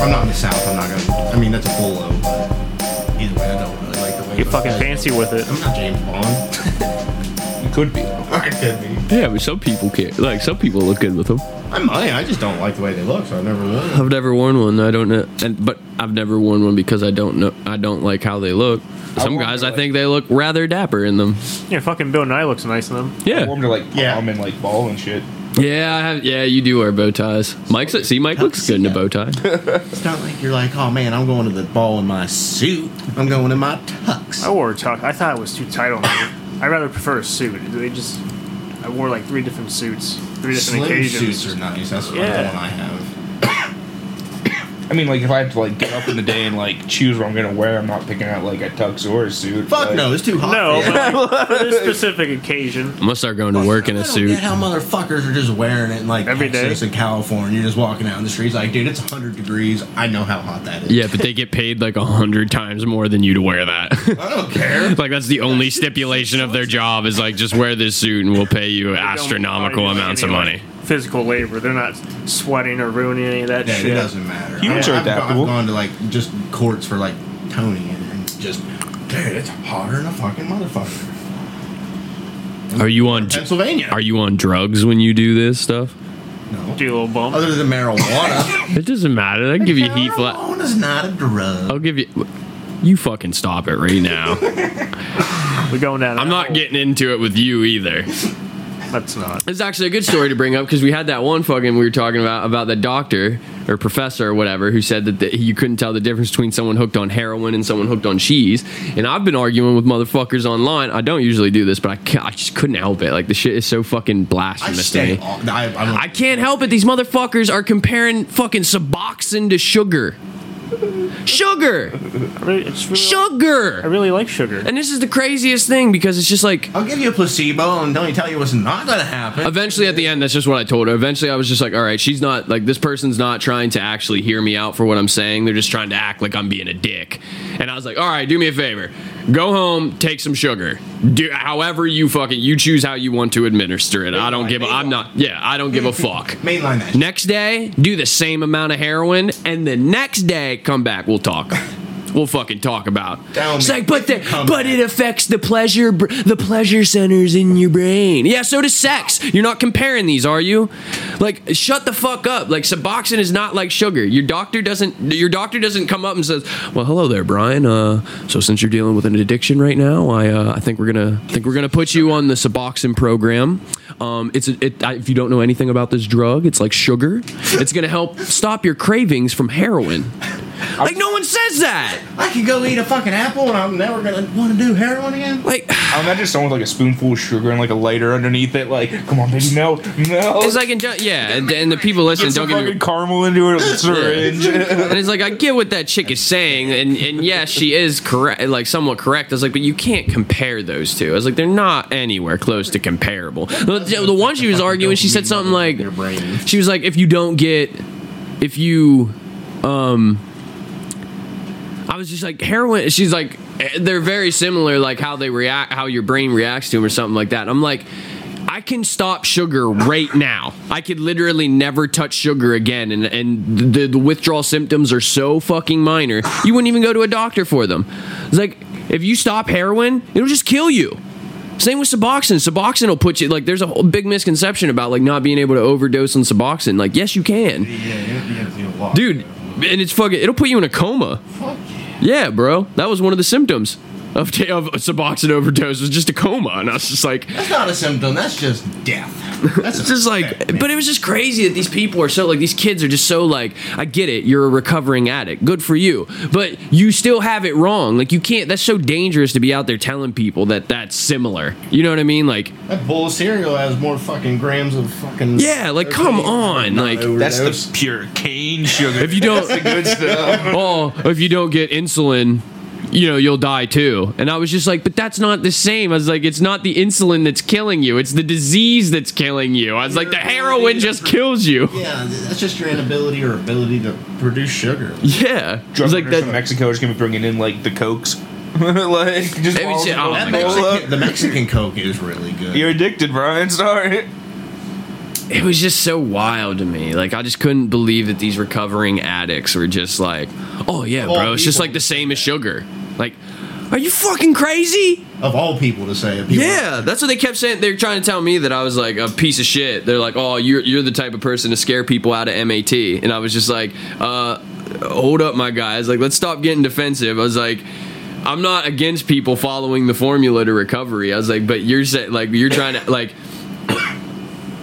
I'm not in the South. I'm not gonna. I mean, that's a bolo, but either way, I don't really like the way. Get bow fucking ties fancy with it. I'm not James Bond. You could be. I could be. Yeah, but some people can't. Like some people look good with them. I might. I just don't like the way they look, so I've never worn them. I've never worn one. I don't know, and but I've never worn one because I don't know. I don't like how they look. Some wore guys, I to, think they look rather dapper in them. Yeah, fucking Bill Nye looks nice in them. I Yeah, wore 'em to like Yeah. prom and like ball and shit. Yeah, I have, yeah. You do wear bow ties. Mike's see, Mike looks good in a bow tie. It's not like you're like, oh man, I'm going to the ball in my suit. I'm going in my tux. I wore a tux. I thought it was too tight on me. I rather prefer a suit. They just, I wore like three different suits, three different Slim occasions. suits are nice. That's Yeah. the one I have. I mean, like if I had to like get up in the day and like choose what I'm gonna wear, I'm not picking out like a tux or a suit. Fuck like, no, it's too hot. No, for that. but for this specific occasion. I'm gonna start going to work in I a don't suit. get how motherfuckers are just wearing it in like Every day. Texas and California. You're just walking out in the streets like, dude, it's 100 degrees. I know how hot that is. Yeah, but they get paid like a hundred times more than you to wear that. I don't care. like that's the only stipulation of their job is like just wear this suit and we'll pay you astronomical probably do amounts of money. Like, Physical labor. They're not sweating or ruining any of that Yeah, shit. it doesn't matter. Humans I- are I've adaptable. I've gone to like just courts for like Tony and, and just, dude, it's hotter than a fucking motherfucker. Are you on? Pennsylvania. Are you on drugs when you do this stuff? No. Do a little bump. Other than marijuana. It doesn't matter. I can give you heat flat. Marijuana's not a drug. I'll give you. You fucking stop it right now. We're going down. I'm not hole. getting into it with you either. That's not. It's actually a good story to bring up because we had that one fucking we were talking about about the doctor or professor or whatever who said that the, you couldn't tell the difference between someone hooked on heroin and someone hooked on cheese. And I've been arguing with motherfuckers online. I don't usually do this, but I, I just couldn't help it. Like the shit is so fucking I blasphemous to me. off- I, I'm, I can't help it. These motherfuckers are comparing fucking Suboxone to sugar. Sugar, I really, it's really, I really like sugar. And this is the craziest thing because it's just like I'll give you a placebo and don't tell you what's not gonna happen. eventually at the end that's just what i told her. Eventually i was just like all right she's not like this person's not trying to actually hear me out for what i'm saying. They're just trying to act like i'm being a dick. And i was like all right do me a favor. Go home take some sugar. Do however you fucking you choose how you want to administer it. I don't give a, i'm not yeah i don't give a fuck. Mainline that. next day do the same amount of heroin and the next day come back we'll talk We'll fucking talk about. Tell It's like, but the, but back. it affects the pleasure, the pleasure centers in your brain. Yeah, so does sex. You're not comparing these, are you? Like, shut the fuck up. Like, Suboxone is not like sugar. Your doctor doesn't. Your doctor doesn't come up and says, "Well, hello there, Brian. Uh, so since you're dealing with an addiction right now, I, uh, I think we're gonna, I think we're gonna put you on the Suboxone program. Um, it's, a, it, I, if you don't know anything about this drug, it's like sugar. It's gonna help stop your cravings from heroin. Like, no one says that. I could go eat a fucking apple and I'm never gonna want to do heroin again. Like. I imagine someone with like a spoonful of sugar and like a lighter underneath it. Like, come on, baby, no, no. It's like, in, yeah, and, and the people listening Get don't some get me. fucking caramel into it with a syringe. And it's like I get what that chick is saying, and and yes, she is correct, like somewhat correct. I was like, but you can't compare those two. I was like, they're not anywhere close to comparable. The, the one she was arguing, she said something like, Your brain. she was like, if you don't get, if you, um, I was just like heroin. She's like, they're very similar, like how they react, how your brain reacts to them, or something like that. I'm like. I can stop sugar right now. I could literally never touch sugar again, and and the, the withdrawal symptoms are so fucking minor. You wouldn't even go to a doctor for them. It's like if you stop heroin, it'll just kill you. Same with Suboxone. Suboxone will put you like. There's a whole big misconception about like not being able to overdose on Suboxone. Like yes, you can Yeah, you have to do a lot. dude and it's fucking it'll put you in a coma yeah bro. That was one of the symptoms of, of Suboxone overdose was just a coma and i was just like That's not a symptom. That's just death. That's it's just like but it was just crazy that these people are so like these kids are just so like i get it you're a recovering addict good for you but you still have it wrong like you can't that's so dangerous to be out there telling people that that's similar you know what i mean like that bowl of cereal has more fucking grams of fucking. Yeah, like, come on, Not like, That's the pure cane sugar. if you don't good stuff. oh, if you don't get insulin, you know, you'll die too. And I was just like, but that's not the same. I was like, it's not the insulin that's killing you, it's the disease that's killing you. I was like, the heroin just kills you. Yeah, that's just your inability or ability to produce sugar. Yeah. It's Drug like like from. Mexico is gonna be bringing in like the cokes. like just Maybe bottles say- of oh That Coca-Cola. Mexican, the Mexican Coke is really good. You're addicted, Brian. Sorry. It was just so wild to me. Like I just couldn't believe that these recovering addicts were just like, oh yeah, bro, it's just like the same as sugar. Like, are you fucking crazy? Of all people to say it. People Yeah, that's what they kept saying. They're trying to tell me that I was like a piece of shit. They're like, "Oh, you're you're the type of person to scare people out of MAT," and I was just like, uh, "Hold up, my guys! Like, let's stop getting defensive." I was like. I'm not against people following the formula to recovery. I was like, but you're saying like you're trying to like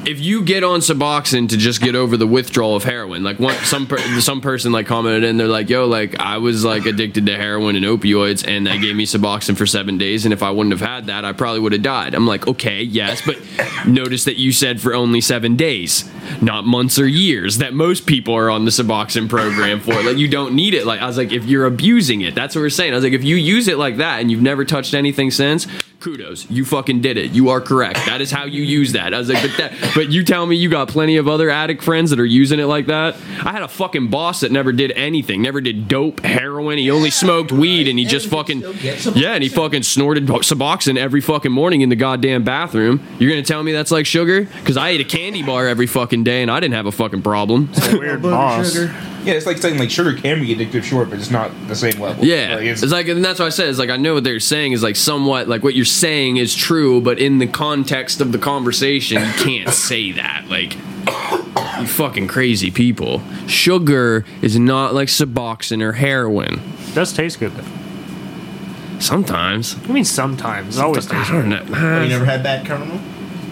if you get on Suboxone to just get over the withdrawal of heroin, like one some per, some person like commented in, they're like, "Yo, like I was like addicted to heroin and opioids, and they gave me Suboxone for seven days, and if I wouldn't have had that, I probably would have died." I'm like, "Okay, yes, but notice that you said for only seven days, not months or years. That most people are on the Suboxone program for. Like you don't need it. Like I was like, if you're abusing it, that's what we're saying. I was like, if you use it like that and you've never touched anything since." Kudos. You fucking did it. You are correct. That is how you use that. I was like but that but you tell me you got plenty of other addict friends that are using it like that? I had a fucking boss that never did anything never did dope heroin. He only smoked weed and he And just fucking still get Suboxone. yeah and he fucking snorted suboxone every fucking morning in the goddamn bathroom. You're gonna tell me that's like sugar? Because i ate a candy bar every fucking day and i didn't have a fucking problem. Weird boss. sugar. Yeah, it's like saying like sugar can be addictive, sure, but it's not the same level. Yeah, like, it's, like, and that's what I said. Is like I know what they're saying is like somewhat like what you're saying is true, but in the context of the conversation, you can't say that. Like, you fucking crazy people. Sugar is not like Suboxone or heroin. It does taste good though. Sometimes I mean, sometimes. It always I tastes don't good. know. Oh, you never had that caramel?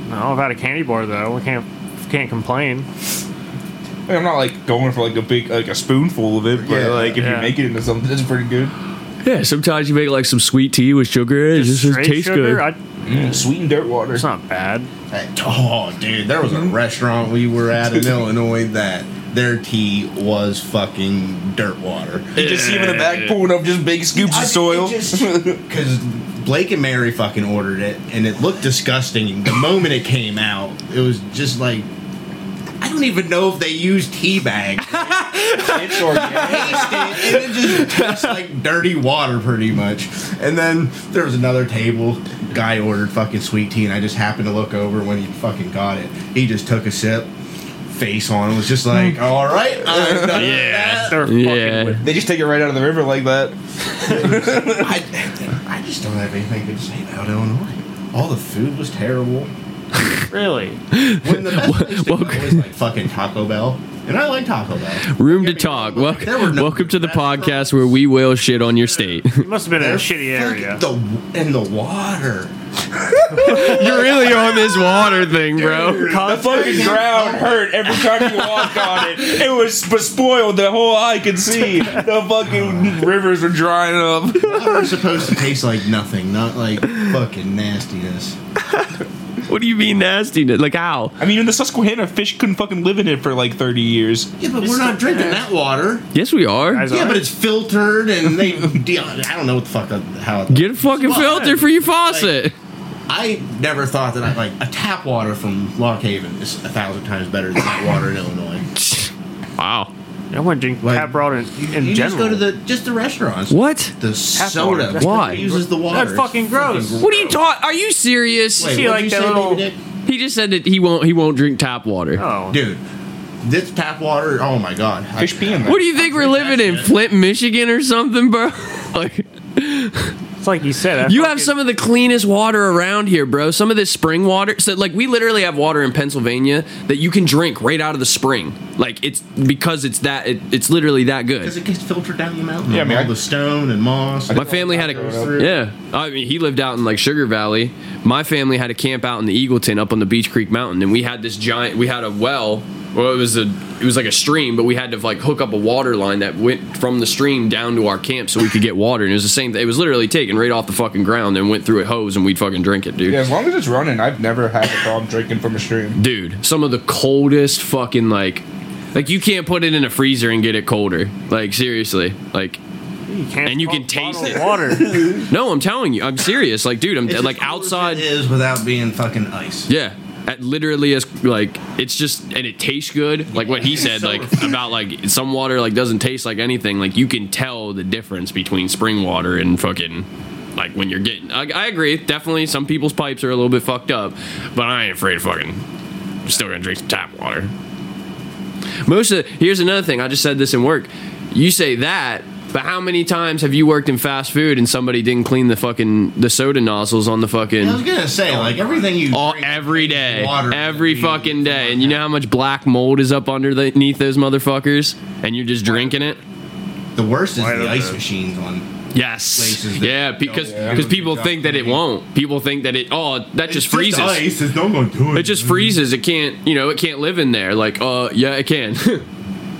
No, I've had a candy bar though. We can't can't complain. I mean, I'm not like going for like a big like a spoonful of it, but Yeah, like if yeah. you make it into something that's pretty good, Yeah, sometimes you make like some sweet tea with sugar. It just, Straight tastes sugar, good. I, mm, sweetened dirt water. it's not bad. Hey, Oh, dude, there was a restaurant we were at in Illinois that their tea was fucking dirt water. You just see him in the back pulling up just big scoops of soil. Because Blake and Mary fucking ordered it, and it looked disgusting. The moment it came out, it was just like. I don't even know if they used tea bags. it's organic. Tasted, and it just tastes like dirty water, pretty much. And then there was another table. Guy ordered fucking sweet tea, and I just happened to look over when he fucking got it. He just took a sip, face on, it was just like, hmm. "All right, I'm done Yeah, that." they're Yeah. with They just take it right out of the river like that. I, I just don't have anything good to say about Illinois. All the food was terrible. Really? When the best place to Well- go like fucking Taco Bell, and I like Taco Bell. Room to talk. Wel- There were no welcome to the restaurants. podcast where we will shit on your state. It must have been in a shitty area. The and the water. You're really on this water thing, bro. The fucking ground hurt every time you walked on it. It was sp- spoiled. The whole eye could see. The fucking rivers were drying up. Water is supposed to taste like nothing, not like fucking nastiness. What do you mean nasty? Like how? I mean, in the Susquehanna, fish couldn't fucking live in it for like 30 years. Yeah, but we're not drinking that water. Yes, we are. Guys, Yeah, are- but it's filtered and they. I don't know what the fuck how. Get a fucking filter for your faucet. I never thought that I like a tap water from Lock Haven is a thousand times better than that water in Illinois. Wow. I wouldn't drink Like, tap water in, in you general. just go to the just the restaurants. What? The water. soda. That's Why? uses the water. That's It's fucking gross. What are you talking? Are you serious? Wait, See, like you that say, little- He just said that he won't. He won't drink tap water. oh, Dude, this tap water. Oh my god. Fish pee in there. What do you think we're living in Flint, Michigan, or something, bro? Like, it's like you said. that you have fucking- some of the cleanest water around here, bro. Some of this spring water. So, like, we literally have water in Pennsylvania that you can drink right out of the spring. Like, it's because it's that. It, it's literally that good. Because it gets filtered down the mountain. Yeah, I mean, all I- the stone and moss. My family had Growing a up. yeah. I mean, he lived out in like Sugar Valley. My family had a camp out in the Eagleton, up on the Beech Creek Mountain, and we had this giant. We had a well. Well, it was a it was like a stream, but we had to like hook up a water line that went from the stream down to our camp so we could get water. And it was the same. Thing it was literally taken right off the fucking ground and went through a hose, and we'd fucking drink it, dude. Yeah, as long as it's running, I've never had a problem drinking from a stream. Dude, some of the coldest fucking like. Like you can't put it in a freezer and get it colder. Like seriously. Like you can't and you can taste it. Water. no, I'm telling you, I'm serious. Like dude, I'm It's like as cold as outside. It is without being fucking ice. Yeah. At literally as like it's just and it tastes good. Like what he said, like about like some water like doesn't taste like anything. Like you can tell the difference between spring water and fucking like when you're getting. I, I agree. Definitely, some people's pipes are a little bit fucked up, but I ain't afraid of fucking you're still gonna drink some tap water. Most of the, here's another thing. I just said this in work. You say that, but how many times have you worked in fast food and somebody didn't clean the fucking the soda nozzles on the fucking I was gonna say like everything you all drink every is day, water every fucking day, and you know how much black mold is up underneath those motherfuckers, and you're just drinking it. The worst is Why the ice they- machines on. Yes, yeah, because because yeah. people think that it won't. People think that it oh that just It's freezes. ice. It's not going to do it. It just freezes. It can't you know it can't live in there. Like uh yeah it can.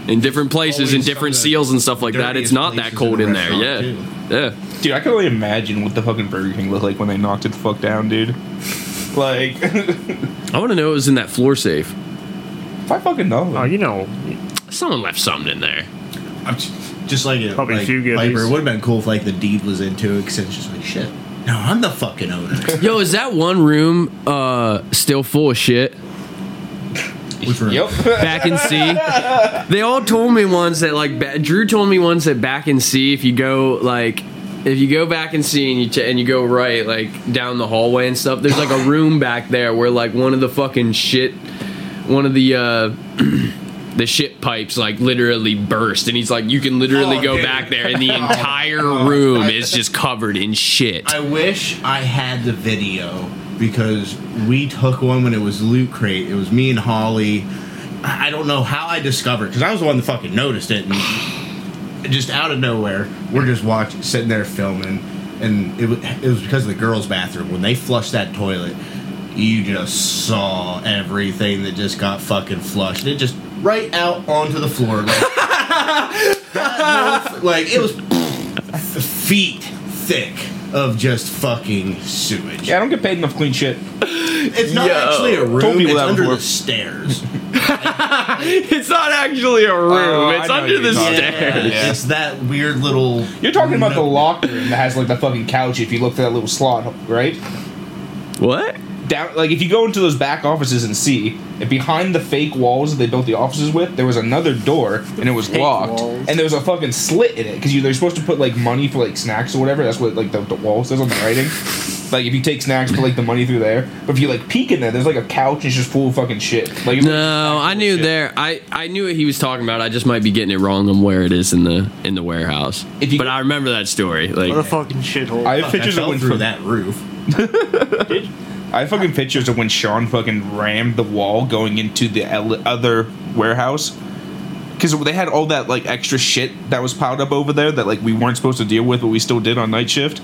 in different places, in different some of the seals and stuff like that, it's not that cold in in there. Yeah, restaurant, yeah. Dude, I can only imagine what the fucking Burger King looked like when they knocked it the fuck down, dude. Like, I want to know what was in that floor safe. if I fucking know. Oh, you know, Someone left something in there. I'm just, just like it. Probably a like, few goodies. It would have been cool if like the deed was into it because it's just like shit. No, I'm the fucking owner. Yo, is that one room uh still full of shit? Which room? Yep. back in C. They all told me once that like ba- Drew told me once that back in C, if you go like if you go back and see and you ch- and you go right like down the hallway and stuff, there's like a room back there where like one of the fucking shit, one of the uh the shit pipes like literally burst, and he's like, you can literally Oh, go dude. back there, and the entire room is just covered in shit. I wish I had the video because we took one when it was Loot Crate. It was me and Holly. I don't know how I discovered because I was the one that fucking noticed it, and just out of nowhere, we're just watching, sitting there filming, and it was, it was because of the girls' bathroom when they flushed that toilet. You just saw everything that just got fucking flushed. It just right out onto the floor, like, that like it was feet thick of just fucking sewage. Yeah, I don't get paid enough clean shit. It's not Yo. actually a Told room. people It's that under before. the stairs. it's not actually a room; Oh, I it's know under what the you're talking stairs. Yeah. It's that weird little. You're talking about the locker room that has like the fucking couch. If you look through that little slot, right? What? Down, like if you go into those back offices and see, and behind the fake walls that they built the offices with, there was another door and it was Fake locked, walls. and there was a fucking slit in it because they're supposed to put like money for like snacks or whatever. That's what like the, the wall says on the writing. like if you take snacks, put like the money through there. But if you like peek in there, there's like a couch and it's just full of fucking shit. Like No, I knew shit. there. I, I knew what he was talking about. I just might be getting it wrong on where it is in the in the warehouse. If you- but I remember that story. what a Like, fucking shithole. I have pictures I of fell when through that roof. I fucking pictures of when Sean fucking rammed the wall going into the other warehouse. Because they had all that like extra shit that was piled up over there that like we weren't supposed to deal with, but we still did on night shift.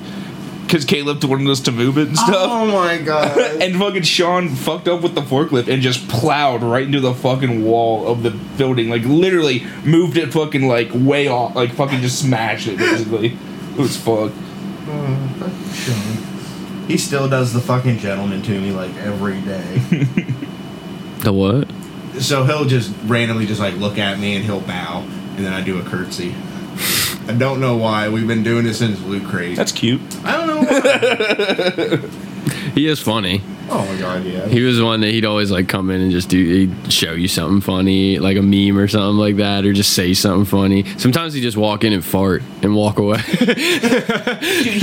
Because Caleb wanted us to move it and stuff. Oh my god. And fucking Sean fucked up with the forklift and just plowed right into the fucking wall of the building. Like literally moved it fucking like way off. Like fucking just smashed it basically. It was fucked. Sean. He still does the fucking gentleman to me like every day. the what? so he'll just randomly just like look at me and he'll bow, and then I do a curtsy. I don't know why. We've been doing this since Loot Crate. That's cute. I don't know why. He is funny. oh my god, yeah. He was the one that he'd always like come in and just do. He'd show you something funny, like a meme or something like that, or just say something funny. Sometimes he'd just walk in and fart and walk away. Dude,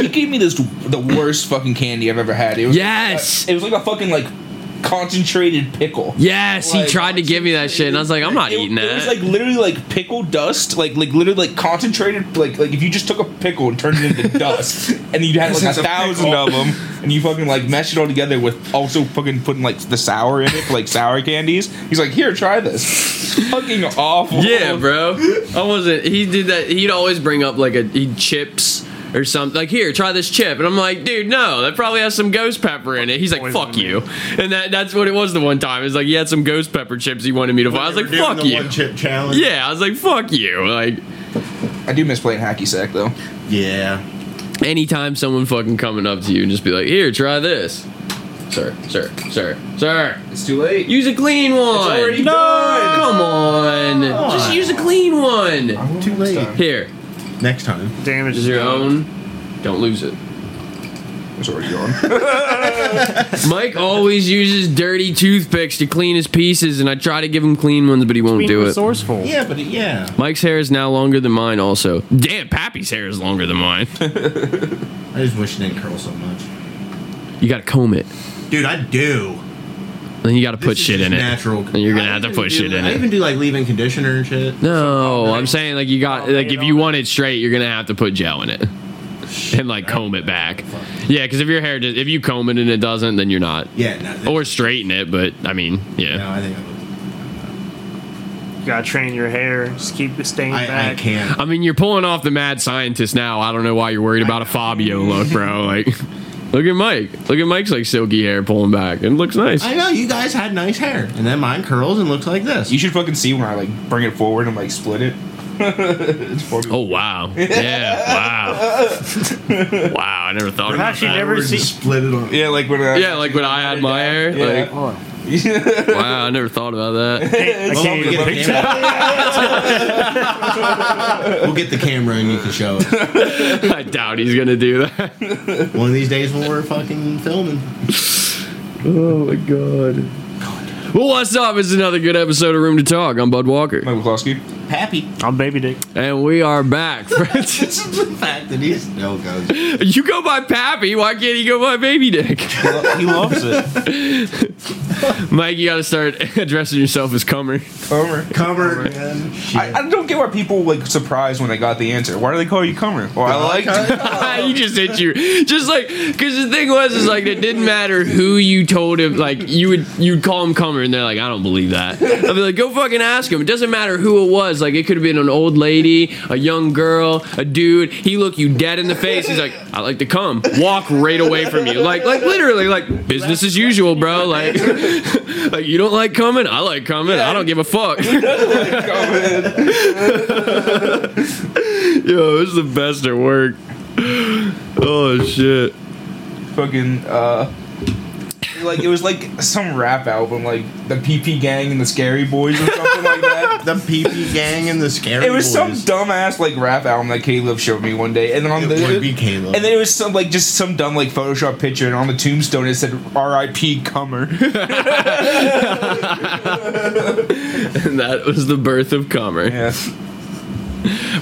he gave me this the worst fucking candy I've ever had. It was Yes! Uh, it was like a fucking like concentrated pickle. yes, he tried to give me that shit, and I was like, I'm not It, eating that. it was like literally like pickle dust, like like literally like concentrated, like like if you just took a pickle and turned it into dust, and you had like a a thousand pickle. of them, and you fucking like meshed it all together with also fucking putting like the sour in it, like sour candies. He's like, here, try this. fucking awful. Yeah, bro. I wasn't. He did that. He'd always bring up like a he chips or something. Like here, try this chip, and I'm like, dude, no, that probably has some ghost pepper in it. He's like, fuck you, and that that's what it was the one time. It's like he had some ghost pepper chips he wanted me to. buy. I was like, fuck you. One chip challenge. Yeah, I was like, fuck you. Like I do miss playing hacky sack though. Yeah. anytime someone fucking coming up to you and just be like, here, try this. Sir, sir, sir, sir. It's too late. Use a clean one. already no, done. come on. Just use a clean one. Too late. Here, Next time. Damage is your own. Don't lose it. It's already gone. Mike always uses dirty toothpicks to clean his pieces, and I try to give him clean ones, but he won't Being do it. resourceful. Yeah, but it, yeah. Mike's hair is now longer than mine. Also, damn, Pappy's hair is longer than mine. I just wish it didn't curl so much. you gotta comb it. Dude, I do. Then you got to put This is shit just in it. Natural. And you're gonna I have to even put do- shit in it. I it. even do like leave-in conditioner and shit. No, I'm saying like you got like if you want it straight, you're gonna have to put gel in it and like comb it back. Yeah, because if your hair does, if you comb it and it doesn't, then you're not. Yeah, no, Or straighten it, but I mean, yeah. no, I think I, You gotta train your hair. Just keep the stain I, I back. can't. I mean, you're pulling off the mad scientist now. I don't know why you're worried about a Fabio look, bro. Like, look at Mike. Look at Mike's like silky hair pulling back. It looks nice. I know you guys had nice hair, and then mine curls and looks like this. You should fucking see when I like bring it forward and like split it. it's. Oh wow! Yeah, wow, wow! I never thought I've about actually that. never Just seen. split it on. Yeah, like when I, Yeah, like when I had my hair. Yeah. Like, Hold on. wow, I never thought about that. Well, we even get a picture. camera. we'll get the camera and you can show us. I doubt he's gonna do that. One of these days when we're fucking filming. Oh my god. Well, what's up? It's another good episode of Room to Talk. I'm Bud Walker, Mike McCloskey. Pappy. I'm baby dick. and we are back. friends. It's the fact that he still goes. you go by Pappy. Why can't he go by Baby Dick? He loves it. Mike, you got to start addressing yourself as Comer. Comer. Cover again. I, I don't get why people like surprised when they got the answer. Why do they call you Comer? Well, I like he just hit you, just like because the thing was is like it didn't matter who you told him. Like you would you'd call him Comer, and they're like, I don't believe that. I'd be like, go fucking ask him. It doesn't matter who it was. Like it could have been an old lady, a young girl, a dude. He looked you dead in the face. He's like, I like to come. Walk right away from you. Like like literally like business as usual, bro. Like like you don't like coming. I like coming. I don't give a fuck. Yo, is the best at work. Oh shit. fucking uh like it was like some rap album like the PP Gang and the Scary Boys or something like that. The PP gang and the scary boys. It was some boys. dumbass like rap album that Caleb showed me one day, and then on It the would be Caleb. and then it was some like just some dumb like Photoshop picture, and on the tombstone it said R.I.P. Comer. And that was the birth of Comer. yeah,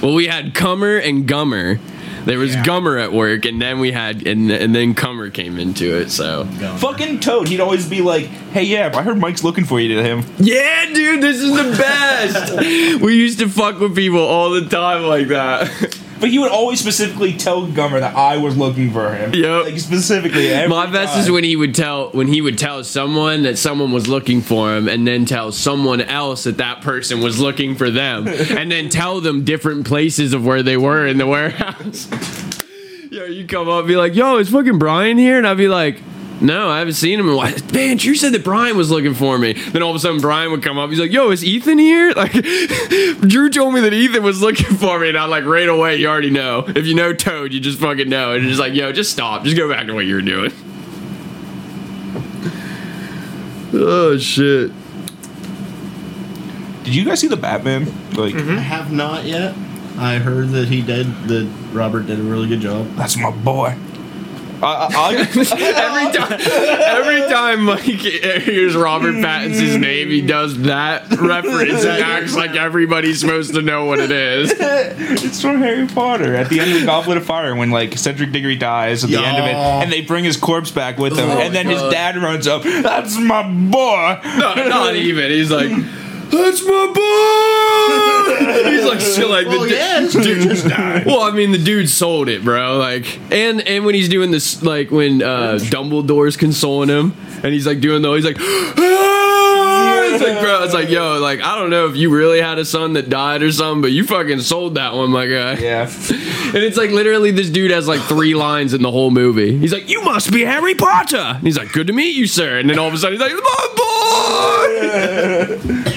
Well, we had Comer and Gummer. There was Yeah. Gummer at work, and then we had, and, and then Comer came into it. So, fucking Toad. He'd always be like, "Hey, yeah, I heard Mike's looking for you." To him, yeah, dude, this is the best. we used to fuck with people all the time like that. but he would always specifically tell Gummer that I was looking for him. Yep. like specifically. Every My best is when he would tell when he would tell someone that someone was looking for him, and then tell someone else that that person was looking for them, and then tell them different places of where they were in the warehouse. Yo, you come up and be like, "Yo, is fucking Brian here?" And I'd be like. No, I haven't seen him in a while. Man, you said that Brian was looking for me. Then all of a sudden, Brian would come up. He's like, "Yo, is Ethan here?" Like, Drew told me that Ethan was looking for me, and I'm like, right away, you already know. If you know Toad, you just fucking know. And it's just like, "Yo, just stop. Just go back to what you were doing." Oh shit! Did you guys see the Batman? Like, mm-hmm. I have not yet. I heard that he did. That Robert did a really good job. that's my boy. I, I, every time, every time Mike hears Robert Pattinson's name, he does that reference and acts like everybody's supposed to know what it is. It's from Harry Potter at the end of Goblet of Fire when like Cedric Diggory dies at the end of it, and they bring his corpse back with them, Oh and then my his dad runs up. That's my boy. No, not even. He's like, "That's my boy." He's like, still like the Well, du- yeah, his dude just died. Well, I mean, the dude sold it, bro. Like, and and when he's doing this, like when uh, Dumbledore's consoling him, and he's like doing the, he's like, it's like, bro, it's like, yo, like I don't know if you really had a son that died or something, but you fucking sold that one, my guy. Yeah, And it's like literally this dude has like three lines in the whole movie. He's like, "You must be Harry Potter." And he's like, "Good to meet you, sir." And then all of a sudden he's like, "My boy."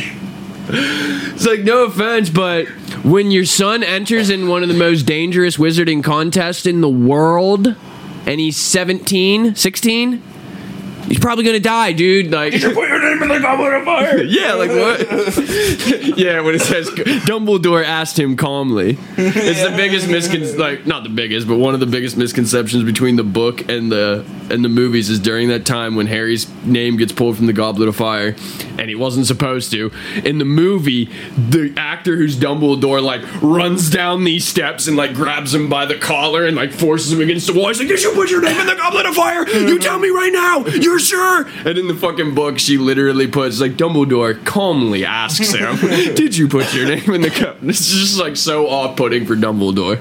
It's like no offense, but when your son enters in one of the most dangerous wizarding contests in the world and he's 17, 16, he's probably to die, dude. Like name in the Goblet of Fire. Yeah, like what? yeah, when it says Dumbledore asked him calmly. It's the biggest miscon like not the biggest, but one of the biggest misconceptions between the book and the and the movies is during that time when Harry's name gets pulled from the Goblet of Fire and he wasn't supposed to. In the movie, the actor who's Dumbledore like runs down these steps and like grabs him by the collar and like forces him against the wall. He's like, "Did you put your name in the Goblet of Fire? You tell me right now. You're sure?" And in the fucking book, she literally literally puts like Dumbledore calmly asks him, "Did you put your name in the cup?" It's just like so off-putting for Dumbledore.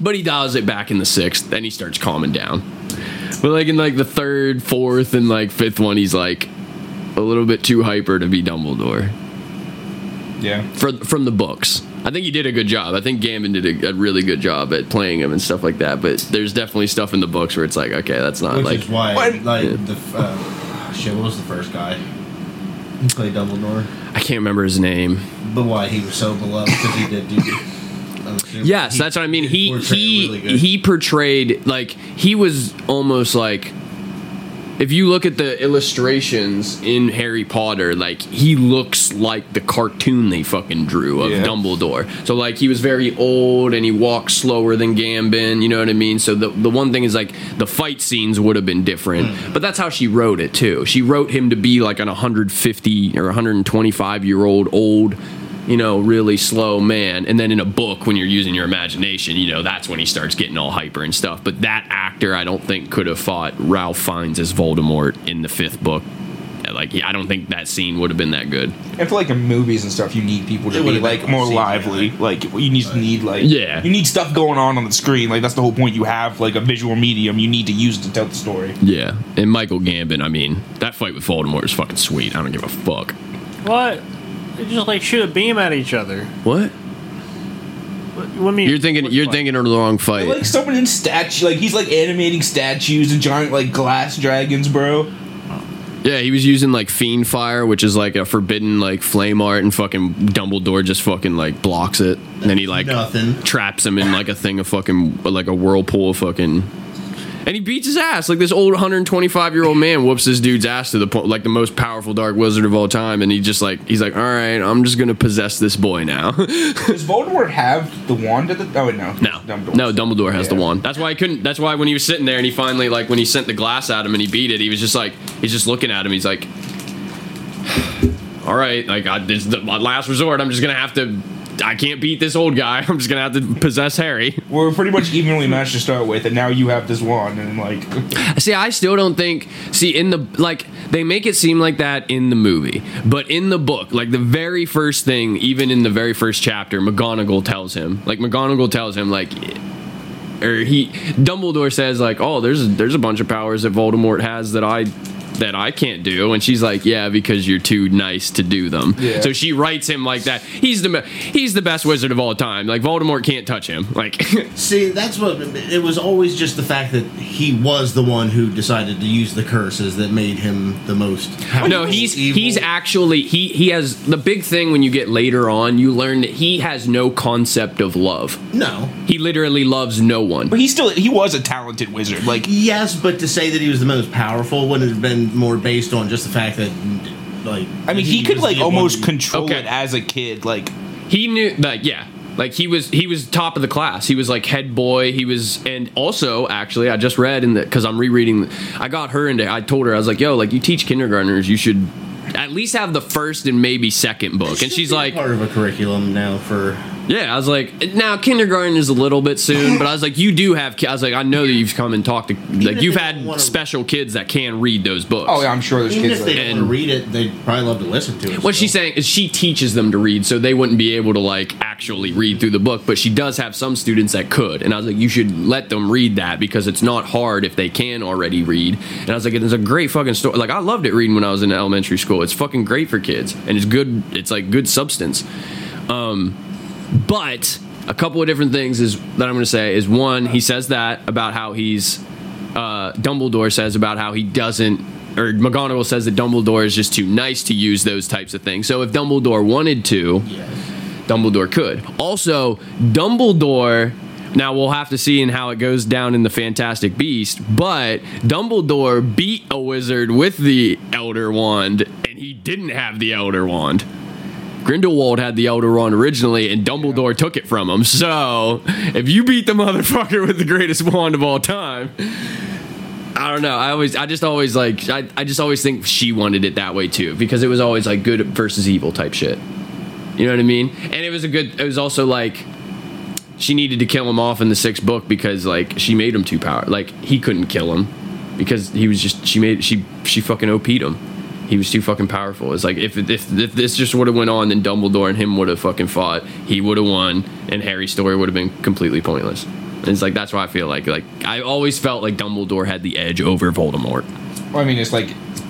But he dials it back in the sixth, then he starts calming down. But like in like the third, fourth, and like fifth one, he's like a little bit too hyper to be Dumbledore Yeah. for, from the books. I think he did a good job. I think Gambon did a, a really good job at playing him and stuff like that. But there's definitely stuff in the books where it's like, okay, that's not Which like. is why, What? like, Yeah. the uh, shit. What was the first guy? He played Dumbledore, I can't remember his name. but why he was so beloved because he did do. Uh, yes, he that's what I mean. He he really he portrayed like he was almost like if you look at the illustrations in Harry Potter, like he looks like the cartoon they fucking drew of Yeah. Dumbledore. So like he was very old and he walked slower than Gambon. you know what I mean? So the the one thing is like the fight scenes would have been different, Hmm. but that's how she wrote it too. She wrote him to be like an 150 or 125 year old old you know, really slow man. And then in a book, when you're using your imagination, you know, that's when he starts getting all hyper and stuff. But that actor, I don't think, could have fought Ralph Fiennes as Voldemort in the fifth book. Like, I don't think that scene would have been that good. And for like in movies and stuff, you need people to It be like more CGI. lively. Like you need need like Yeah. you need stuff going on on the screen. Like that's the whole point. You have like a visual medium. You need to use to tell the story. Yeah. And Michael Gambon, I mean, that fight with Voldemort is fucking sweet. I don't give a fuck. What? They just like shoot a beam at each other. What? What, what mean? You're thinking what you're fight? thinking of the wrong fight. Like someone in statue, like he's like animating statues and giant like glass dragons, bro. Yeah, he was using like fiend fire, which is like a forbidden like flame art, and fucking Dumbledore just fucking like blocks it, and then he like Nothing. traps him in like a thing of fucking like a whirlpool of fucking. And he beats his ass like this old 125 year old man whoops this dude's ass to the point like the most powerful dark wizard of all time, and he just like he's like, all right, I'm just gonna possess this boy now. Does Voldemort have the wand at the? Oh no, No, Dumbledore. no, Dumbledore has the wand. That's why I couldn't. That's why when he was sitting there and he finally like when he sent the glass at him and he beat it, he was just like he's just looking at him. He's like, "All right, like I, this is the, last resort. I'm just gonna have to. I can't beat this old guy. I'm just gonna have to possess Harry." We're pretty much evenly matched to start with, and now you have this wand, and like, See, I still don't think. See, in the like, they make it seem like that in the movie, but in the book, like the very first thing, even in the very first chapter, McGonagall tells him, like McGonagall tells him, like, or he, Dumbledore says, like, oh, there's there's a bunch of powers that Voldemort has that I. That I can't do, and she's like, "Yeah, because you're too nice to do them." Yeah. So she writes him like that. He's the he's the best wizard of all time. Like Voldemort can't touch him. Like, See, that's what it was always just the fact that he was the one who decided to use the curses that made him the most. No, he's evil. he's actually he he has the big thing when you get later on, you learn that he has no concept of love. no. He literally loves no one. but he still he was a talented wizard. Like Yes, but to say that he was the most powerful would have been more based on just the fact that, like, I mean, he, could like almost one- control Okay. it as a kid. Like He knew like yeah. Like he was he was top of the class. He was like head boy. He was and also actually I just read in the cuz I'm rereading I got her into I told her I was like, "Yo, like you teach kindergartners, you should at least have the first and maybe second book." And she's like, part of a curriculum now for. Yeah, I was like, now kindergarten is a little bit soon, but I was like, you do have. ki- I was like, I know that you've come and talked to, like, if you've they had don't wanna- special kids that can read those books. oh yeah, I'm sure there's Even kids. if they Like, don't And- read it, they'd probably love to listen to it. What still. she's saying is she teaches them to read, so they wouldn't be able to like actually read through the book. But she does have some students that could, and I was like, you should let them read that because it's not hard if they can already read. And I was like, it's a great fucking story. Like I loved it reading when I was in elementary school. It's fucking great for kids, and it's good. It's like good substance. Um, but a couple of different things is that I'm going to say is one, he says that about how he's uh, Dumbledore says about how he doesn't, or McGonagall says that Dumbledore is just too nice to use those types of things. So if Dumbledore wanted to, Dumbledore could. Also, Dumbledore. Now we'll have to see in how it goes down in the Fantastic Beast, but Dumbledore beat a wizard with the Elder Wand, and he didn't have the Elder Wand. Grindelwald had the Elder Wand originally, and Dumbledore took it from him. So, if you beat the motherfucker with the greatest wand of all time, I don't know. I always, I just always like, I, I just always think she wanted it that way too, because it was always like good versus evil type shit. You know what I mean? And it was a good. It was also like she needed to kill him off in the sixth book because like she made him too power. Like he couldn't kill him. because he was just she made she she fucking OP'd him. He was too fucking powerful. It's like if if, if this just would have went on, then Dumbledore and him would have fucking fought. He would have won, and Harry's story would have been completely pointless. And it's like that's why I feel like like I always felt like Dumbledore had the edge over Voldemort. Well, I mean, it's like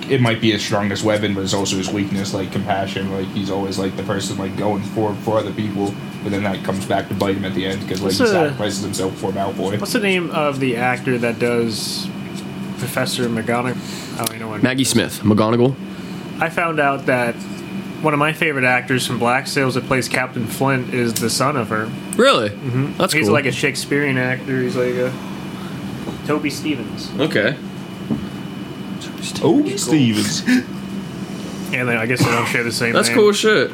it might be his strongest weapon, but it's also his weakness, like compassion. Like he's always like the person like going for for other people, but then that comes back to bite him at the end because like What's he the- sacrifices himself for Malfoy. What's the name of the actor that does Professor McGonagall? I don't even know what Maggie Smith, McGonagall. I found out that one of my favorite actors from Black Sails that plays Captain Flint is the son of her. Really? Mm-hmm. That's He's cool. like a Shakespearean actor. He's like a Toby Stephens. okay. Oh, Stephens. And then I guess they don't share the same. That's name. cool shit.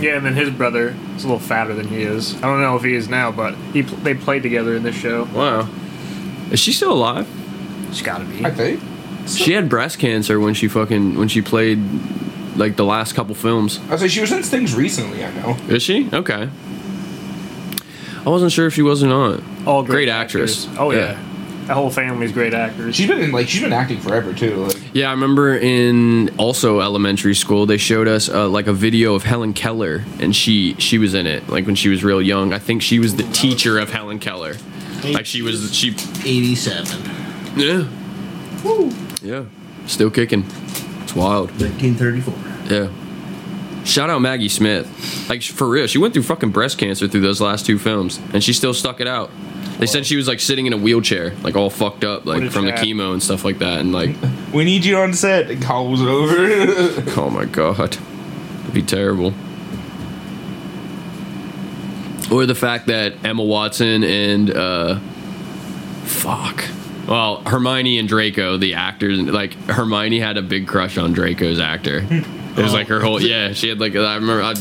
Yeah, and then his brother is a little fatter than he is. I don't know if he is now, but he pl- they played together in this show. Wow. Is she still alive? She's got to be. I think. She had breast cancer when she fucking when she played like the last couple films. I was like, she was in things recently. I know. Is she? Okay. I wasn't sure if she was or not. All Great actress. actors. Oh yeah. Yeah. that whole family's great actors. She's been in like she's been acting forever too. Like Yeah, I remember in also elementary school they showed us uh, like a video of Helen Keller and she she was in it like when she was real young. I think she was the teacher of Helen Keller. Like she was she 87. yeah. Yeah. Still kicking. It's wild. 1934. Yeah. Shout out Maggie Smith. Like for real, she went through fucking breast cancer through those last two films, and she still stuck it out. They said she was like sitting in a wheelchair, like all fucked up, like did from the she chemo and stuff like that, and like, we need you on set. And call was over. oh my god, it'd be terrible. Or the fact that Emma Watson and uh, fuck, well Hermione and Draco, the actors, like Hermione had a big crush on Draco's actor. It was oh. like her whole yeah. She had like I remember I,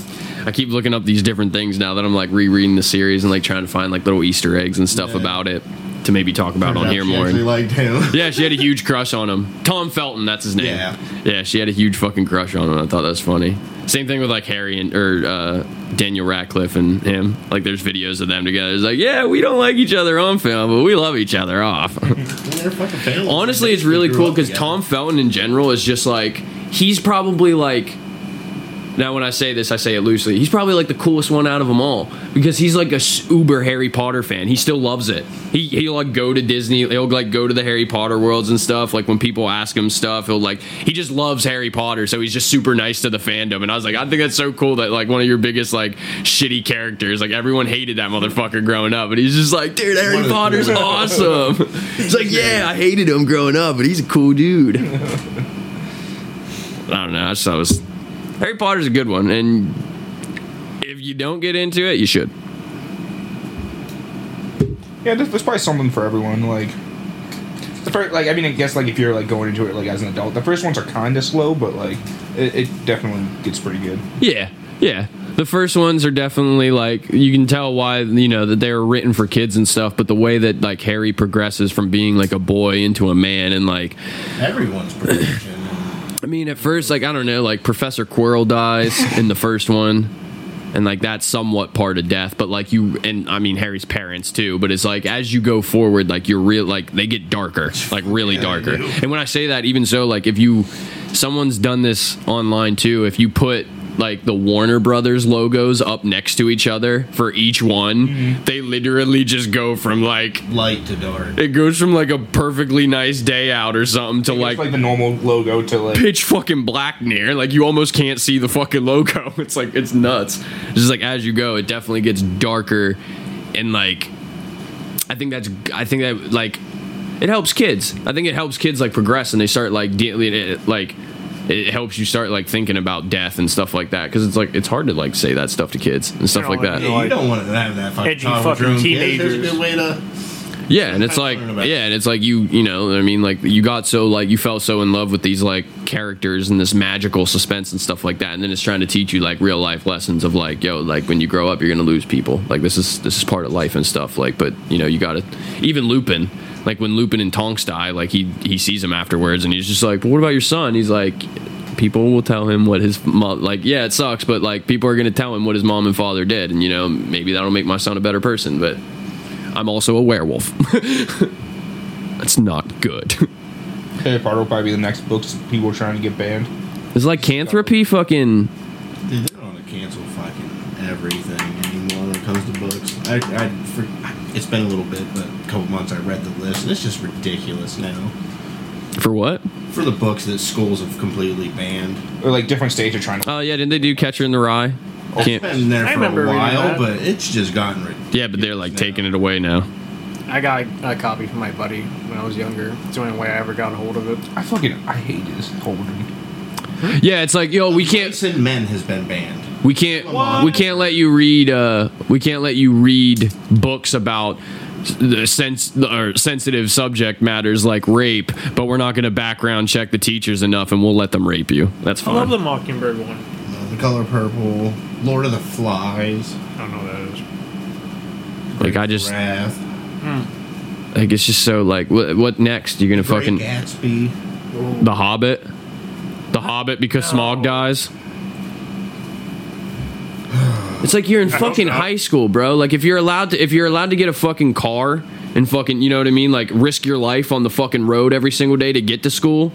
I keep looking up these different things now that I'm like rereading the series and like trying to find like little Easter eggs and stuff Yeah. about it to maybe talk about on here more. actually liked him. Yeah, she had a huge crush on him. Tom Felton, that's his name. Yeah. Yeah, she had a huge fucking crush on him. I thought that was funny. Same thing with like Harry and or uh, Daniel Radcliffe and him. Like, there's videos of them together. It's like, yeah, we don't like each other on film, but we love each other off. They're fucking family. Honestly, it's really cool because. Tom Felton in general is just like he's probably like. Now, when I say this, I say it loosely. He's probably like the coolest one out of them all because he's like a uber Harry Potter fan. He still loves it. He he'll like go to Disney. He'll like go to the Harry Potter worlds and stuff. Like when people ask him stuff, he'll like he just loves Harry Potter. So he's just super nice to the fandom. And I was like, I think that's so cool that like one of your biggest like shitty characters, like everyone hated that motherfucker growing up, but he's just like, dude, Harry Potter's awesome. It's like, yeah, I hated him growing up, but he's a cool dude. I don't know. I just thought it was Harry Potter's a good one, and if you don't get into it, you should. yeah, there's, there's probably something for everyone. Like the first, like I mean, I guess like if you're like going into it like as an adult, the first ones are kind of slow, but like it, it definitely gets pretty good. Yeah, yeah. The first ones are definitely like you can tell why you know that they were written for kids and stuff, but the way that like Harry progresses from being like a boy into a man and like Everyone's progression. I mean, at first, like I don't know, like Professor Quirrell dies in the first one, and like that's somewhat part of death. But like you, and I mean Harry's parents too. But it's like as you go forward, like you're real, like they get darker, like really darker. And when I say that, even so, like if you, someone's done this online too. If you put like the Warner Brothers logos up next to each other for each one, mm-hmm. they literally just go from like Light to dark. it goes from like a perfectly nice day out or something to like like the normal logo to like pitch fucking black near. Like you almost can't see the fucking logo. It's like it's nuts. It's just like as you go, it definitely gets darker, and like I think that's I think that like it helps kids. I think it helps kids like progress and they start like dealing it like it helps you start like thinking about death and stuff like that because it's like it's hard to like say that stuff to kids and stuff like like, that. you know, Yeah, you don't want to have that fucking edgy talk with fucking your own kids. teenagers. There's a good way to. Yeah, and it's like yeah, and it's like you you know I mean like you got so like you fell so in love with these like characters and this magical suspense and stuff like that, and then it's trying to teach you like real life lessons of like yo like when you grow up you're gonna lose people like this is this is part of life and stuff like but you know you got to even Lupin like when Lupin and Tonks die like he he sees him afterwards and he's just like but what about your son he's like people will tell him what his mom like yeah it sucks but like people are gonna tell him what his mom and father did and you know maybe that'll make my son a better person but I'm also a werewolf. That's not good. Harry Potter will probably be the next books people are trying to get banned. It's like canthropy fucking. Dude, they don't want to cancel fucking everything anymore when it comes to books. I, I, for, it's been a little bit, but a couple months I read the list, and it's just ridiculous now. For what? For the books that schools have completely banned. Or like different states are trying to. Oh yeah, didn't they do Catcher in the Rye? It's Can't, been there I for remember a while, but it's just gotten ridiculous. yeah, but they're like now. taking it away now. I got a copy from my buddy when I was younger. It's the only way I ever got a hold of it. I fucking I hate this Holden. Yeah, it's like yo, we can't, Vice Men has been banned. we can't, What? we can't let you read. uh We can't let you read books about the sense or sensitive subject matters like rape, but we're not going to background check the teachers enough, and we'll let them rape you. That's fine. I love the Mockingbird one. Uh, the Color Purple, Lord of the Flies, I don't know what that is. Like I just, Wrath, like it's just so like, what, what next? You're gonna Great fucking Gatsby. the Hobbit, the Hobbit because Smaug dies. It's like you're in fucking high school, bro. Like if you're allowed to, if you're allowed to get a fucking car and fucking, you know what I mean, like risk your life on the fucking road every single day to get to school.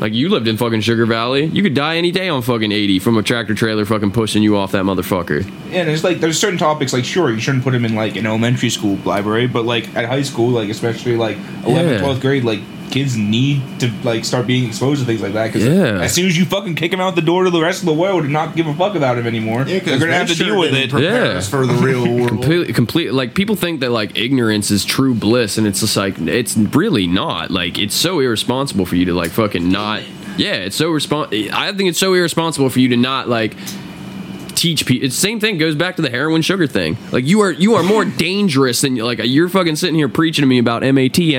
Like you lived in fucking Sugar Valley, you could die any day on fucking 80 from a tractor trailer fucking pushing you off that motherfucker. And it's like there's certain topics like sure you shouldn't put them in like an elementary school library, but like at high school, like especially like 11th, Yeah. 12th grade, like kids need to like start being exposed to things like that because Yeah. as soon as you fucking kick him out the door to the rest of the world and not give a fuck about him anymore, Yeah, they're gonna have to deal with it. Yeah. for the real world. completely complete like people think that like ignorance is true bliss and it's just like it's really not like it's so irresponsible for you to like fucking not yeah it's so respon i think it's so irresponsible for you to not like teach people the same thing goes back to the heroin sugar thing like you are you are more dangerous than like you're fucking sitting here preaching to me about mat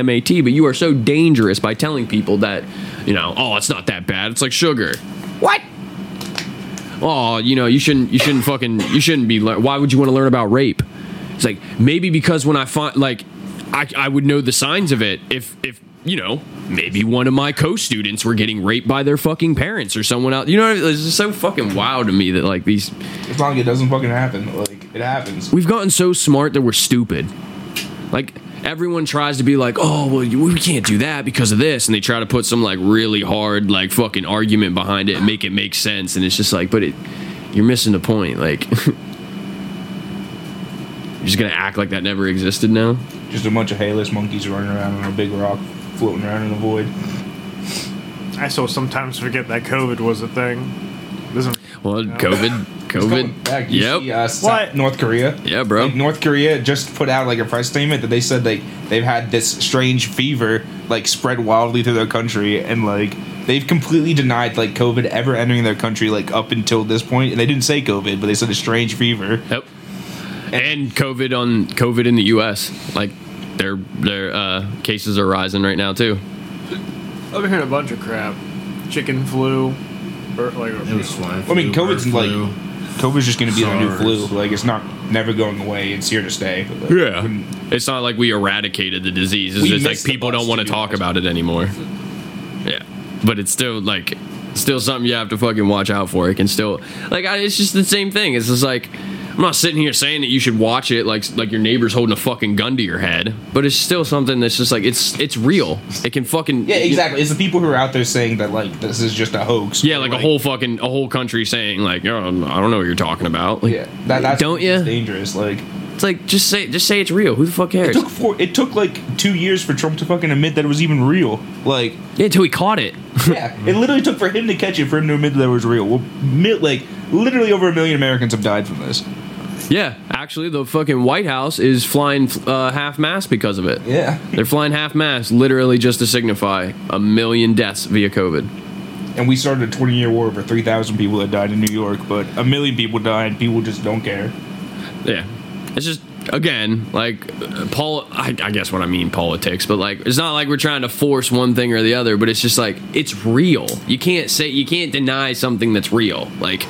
mat but you are so dangerous by telling people that you know oh it's not that bad it's like sugar what oh, you know, you shouldn't, you shouldn't fucking, you shouldn't be. lear- Why would you want to learn about rape? It's like maybe because when I find, like, I, I would know the signs of it if, if you know, maybe one of my co-students were getting raped by their fucking parents or someone else. You know, what I mean? it's just so fucking wild to me that like these, As long as it doesn't fucking happen, like it happens. we've gotten so smart that we're stupid. Like everyone tries to be like, oh well, you- we can't do that because of this, and they try to put some like really hard like fucking argument behind it and make it make sense, and it's just like, but it, you're missing the point. Like, you're just gonna act like that never existed now. Just a bunch of hairless monkeys running around on a big rock, floating around in the void. I still sometimes forget that COVID was a thing. Doesn't Well, COVID, It's going COVID. back. You Yep. see, uh, Sa- What? North Korea. Yeah, bro. Like North Korea just put out like a press statement that they said they they've had this strange fever like spread wildly through their country and like they've completely denied like COVID ever entering their country like up until this point and they didn't say COVID but they said a strange fever. Yep. And COVID on COVID in the U.S. Like their their uh, cases are rising right now too. I've been hearing a bunch of crap. Chicken flu. Or like, It was swine I mean, COVID's bird like flu. COVID's just going to be the new flu. Like it's not never going away. It's here to stay. But, like, when- It's not like we eradicated the disease. It's just like people don't want to to talk about it anymore. Yeah. But it's still like still something you have to fucking watch out for. It can still like I, it's just the same thing. It's just like I'm not sitting here saying that you should watch it like like your neighbor's holding a fucking gun to your head, but it's still something that's just like it's it's real. It can fucking yeah, exactly. It's the people who are out there saying that like this is just a hoax. Yeah, or, like, a whole fucking a whole country saying like, oh, I don't know what you're talking about. Like, Yeah, that, that's don't you? dangerous. Like It's like just say just say it's real. Who the fuck it cares? took four, it took like two years for Trump to fucking admit that it was even real. Like Yeah, until he caught it. yeah, it literally took for him to catch it for him to admit that it was real. Well, like literally over a million Americans have died from this. Yeah, actually, the fucking White House is flying uh, half mast because of it. Yeah. They're flying half mast literally just to signify a million deaths via COVID. And we started a 20 year war over 3,000 people that died in New York, but a million people died. People just don't care. Yeah, it's just again like uh, Paul. I, I guess what I mean politics, but like it's not like we're trying to force one thing or the other. But it's just like it's real. You can't say you can't deny something that's real. Like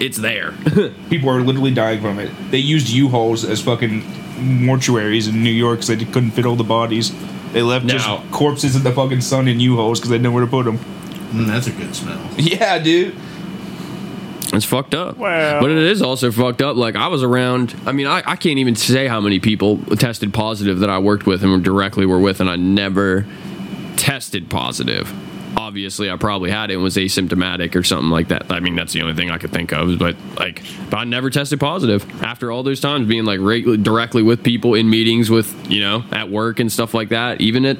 it's there. People are literally dying from it. They used U-Hauls as fucking mortuaries in New York because they couldn't fit all the bodies. They left Now- just corpses in the fucking sun in U-Hauls because they didn't know where to put them. Mm, that's a good smell. Yeah, dude. It's fucked up. Well- but it is also fucked up. Like I was around. I mean, I, I can't even say how many people tested positive that I worked with and directly were with, and I never tested positive. Obviously, I probably had it and was asymptomatic or something like that. I mean, that's the only thing I could think of. But like, but I never tested positive after all those times being like directly with people in meetings with you know at work and stuff like that. Even at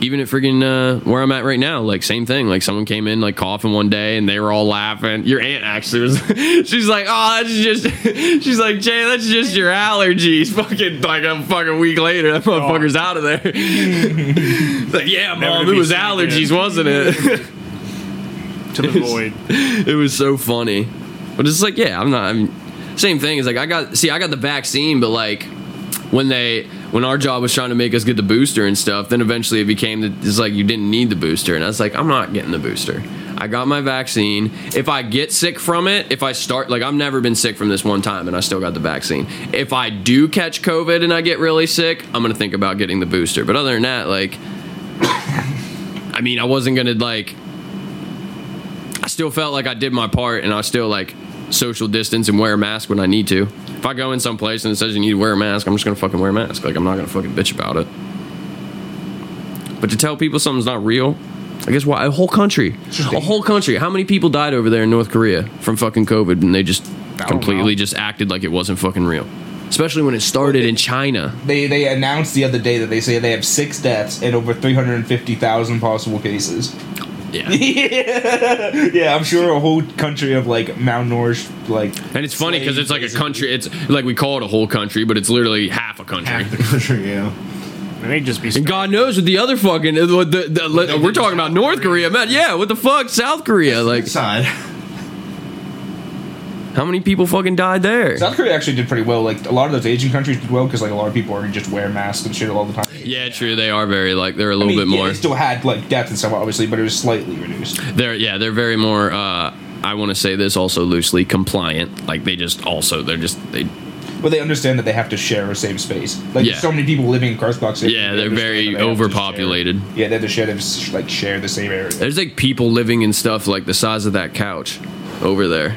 even at friggin' uh, where I'm at right now, like same thing. Like someone came in like coughing one day and they were all laughing. Your aunt actually was. she's like, oh, that's just. She's like, Jay, that's just your allergies. Fucking like a fucking week later, that motherfucker's out of there. like, yeah, mom, it was allergies, again. wasn't it? to the void. it was so funny. But it's like, yeah, I'm not. I'm, same thing. Is like I got see, I got the vaccine, but like when they when our job was trying to make us get the booster and stuff, then eventually it became that it's like you didn't need the booster, and I was like, I'm not getting the booster. I got my vaccine. If I get sick from it, if I start like I've never been sick from this one time, and I still got the vaccine. If I do catch COVID and I get really sick, I'm gonna think about getting the booster. But other than that, like, I mean, I wasn't gonna like I still felt like I did my part and I still like social distance and wear a mask when I need to. If I go in some place and it says you need to wear a mask, I'm just gonna fucking wear a mask. Like I'm not gonna fucking bitch about it. But to tell people something's not real, I guess why a whole country, a whole country. How many people died over there in North Korea from fucking COVID and they just completely know. just acted like it wasn't fucking real. Especially when it started in China. They they announced the other day that they say they have six deaths and over three hundred and fifty thousand possible cases. Yeah. yeah, I'm sure a whole country of like malnourished like. And it's funny because it's like a country. It's like we call it a whole country, but it's literally half a country. Half the country, yeah. It may just be. And God knows with the other fucking, uh, what the, the, we're talking about North Korea, man. Yeah, what the fuck, South Korea? Like, Side. How many people fucking died there? South Korea actually did pretty well. Like a lot of those Asian countries did well because like a lot of people already just wear masks and shit all the time. Yeah, true. They are very like they're a little I mean, bit yeah, more. they still had like death and stuff, obviously, but it was slightly reduced. They're yeah, they're very more. uh I want to say this also loosely compliant. Like they just also they're just they But they understand that they have to share a same space. Like Yeah. so many people living in close proximity. Yeah, they they're very they overpopulated. share- Yeah, they have to share, they have like share the same area. there's like people living in stuff like the size of that couch over there.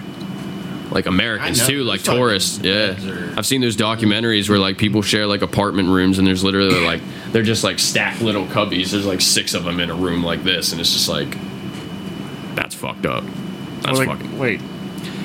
Like Americans too, like It's fucking tourists. Yeah, beds are- I've seen those documentaries where like people share like apartment rooms, and there's literally like they're just like stacked little cubbies. There's like six of them in a room like this, and it's just like that's fucked up. That's like, fucking wait,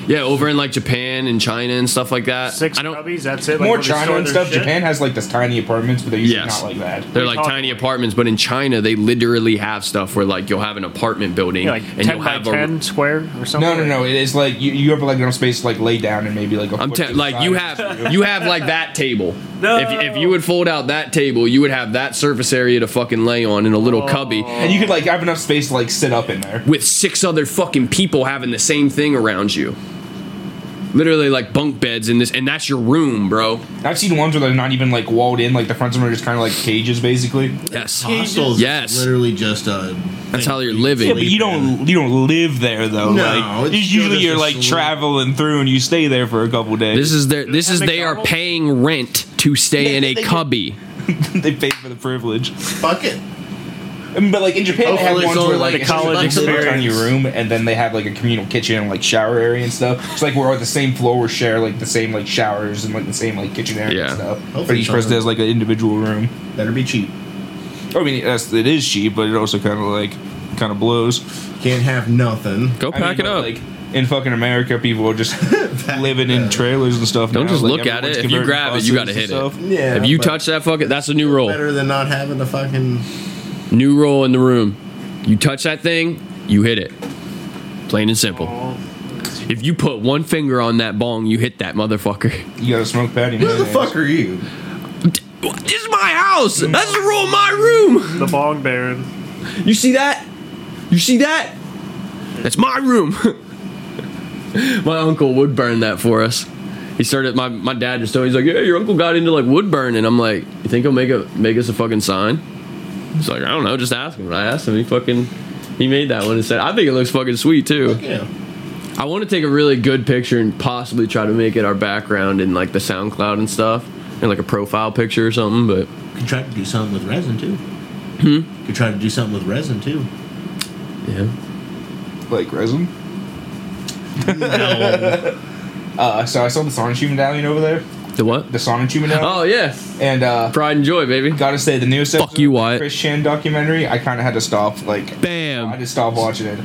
yeah. Over in like Japan and China and stuff like that. six I don't. cubbies. That's it. Like, More where they China store and their stuff. shit? Japan has like this tiny apartments, but they're usually Yes. not like that. They're What like are tiny apartments, but in China they literally have stuff where like you'll have an apartment building Yeah, like and ten you'll by have ten a. square or something. No, no, no. It is like you, you have like enough space to like lay down and maybe like a I'm foot te- to the like you have you have like that table. No. If, if you would fold out that table, you would have that surface area to fucking lay on in a little Oh. cubby and you could like have enough space to like sit up in there. with six other fucking people having the same thing around you. Literally like bunk beds in this, and that's your room, bro. I've seen ones where they're not even like walled in, like the fronts of them are just kind of like cages, basically. Yes, Hostels. Yes. Literally just a. that's how you're living. Yeah, but you don't you don't live there though. No, like it's usually you're like saloon. traveling through and you stay there for a couple days. This is their. This is they are paying rent to stay Yeah, in a they get- cubby. they pay for the privilege. Fuck it. I mean, but like in Japan, they have ones where like the it's just college like a little tiny room, and then they have like a communal kitchen and like shower area and stuff. It's like we're on the same floor, we share like the same like showers and like the same like kitchen area Yeah. and stuff. But each person has like an individual room. Better be cheap. I mean, that's, it is cheap, but it also kind of like kind of blows. Can't have nothing. Go I mean, pack it but, up. Like in fucking America, people are just living in trailers and stuff. Don't now. just Like, look at it. If you grab it, you gotta and hit it. Yeah. if you touch that fucking, that's a new rule. Better than not having the fucking. New rule in the room. You touch that thing, you hit it. Plain and simple. If you put one finger on that bong, you hit that motherfucker. You got a smoke patty. Who the fuck are you? This is my house. That's the rule of my room. the bong baron. You see that? You see that? That's my room. my uncle would burn that for us. He started. My, my dad just told me he's like, yeah, your uncle got into like wood burn, and I'm like, you think he'll make a make us a fucking sign? He's like, I don't know, just ask him. And I asked him. He fucking he made that one and said, I think it looks fucking sweet too. Yeah. I want to take a really good picture and possibly try to make it our background in like the SoundCloud and stuff, and like a profile picture or something. But Could try to do something with resin too. Hmm. Could try to do something with resin too. yeah, like resin. No. Uh, so I saw the Sonic medallion over there. The what? the Sonic album. Oh yeah, And uh, Pride and Joy, baby. gotta say, the newest Fuck you, Wyatt. Chris Chan documentary, I kind of had to stop. Like, Bam. I just stopped watching it.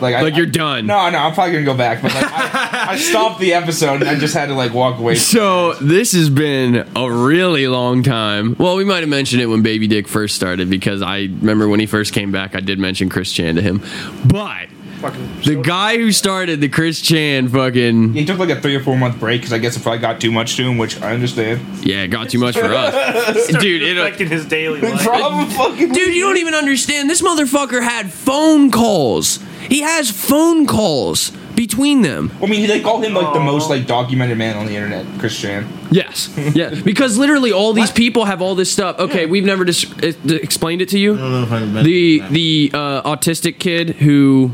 Like, I, Like you're I- done. No, no, I'm probably gonna go back. But like, I, I stopped the episode and I just had to like walk away. So this has been a really long time. Well, we might have mentioned it when Baby Dick first started because I remember when he first came back, I did mention Chris Chan to him. But Fucking the guy who started the Chris Chan fucking He took like a three or four month break because I guess it probably got too much to him, which I understand. yeah, it got too much for us, dude. It, affecting his daily life. Probably fucking. Dude, you don't even understand. This motherfucker had phone calls. He has phone calls between them. I mean, they call him like the most like documented man on the internet, Chris Chan. Yes. Yeah. Because literally all these people have all this stuff. Okay, we've never dis- uh, explained it to you. I don't know if I met The that. the uh, autistic kid who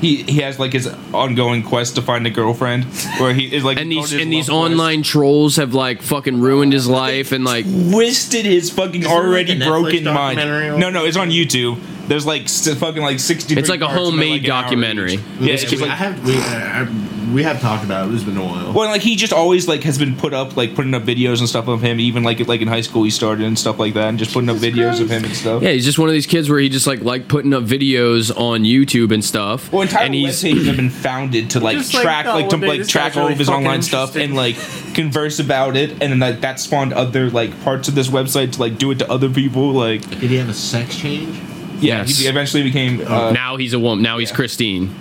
He he has like his ongoing quest to find a girlfriend, where he is like and these and these love quest. online trolls have like fucking ruined his life and like twisted his fucking already like broken mind. No, no, it's on YouTube. There's like s- fucking like sixty. It's like a parts and they're, homemade like, documentary. each. Yeah, Yeah, it's just we, I have we, uh, we have talked about it. It's been a while. well, like he just always like has been put up like putting up videos and stuff of him. Even like like in high school he started and stuff like that, and just putting up videos of him and stuff. yeah he's just one of these kids where he just like like putting up videos on YouTube and stuff. Well, entire and he's pages have been founded to like Just like, track, like to like this track guy's all really of his fucking online stuff and like converse about it, and then like that spawned other like parts of this website to like do it to other people. Like, Did he have a sex change? yeah, Yes. he eventually became uh, now he's a woman. Now he's yeah. Christine,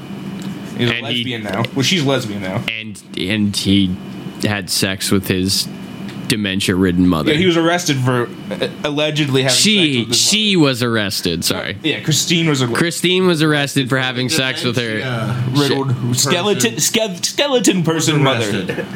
he's a and he- lesbian now. Well, she's lesbian now. and and he had sex with his dementia-ridden mother. Yeah, he was arrested for uh, allegedly having sex she with his she was arrested. Sorry. Yeah, Christine was a Christine was arrested for having sex with her. Yeah. riddled skeleton ske- skeleton person mother.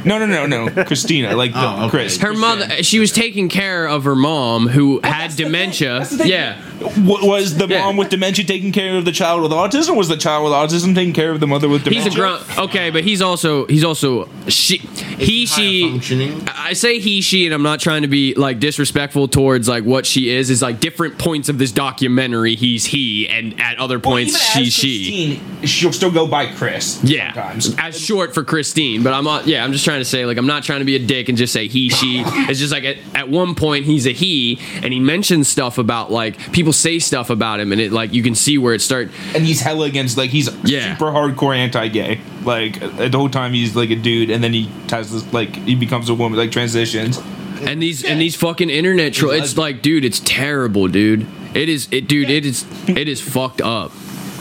No, no, no, no. Christina, like the, Oh, okay. Chris. Her mother, she was taking care of her mom who had dementia. That's the thing. Yeah, W- was the Yeah. mom with dementia taking care of the child with autism? Was the child with autism taking care of the mother with dementia? he's a grunt. Okay, but he's also he's also she he she. functioning. I say he she, and I'm not trying to be like disrespectful towards like what she is. Is like different points of this documentary, he's he, and at other points as she's she. She'll still go by Chris. Yeah, Sometimes. as short for Christine, but I'm not. Yeah, I'm just trying to say like I'm not trying to be a dick and just say he she. It's just like at, at one point he's a he, and he mentions stuff about like people say stuff about him, and it like you can see where it start. and he's hella against like he's Yeah. super hardcore anti-gay. Like the whole time he's like a dude, and then he has this like he becomes a woman, like transitions. And these and these fucking internet trolls. It's like, dude, it's terrible, dude. It is it, dude. It is it is fucked up.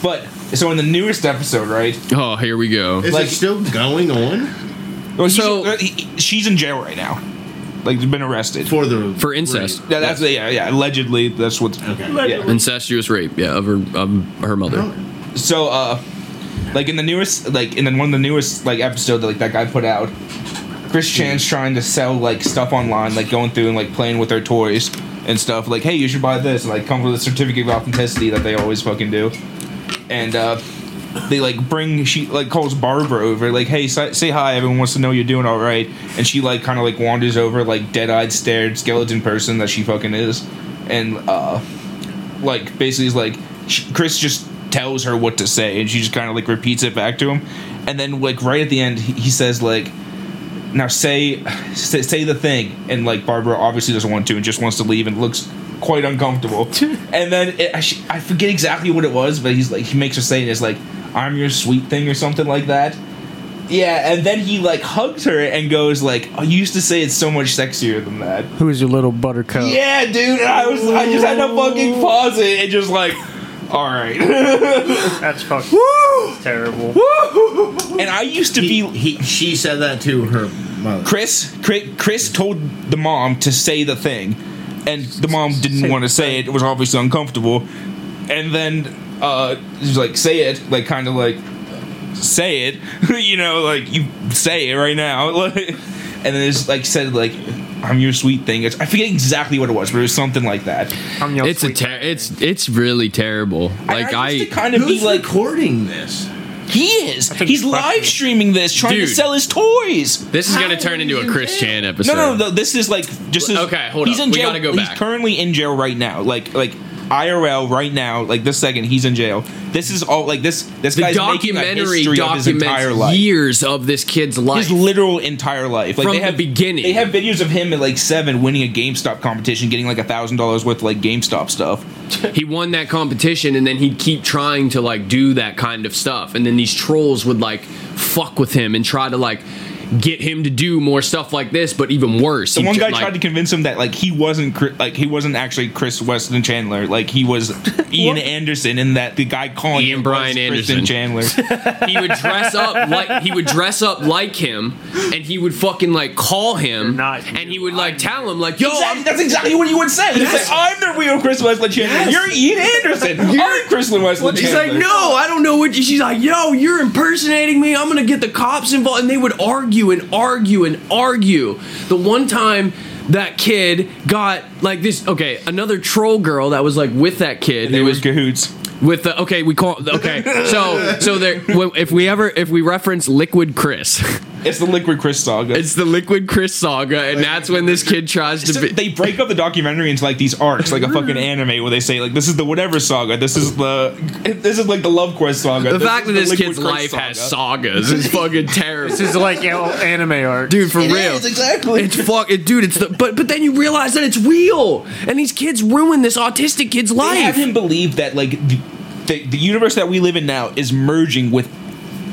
But so in the newest episode, right? Oh, here we go. Is Like- it still going on Well, So- uh, he- she's in jail right now. Like they've been arrested. for the For incest. yeah, that's yeah, yeah. Allegedly, that's what. Okay. Yeah. Incestuous rape, yeah, of her of her mother. So, uh, like in the newest, like in the, one of the newest like episode that like that guy put out, Chris Chan's trying to sell like stuff online, like going through and like playing with their toys and stuff. Like, hey, you should buy this, and like come with a certificate of authenticity that they always fucking do. And uh, they like bring she like calls Barbara over, like, hey, say, say hi. Everyone wants to know you're doing all right. And she like kind of like wanders over, like dead-eyed, stared skeleton person that she fucking is, and uh, like basically is like she, Chris just tells her what to say, and she just kind of like repeats it back to him, and then like right at the end he, he says like, "Now say, say say the thing," and like Barbara obviously doesn't want to and just wants to leave and looks quite uncomfortable, and then it, I, sh- I forget exactly what it was, but he's like he makes her say it is like, "I'm your sweet thing" or something like that. Yeah, and then he like hugs her and goes like, oh, "I used to say it's so much sexier than that." Who's your little buttercup? Yeah, dude. And I was, I just had to fucking pause it and just like, all right. That's fucking terrible. and I used to He, be he, she said that to her mother. Chris. Chris, Chris told the mom to say the thing, and the mom didn't want to say it. It was obviously uncomfortable. And then uh, he's like, "Say it," like kind of like, "Say it," you know, like you say it right now. And then it's like said like. I'm your sweet thing. It's, I forget exactly what it was, but it was something like that. I'm your It's a ter- thing. it's it's really terrible. Like I, used I, kind of Who's be like, recording this? He is. He's live streaming this, trying to sell his toys. this is gonna turn into a Chris in Chan episode. No, no, no. This is like just. As, Okay, hold on. he's up. In We jail. gotta go He's currently in jail right now. Like, like IRL right now, like this second, he's in jail. This is all like this. This The guy's making a documentary history of his entire life. years of this kid's life. His literal entire life, like From they the have beginning. They have videos of him at like seven winning a GameStop competition, getting like a thousand dollars worth of like GameStop stuff. he won that competition and then he'd keep trying to like do that kind of stuff and then these trolls would like fuck with him and try to like get him to do more stuff like this but even worse The one guy like- tried to convince him that like he wasn't Chri- like he wasn't actually Chris Weston Chandler, like he was Ian Anderson, and that the guy calling Ian him Brian was Kristen Anderson. Chandler. he would dress up like he would dress up like him and he would fucking like call him You're not and he would like I'm tell him like yo Exactly, I'm, that's exactly what he would say. He'd say, "I'm the real Chris Weston Chandler. You're Ian Anderson. I'm Chris Wesley She's Chandler." like, no, I don't know what. You, she's like, yo, you're impersonating me. I'm gonna get the cops involved, and they would argue and argue and argue. The one time that kid got like this, okay, another troll girl that was like with that kid. They It were was cahoots. with the okay, we call okay. So so there, if we ever if we reference Liquid Chris, It's the Liquid Chris saga. it's the Liquid Chris saga, and that's when this kid tries to So be. they break up the documentary into like these arcs, like a fucking mm. anime, where they say like this is the whatever saga, this is the this is like the Love Quest saga. the this fact that the this Liquid kid's Chris life saga. has sagas is fucking terrible. This is like you know, anime art. dude for It real is, exactly. it's fuck it, dude it's the but but then you realize that it's real and these kids ruin this autistic kid's life. They have life him believe that like the, the, the universe that we live in now is merging with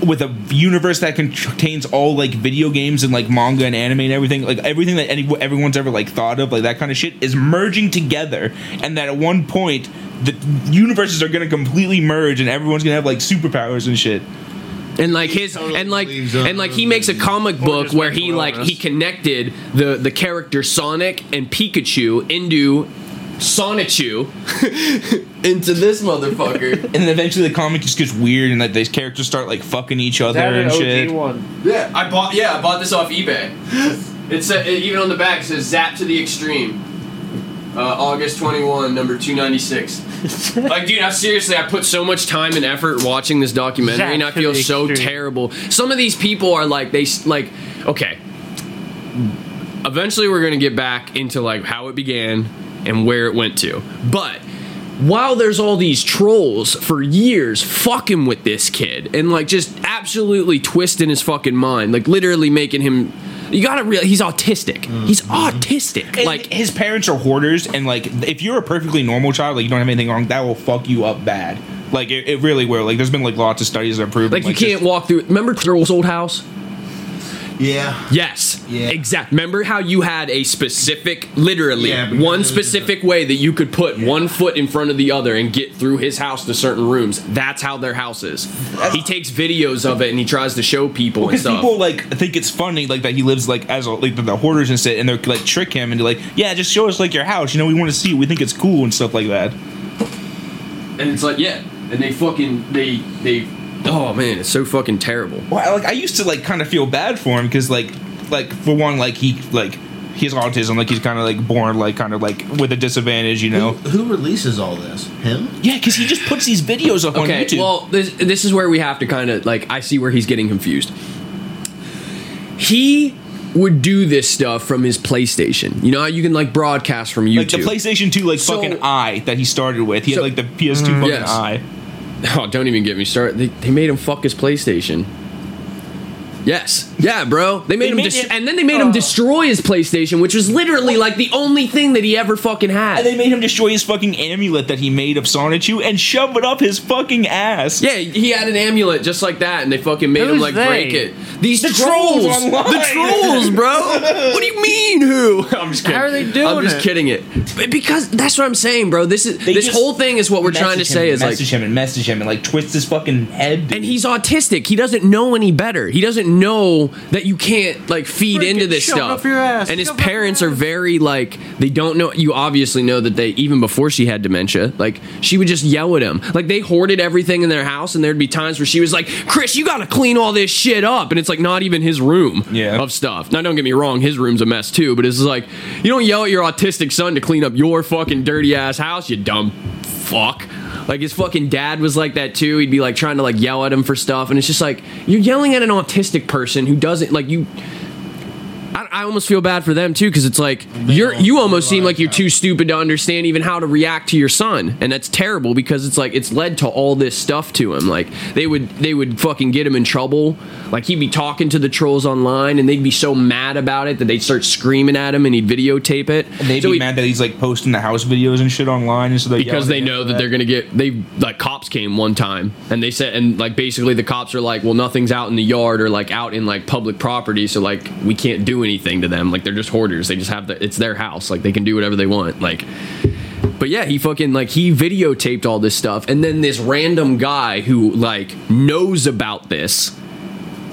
with a universe that contains all like video games and like manga and anime and everything like everything that any, everyone's ever like thought of like that kind of shit is merging together and that at one point the universes are gonna completely merge and everyone's gonna have like superpowers and shit and like his totally and like and like he makes a comic book where he like illness. he connected the the character Sonic and Pikachu into Sonichu into this motherfucker. And then eventually the comic just gets weird and that these characters start like fucking each other that and OG shit. one. yeah I bought yeah I bought this off eBay. It's uh, even on the back it says Zap to the Extreme. Uh, August 21 number 296 like dude I seriously I put so much time and effort watching this documentary Zap and I to feel the so extreme. terrible. Some of these people are like they s- like okay. Eventually we're gonna get back into like how it began and where it went to. But while there's all these trolls for years fucking with this kid and like just absolutely twisting his fucking mind like literally making him you gotta realize he's autistic. He's mm-hmm. autistic. And like his parents are hoarders, and like if you're a perfectly normal child, like you don't have anything wrong, that will fuck you up bad. Like it, it really will. Like there's been like lots of studies that prove like you can't walk through remember Turtle's old house Yeah. Yes. Yeah. Exact. Remember how you had a specific, literally Yeah, one specific way that you could put one foot in front of the other and get through his house to certain rooms. That's how their house is. He takes videos of it and he tries to show people and because stuff. people like think it's funny like that he lives like as a, like the, the hoarders and shit, and they're like trick him into like yeah, just show us like your house. You know, we want to see it. We think it's cool and stuff like that. and it's like, yeah, and they fucking they they. Oh man, it's so fucking terrible. Well, I, like I used to like kind of feel bad for him because like like for one like he like he has autism like he's kind of like born like kind of like with a disadvantage you know Who, who releases all this? Him? yeah because he just puts these videos up on YouTube well, this this is where we have to kind of like I see where he's getting confused. He would do this stuff from his PlayStation. You know how you can like broadcast from YouTube. like the PlayStation 2 like So- fucking eye that he started with he So- had like the PS2 mm. fucking Yes. eye Oh, don't even get me started. They, they made him fuck his PlayStation. Yes. Yeah, bro. They made They him made dis- it- and then they made him Oh. destroy his PlayStation, which was literally like the only thing that he ever fucking had. and they made him destroy his fucking amulet that he made of Sonichu and shove it up his fucking ass yeah, he had an amulet just like that, and they fucking made him Who's like they? break it. These The trolls, trolls online. the trolls, bro. what do you mean, who? I'm just kidding. How are they doing I'm just it? kidding it But because that's what I'm saying, bro. This is They this just whole thing is what we're trying to Message say him, is like message him and message him and like twist his fucking head and he's autistic. He doesn't know any better. He doesn't know that you can't like feed Freaking into this stuff. up your ass. And his Shove parents are very like they don't know. You obviously know that they even before she had dementia, like she would just yell at him. Like they hoarded everything in their house, and there'd be times where she was like, "Chris, you got to clean all this shit up," and it's like not even his room Yeah. of stuff. Now, don't get me wrong, his room's a mess too. But it's like you don't yell at your autistic son to clean up your fucking dirty ass house, you dumb fuck. Like his fucking dad was like that too. He'd be like trying to like yell at him for stuff, and it's just like you're yelling at an autistic person who doesn't like you. I, I almost feel bad for them too because it's like you're you almost seem like you're too stupid to understand even how to react to your son, and that's terrible because it's like it's led to all this stuff to him. Like they would they would fucking get him in trouble. Like he'd be talking to the trolls online, and they'd be so mad about it that they'd start screaming at him, and he'd videotape it. And they'd So be he- mad that he's like posting the house videos and shit online, and so they because they know that they're gonna get they like cops came one time and they said and like basically the cops are like well nothing's out in the yard or like out in like public property so like we can't do anything to them. Like they're just hoarders. They just have the it's their house. Like they can do whatever they want. Like but yeah he fucking like he videotaped all this stuff. And then this random guy who like knows about this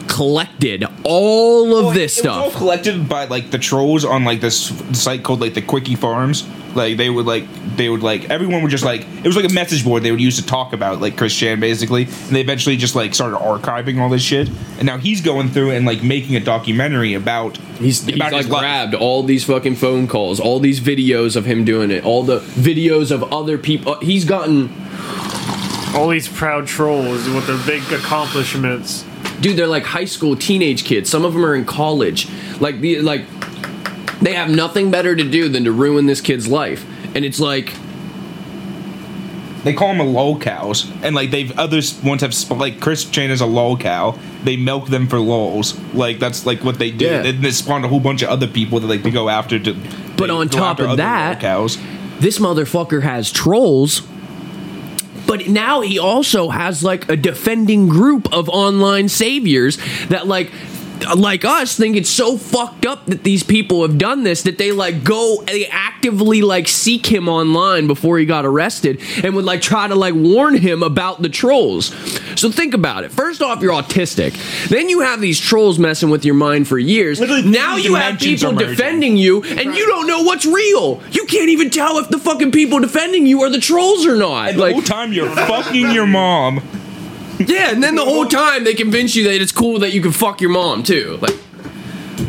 collected all of this It was all stuff collected by like the trolls on like this site called like the Kiwi Farms. Like they would like they would like everyone would just like it was like a message board they would use to talk about like Chris Chan basically, and they eventually just like started archiving all this shit. And now he's going through and like making a documentary about He's, he's about like life. grabbed all these fucking phone calls, all these videos of him doing it, all the videos of other people. He's gotten, All these proud trolls with their big accomplishments. Dude. They're like high school, teenage kids. Some of them are in college. Like the like, they have nothing better to do than to ruin this kid's life. And it's like, They call them a lol cows, and like they've others once have sp- like Chris Chan is a lol cow. They milk them for lols, like that's like what they do. Yeah. And it spawned a whole bunch of other people that like to go after. To But on top of that- cows. this motherfucker has trolls. But now he also has like a defending group of online saviors that like like us think it's so fucked up that these people have done this that they like go they actively like seek him online before he got arrested and would like try to like warn him about the trolls. So think about it. First off, you're autistic. Then you have these trolls messing with your mind for years. Literally, now you have people defending you and you don't know what's real. You can't even tell if the fucking people defending you are the trolls or not. And the whole Like, time you're fucking your mom. Yeah, and then the whole time they convince you that it's cool that you can fuck your mom too. Like,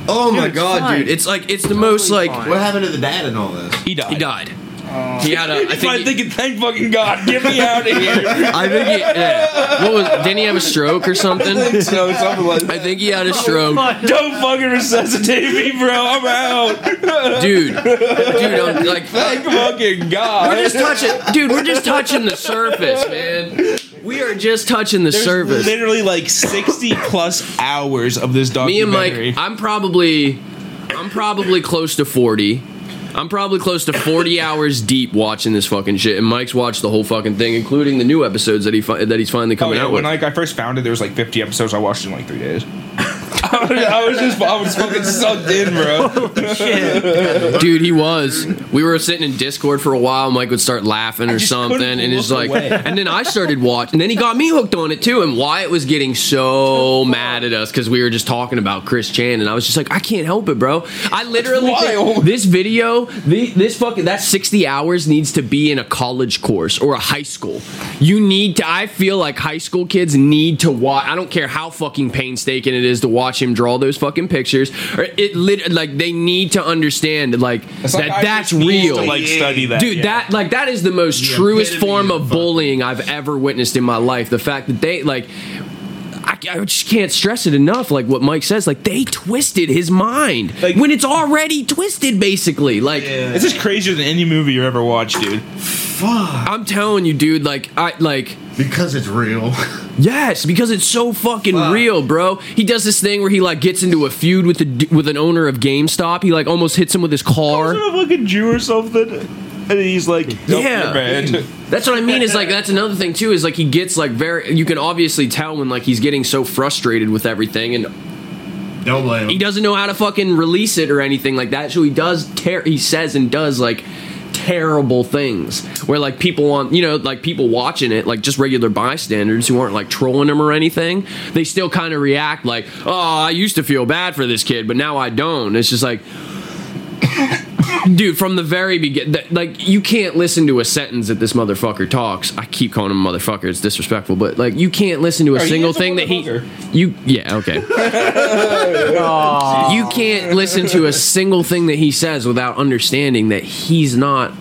oh my it's god, fine. dude, it's like it's the most like fine. What happened to the dad and all this? He died. he died. Oh. He had a. I I think. He, thinking, thank fucking God, get me out of here. I think he. Yeah. What was? Didn't he have a stroke or something? so something like I think he had a oh, stroke, Don't fucking resuscitate me, bro. I'm out. dude. Dude, I'm like, Thank fucking God. we're just touching, dude. We're just touching the surface, man. We are just touching the There's surface. literally like 60 plus hours of this documentary. Me and. Mike, I'm probably, I'm probably close to forty. I'm probably close to 40 hours deep watching this fucking shit, and Mike's watched the whole fucking thing, including the new episodes that he fi- that he's finally coming Oh, coming yeah, out when with. like I first found it, there was like 50 episodes. I watched it in like three days. I was- just, I was fucking sucked in, bro. Dude, he was. We were sitting in Discord for a while. Mike would start laughing or something, and it's like, away. and then I started watching, and then he got me hooked on it too. And Wyatt was getting so mad at us because we were just talking about Chris Chan, and I was just like, I can't help it, bro. I literally think this video, the, this fucking that sixty hours needs to be in a college course or a high school. You need to. I feel like high school kids need to watch. I don't care how fucking painstaking it is to watch him draw those fucking pictures. It lit like they need to understand like It's like that I that's real. To, like study that, Dude, yeah. that like that is the most The truest form of of bullying I've ever witnessed in my life. The fact that they like. I, I just can't stress it enough. Like what Mike says, like they twisted his mind Like- when it's already twisted. Basically, like It's just crazier than any movie you ever watched, dude. Fuck. I'm telling you, dude. Like I like Because it's real. Yes, because it's so fucking real, bro. He does this thing where he like gets into a feud with the with an owner of GameStop. He like almost hits him with his car. Wasn't a fucking Jew or something? And he's like, nope, Yeah. you're. That's what I mean. Is like that's another thing too. Is like he gets like very. You can obviously tell when like he's getting so frustrated with everything, and Don't blame him. he doesn't know how to fucking release it or anything like that. So he does. tear. he says and does like terrible things where like people on you know like people watching it like just regular bystanders who aren't like trolling him or anything they still kind of react like oh i used to feel bad for this kid but now i don't it's just like dude from the very beginning like you can't listen to a sentence that this motherfucker talks. I keep calling him a motherfucker. It's disrespectful but like you can't listen to a he single is a thing that he you yeah okay. You can't listen to a single thing that he says without understanding that he's not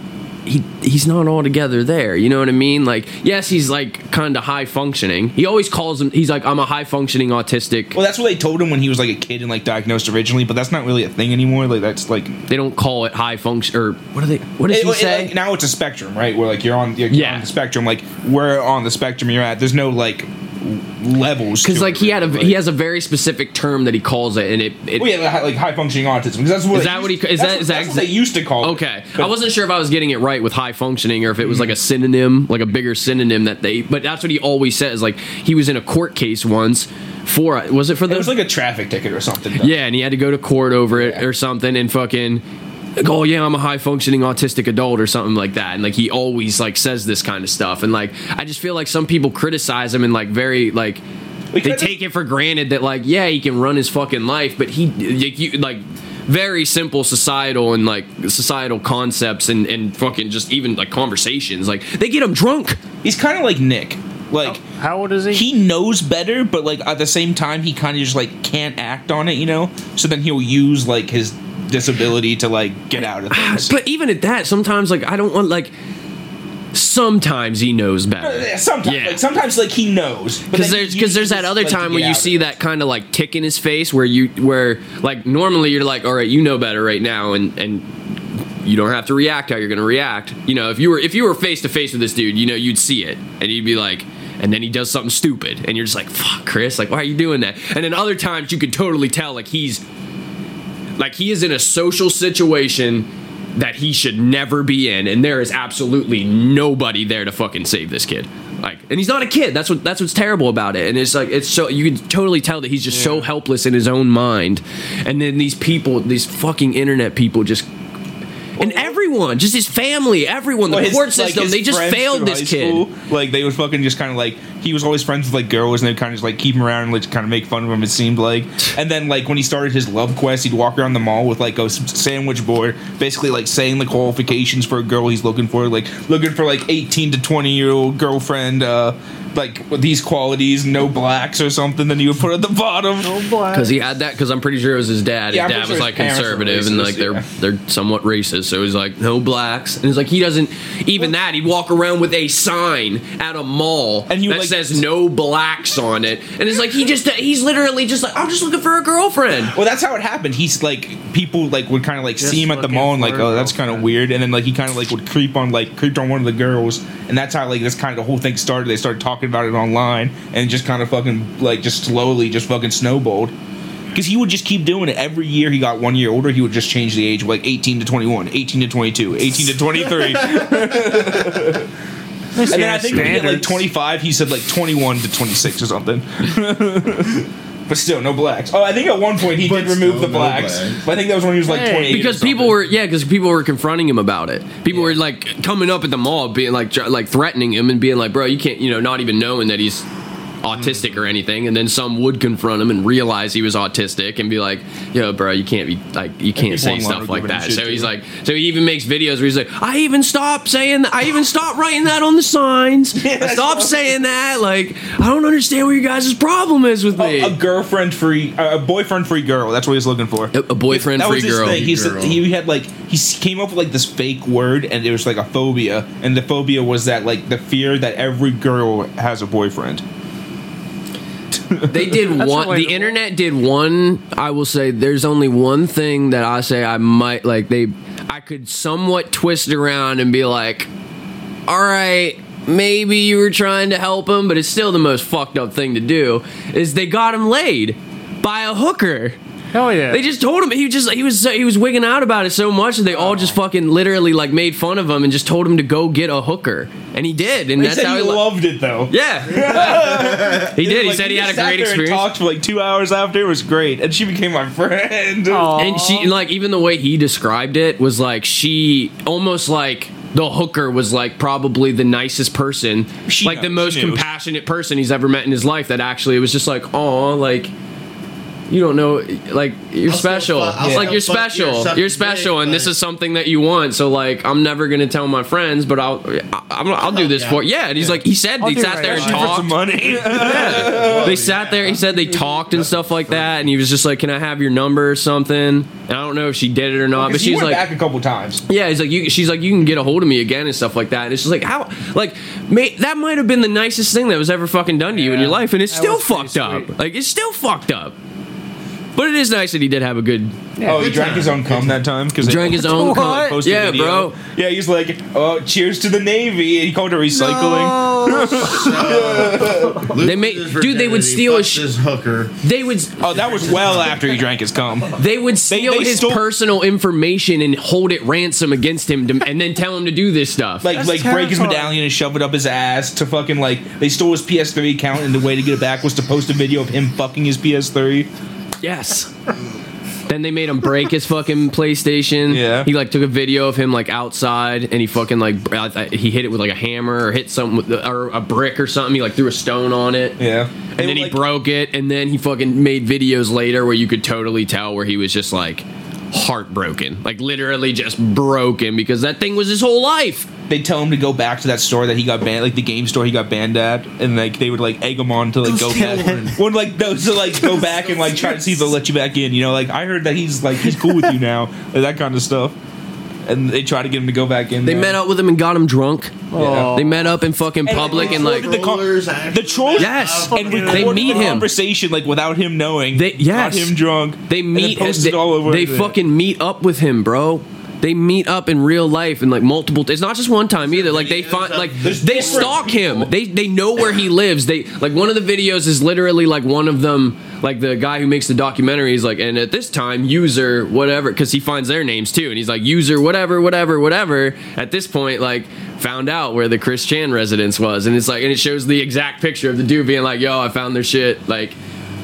he he's not altogether there. You know what I mean? Like, yes, he's like kind of high functioning. He always calls him. He's like, I'm a high functioning autistic. Well, that's what they told him when he was like a kid and like diagnosed originally, but that's not really a thing anymore. Like that's like They don't call it high function or what do they? What does It- he it- say? like, now it's a spectrum, right? Where like you're on, you're Yeah. on the spectrum. Like where on the spectrum you're at, there's no like levels. Because like it, he had a right? he has a very specific term that he calls it, and it. it Well, yeah, like high functioning autism. Because that's what Is that what he- used- is that- what- is that what they used to call it. Okay, I wasn't sure if I was getting it right with high functioning or if it was like a mm. synonym, like a bigger synonym that they. But that's what he always says. Like he was in a court case once for was it for the It was like a traffic ticket or something. though. yeah, and he had to go to court over it Yeah. or something, and fucking. Like, Oh yeah, I'm a high functioning autistic adult or something like that, and like he always like says this kind of stuff, and like I just feel like some people criticize him and like very like We they take it for granted that like yeah he can run his fucking life, but he like, you, like very simple societal and like societal concepts and and fucking just even like conversations like they get him drunk. He's kind of like Nick. Like How old is he? he knows better, but like at the same time, he kind of just like can't act on it, you know. So then he'll use like his disability to like get out of things. But even at that, sometimes like I don't want like. Sometimes he knows better. Sometimes, Yeah. like, sometimes like he knows because there's because there's that other like, time where you see that kind of like tick in his face where you where like normally you're like all right you know better right now and and you don't have to react how you're gonna react you know if you were if you were face to face with this dude you know you'd see it and you'd be like and then he does something stupid and you're just like fuck Chris like why are you doing that and then other times you can totally tell like he's like he is in a social situation that he should never be in and there is absolutely nobody there to fucking save this kid. Like and he's not a kid. That's what that's what's terrible about it. And it's like it's so you can totally tell that he's just so helpless in his own mind. And then these people these fucking internet people just and everyone just his family everyone the Well, his- court system his they just failed this kid. school, like they would fucking just kind of like he was always friends with like girls and they kind of just like keep him around and like kind of make fun of him. It seemed like, and then like when he started his love quest, he'd walk around the mall with like a sandwich board, basically like saying the qualifications for a girl he's looking for, like looking for like eighteen to twenty year old girlfriend. uh like with these qualities, no blacks or something. Then he would put at the bottom. No blacks. because he had that because I'm pretty sure it was his dad. His Yeah, I'm dad pretty was like his parents were conservative and like they're yeah. they're somewhat racist. So he's like no blacks, and it's like he doesn't even that. He'd walk around with a sign at a mall And he would, like- says no blacks on it, and it's like he just he's literally just like I'm just looking for a girlfriend. Well, that's how it happened. He's like people like would kind of like Just see him at the mall and like, oh, that's kind of weird. And then like he kind of like would creep on like creeped on one of the girls, and that's how like this kind of the whole thing started. They started talking about it online, and just kind of fucking like just slowly just fucking snowballed. Because he would just keep doing it every year. He got one year older. He would just change the age, like 18 to 21, 18 to 22, 18 to 23. and then I think when he hit like 25, he said like 21 to 26 or something. but still, no blacks. Oh, I think at one point he But did remove still the no blacks. blacks. But I think that was when he was like Hey. 28. or because people something. were yeah because people were confronting him about it people were like coming up at the mall being like tr- like threatening him and being like bro you can't you know not even knowing that he's autistic or anything and then some would confront him and realize he was autistic and be like yo bro you can't be like you can't say stuff like that so he's like so he even makes videos where he's like i even stopped saying that i even stopped writing that on the signs i stopped saying that like i don't understand what your guys' problem is with me a, a girlfriend free, a boyfriend free girl. That's what he's looking for. a, a boyfriend that free was his girl thing. He said he had like he came up with like this fake word, and it was like a phobia, and the phobia was that like the fear that every girl has a boyfriend. They did one. The internet did one. I will say, there's only one thing that I say I might like. They, I could somewhat twist around and be like, all right. Maybe you were trying to help him, but it's still the most fucked up thing to do. Is they got him laid by a hooker. Hell yeah. They just told him he just he was he was wigging out about it so much that they all just oh. fucking literally like made fun of him and just told him to go get a hooker, and he did, and He that's said how he he lo- loved it though. Yeah, he did. He Like, said he we had a just sat great there and experience. Talked for like two hours after. It was great, and she became my friend. Aw. And she like even the way he described it was like she almost like the hooker was like probably the nicest person, She like the knows, most she knows. compassionate person he's ever met in his life. That actually it was just like, oh, like you don't know, like you're I'll special. fuck- I'll like you're fuck your special. You're special, dick, and this is something that you want. So like, I'm never gonna tell my friends, but I'll I, I'm, I'll do this Yeah. for. Yeah, and he's like, he said I'll he sat right there and now. Shoot for some talked. money. They sat there. He said they talked and stuff like that, and he was just like, "Can I have your number or something?" And I don't know if she did it or not, but she's like, back a couple times. Yeah, he's like, you, she's like, you can get a hold of me again and stuff like that. And it's just like, how, like, mate, that might have been the nicest thing that was ever fucking done to you in your life, and it's that still fucked up. Like, it's still fucked up. But it is nice that he did have a good. oh, he drank time. his own cum that time because he Drank his own cum. posted Yeah, video. bro. Yeah, he's like, "Oh, cheers to the Navy," he called it recycling. They made- dude, they would steal his fucks sh- his hooker. They would. Oh, that was well after he drank his cum. They would steal they his stole- personal information and hold it ransom against him, to, and then tell him to do this stuff. Like, That's like break his terrifying. medallion and shove it up his ass to fucking like. They stole his PS3 account, and the way to get it back was to post a video of him fucking his PS3. Yes. Then they made him break his fucking PlayStation. Yeah. He like took a video of him like outside, and he fucking like br- he hit it with like a hammer or hit something with the, or a brick or something. He like threw a stone on it. Yeah, And then he broke it, and then he fucking made videos later where you could totally tell where he was just like heartbroken, like literally just broken because that thing was his whole life. They tell him to go back to that store that he got banned, like the game store he got banned at, and like they would like egg him on to like go back. Would like those to like go back and like try to see if they'll let you back in. You know, like I heard that he's like he's cool with you now, like, that kind of stuff. And they try to get him to go back in. They there. met up with him and got him drunk. Yeah. They met up in fucking And- public and like the co- Trollers the trolls Yes. and They recorded meet the him. conversation like without him knowing. They- yes. got him drunk. They and meet. posted they, all over. they fucking meet up with him, bro. They meet up in real life and like multiple. It's not just one time either. Like they find like they stalk him. They they know where he lives. They like one of the videos is literally like one of them. Like the guy who makes the documentary is like, and at this time, user whatever, because he finds their names too, and he's like, user whatever, whatever, whatever. At this point, like found out where the Chris Chan residence was, and it's like, and it shows the exact picture of the dude being like, yo, I found their shit, like.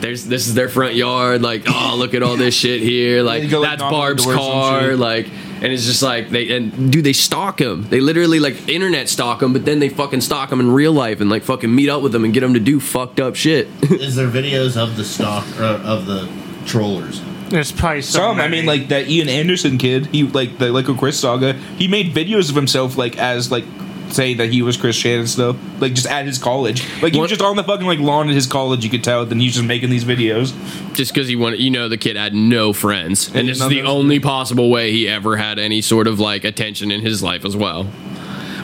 There's this is their front yard. Like, oh, look at all this shit here. Like, go, like, that's knock on the Barb's car. Like, and it's just like they and dude, they stalk him. They literally like internet stalk him, but then they fucking stalk him in real life and like fucking meet up with him and get him to do fucked up shit. Is there videos of the stock uh, of the trollers? There's probably some. Some, I mean, like that Ian Anderson kid. He like the like a Chris saga. He made videos of himself like as like say that he was Chris Chan and stuff. Like just at his college. Like he was just on the fucking like lawn at his college. You could tell. Then he's just making these videos. just because he wanted, you know, the kid had no friends, and Yeah, this is the only possible way he ever had any sort of like attention in his life as well.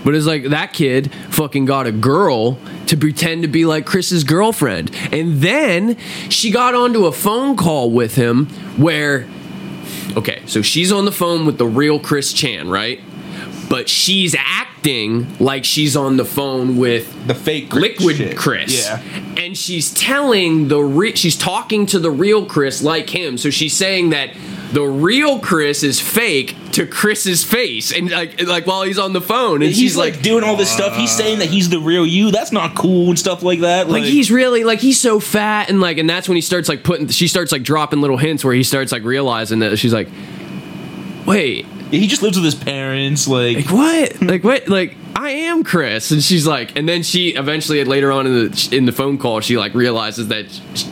But it's like that kid fucking got a girl to pretend to be like Chris's girlfriend. And then she got onto a phone call with him where, okay, so she's on the phone with the real Chris Chan, right? But she's acting like she's on the phone with The fake Chris liquid shit. Chris. Yeah. And she's telling the re- she's talking to the real Chris like him. So she's saying that the real Chris is fake to Chris's face and like like while he's on the phone and He's, she's like, like doing all this stuff. He's saying that he's the real you. That's not cool and stuff like that. like he's really like he's so fat and like and that's when he starts like putting she starts like dropping little hints where he starts like realizing that she's like wait. He just lives with his parents. Like like what? Like what? Like i am chris. And she's like and then she eventually later on in the in the phone call she like realizes that sh-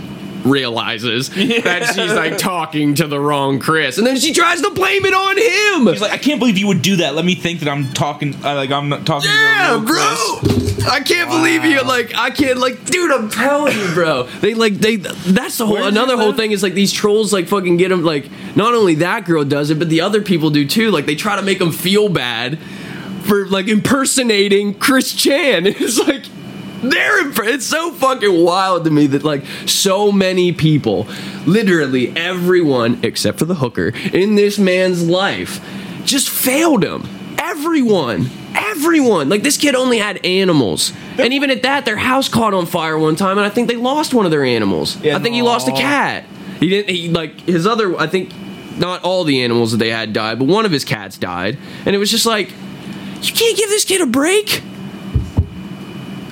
realizes that she's like talking to the wrong chris and then she tries to blame it on him he's like, I can't believe you would do that. Let me think that I'm talking. Uh, like I'm not talking. yeah, to the real Chris. bro. I can't believe you. Like, I can't. Like, dude, I'm telling you, bro. They like they. That's the whole. Where's another whole thing is like these trolls like fucking get them. Like, not only that girl does it, but the other people do too. Like, they try to make them feel bad for like impersonating Chris Chan. It's like they're. It's so fucking wild to me that like so many people, literally everyone except for the hooker in this man's life, just failed him. Everyone. Everyone. Like this kid only had animals. And even at that, their house caught on fire one time, and I think they lost one of their animals. Yeah. I think he lost a cat. He didn't he like his other I think not all the animals that they had died, but one of his cats died. And it was just like you can't give this kid a break.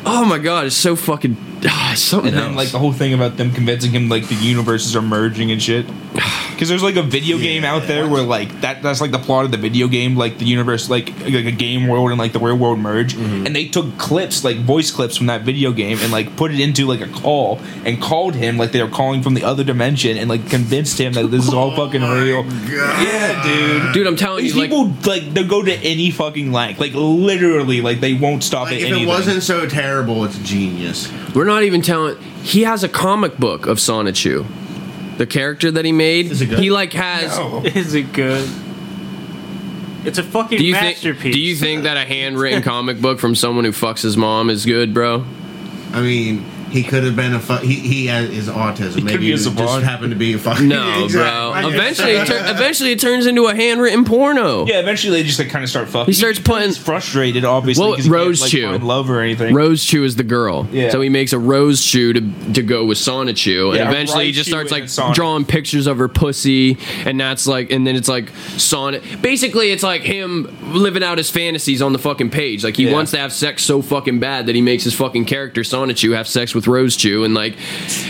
Oh my god, it's so fucking ah, something And then else. like the whole thing about them convincing him like the universes are merging and shit. Because Because there's like a video game out there where like that that's like the plot of the video game, like the universe, like like a game world and like the real world merge, Mm-hmm. and they took clips, like voice clips from that video game, and like put it into like a call and called him like they were calling from the other dimension, and like convinced him that this is all fucking real. Yeah, dude. Dude, I'm telling These you, like, people like they'll go to any fucking length, like literally, like they won't stop Like at if anything. it wasn't so terrible, it's genius. we're not even telling. He has a comic book of Sonichu. The character that he made, Is it good? he like has. No. Is it good? It's a fucking Do you think? masterpiece. Do you think that a handwritten comic book from someone who fucks his mom is good, bro? I mean, he could have been a fu- he he has his autism. could Maybe be he a just savant. happened to be a fucking No, bro. Exactly. Eventually, it tur- eventually it turns into a handwritten porno. Yeah, eventually they just like kind of start fucking. He starts putting- He's frustrated, obviously. Well, 'cause he can't, Rose like, Chew. find love or anything. Rosechu is the girl. Yeah. So he makes a Rosechu to, to go with Sonichu. And Yeah, eventually he Raichu just starts and like Sonic. drawing pictures of her pussy. And that's like, and then it's like Sonic. Basically, it's like him living out his fantasies on the fucking page. Like he Yeah. wants to have sex so fucking bad that he makes his fucking character Sonichu have sex with Rosechu. And like,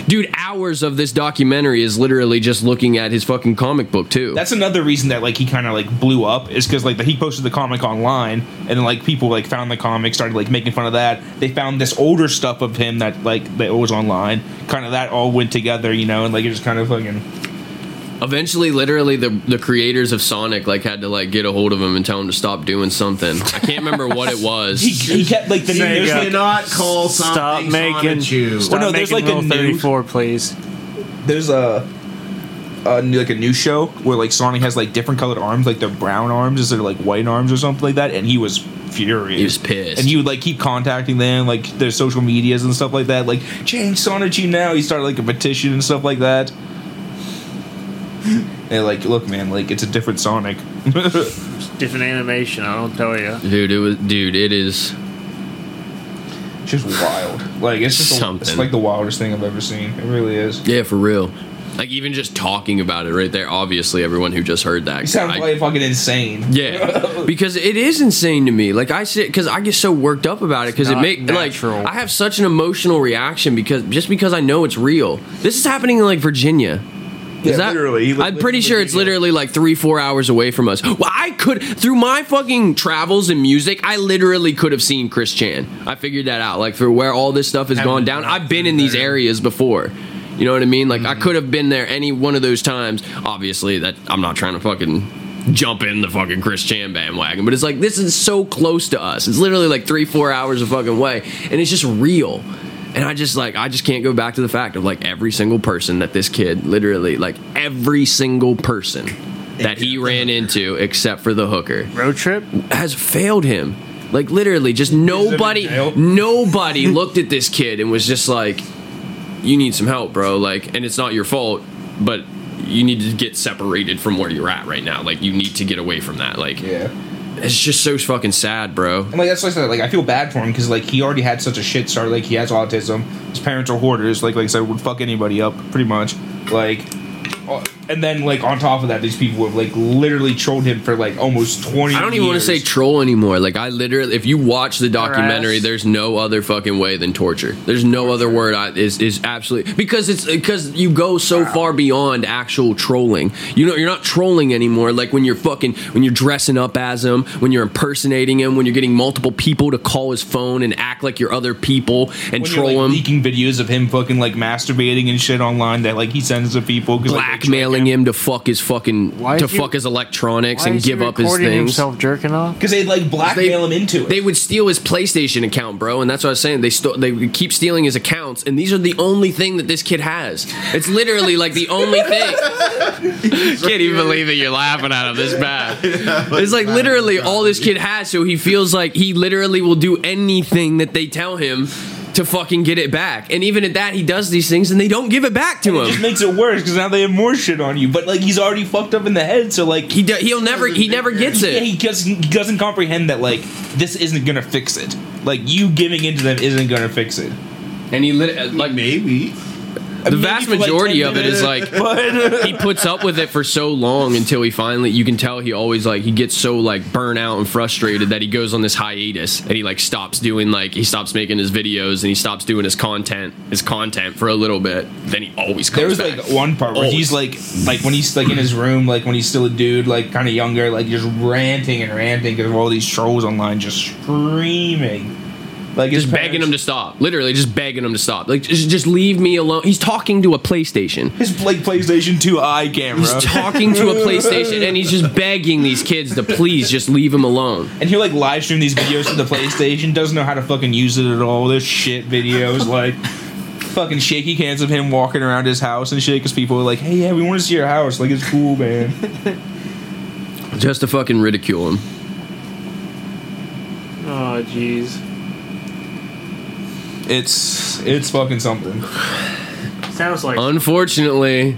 dude, hours of this documentary is literally just looking at his fucking comic book too. That's another reason that like he kind of like blew up is because like the, he posted the comic online and like people like found the comic started like making fun of that. They found this older stuff of him that like that was online. Kind of that all went together, you know, and like it just kind of fucking. Eventually, literally, the the creators of Sonic like had to like get a hold of him and tell him to stop doing something. I can't remember what it was. He, he kept like the Sega. there's, You like, cannot call something Stop making. Sonichu. Stop Well, no, there's making like a new- 34, please. there's a. A new, like a new show where like Sonic has like different colored arms, like they're brown arms instead of like white arms or something like that, and he was furious. He was pissed. and he would like keep contacting them, like their social medias and stuff like that. Like change Sonic you now. He started like a petition and stuff like that. And like, look, man, like it's a different Sonic. Different animation, I don't tell you. Dude, it was dude. It is. just wild. Like it's just a, it's Something. like the wildest thing I've ever seen. It really is. Yeah, for real. Like even just talking about it right there. Obviously, everyone who just heard that. He sounds like fucking insane. yeah, because it is insane to me. Like I sit, because I get so worked up about it because it not make like. I have such an emotional reaction because just because I know it's real. This is happening in like Virginia. Yeah, that, literally. Li- I'm pretty sure it's literally like three, four hours away from us. Well, I could through my fucking travels and music, I literally could have seen Chris Chan. I figured that out. Like for where all this stuff has gone down, I've been in these areas before. You know what I mean? Like I could have been there any one of those times. Obviously, that I'm not trying to fucking jump in the fucking Chris Chan bandwagon, but it's like this is so close to us. It's literally like three, four hours of fucking way, and it's just real. And I just like I just can't go back to the fact of like every single person that this kid literally like every single person that he ran into except for the hooker Road trip? has failed him. Like literally, just nobody, nobody looked at this kid and was just like, "You need some help, bro." Like, and it's not your fault, but you need to get separated from where you're at right now. Like, you need to get away from that. Like, Yeah. It's just so fucking sad, bro. And like that's like I said, like I feel bad for him because like he already had such a shit start. Like he has autism. His parents are hoarders. Like like I said, would fuck anybody up pretty much. Like, Uh, and then like on top of that, these people have like literally trolled him for like almost twenty. I don't even want to say troll anymore. Like I literally, if you watch the documentary, Harass. there's no other fucking way than torture. There's no other word I, is is absolutely because it's because you go so far beyond actual trolling. You know, you're not trolling anymore. Like when you're fucking when you're dressing up as him, when you're impersonating him, when you're getting multiple people to call his phone and act like you're other people and when troll you're, like, him. leaking videos of him fucking like masturbating and shit online that like he sends to people 'cause, like, they trick Blackmailing him to fuck his fucking Why to is he- fuck his electronics Why and is he give up his recording things. himself jerking off? Because they like blackmail him into it. They would steal his PlayStation account, bro, and that's what I was saying. They sto- they would keep stealing his accounts, and these are the only thing that this kid has. It's literally like the only thing. Can't even believe that you're laughing at him this bad. It's like literally all this kid has, so he feels like he literally will do anything that they tell him to fucking get it back. And even at that, he does these things, and they don't give it back to him. it just makes it worse because now they have more shit on you. But like he's already fucked up in the head, so like He do- he'll never he never gets Yeah, it. he doesn't, he doesn't comprehend that like this isn't gonna fix it. Like you giving into them isn't gonna fix it. And he lit- uh, like Maybe. The vast for, like, majority 10 of it is like But he puts up with it for so long until he finally you can tell he always like he gets so like burnt out and frustrated that he goes on this hiatus and he like stops doing like he stops making his videos and he stops doing his content his content for a little bit then he always there comes was back. like one part where Always. he's like, like when he's like in his room, like when he's still a dude, like kind of younger, like just ranting and ranting because of all these trolls online, just screaming, like his just begging him to stop literally just begging him to stop like just, just leave me alone he's talking to a playstation his like PlayStation 2 eye camera. he's talking to a playstation and he's just begging these kids to please just leave him alone and he'll like live stream these videos to the PlayStation. Doesn't know how to fucking use it at all. There's shit videos like fucking shaky cans of him walking around his house and shit because people are like, "Hey, yeah, we want to see your house. Like it's cool, man." just to fucking ridicule him Oh, jeez. It's it's fucking something. Sounds like Unfortunately,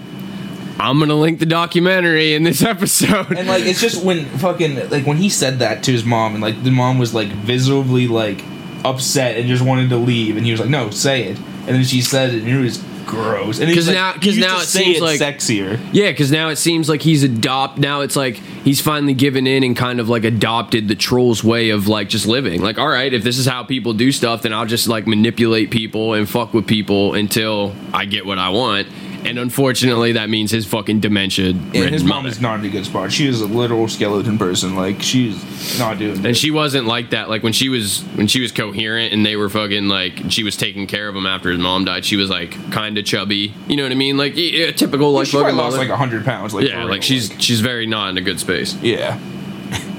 I'm gonna link the documentary in this episode. And like it's just when fucking like when he said that to his mom and like the mom was like visibly like upset and just wanted to leave and he was like, No, say it. And then she said it and it was gross. And he's 'Cause like, now- "You 'cause used now it seems it like- sexier. yeah, because now it seems like he's adopt. Now it's like he's finally given in and kind of like adopted the trolls' way of like just living. Like, all right, if this is how people do stuff, then I'll just like manipulate people and fuck with people until I get what I want. And unfortunately, that means his fucking dementia. And his mom mother. is not in a good spot. She is a literal skeleton person. Like she's not doing And she wasn't like that. Like when she was when she was coherent and they were fucking like she was taking care of him after his mom died. She was like kind of chubby. You know what I mean? Like yeah, typical like she fucking lost mother. like hundred pounds. Like yeah, like she's she's very not in a good space. yeah.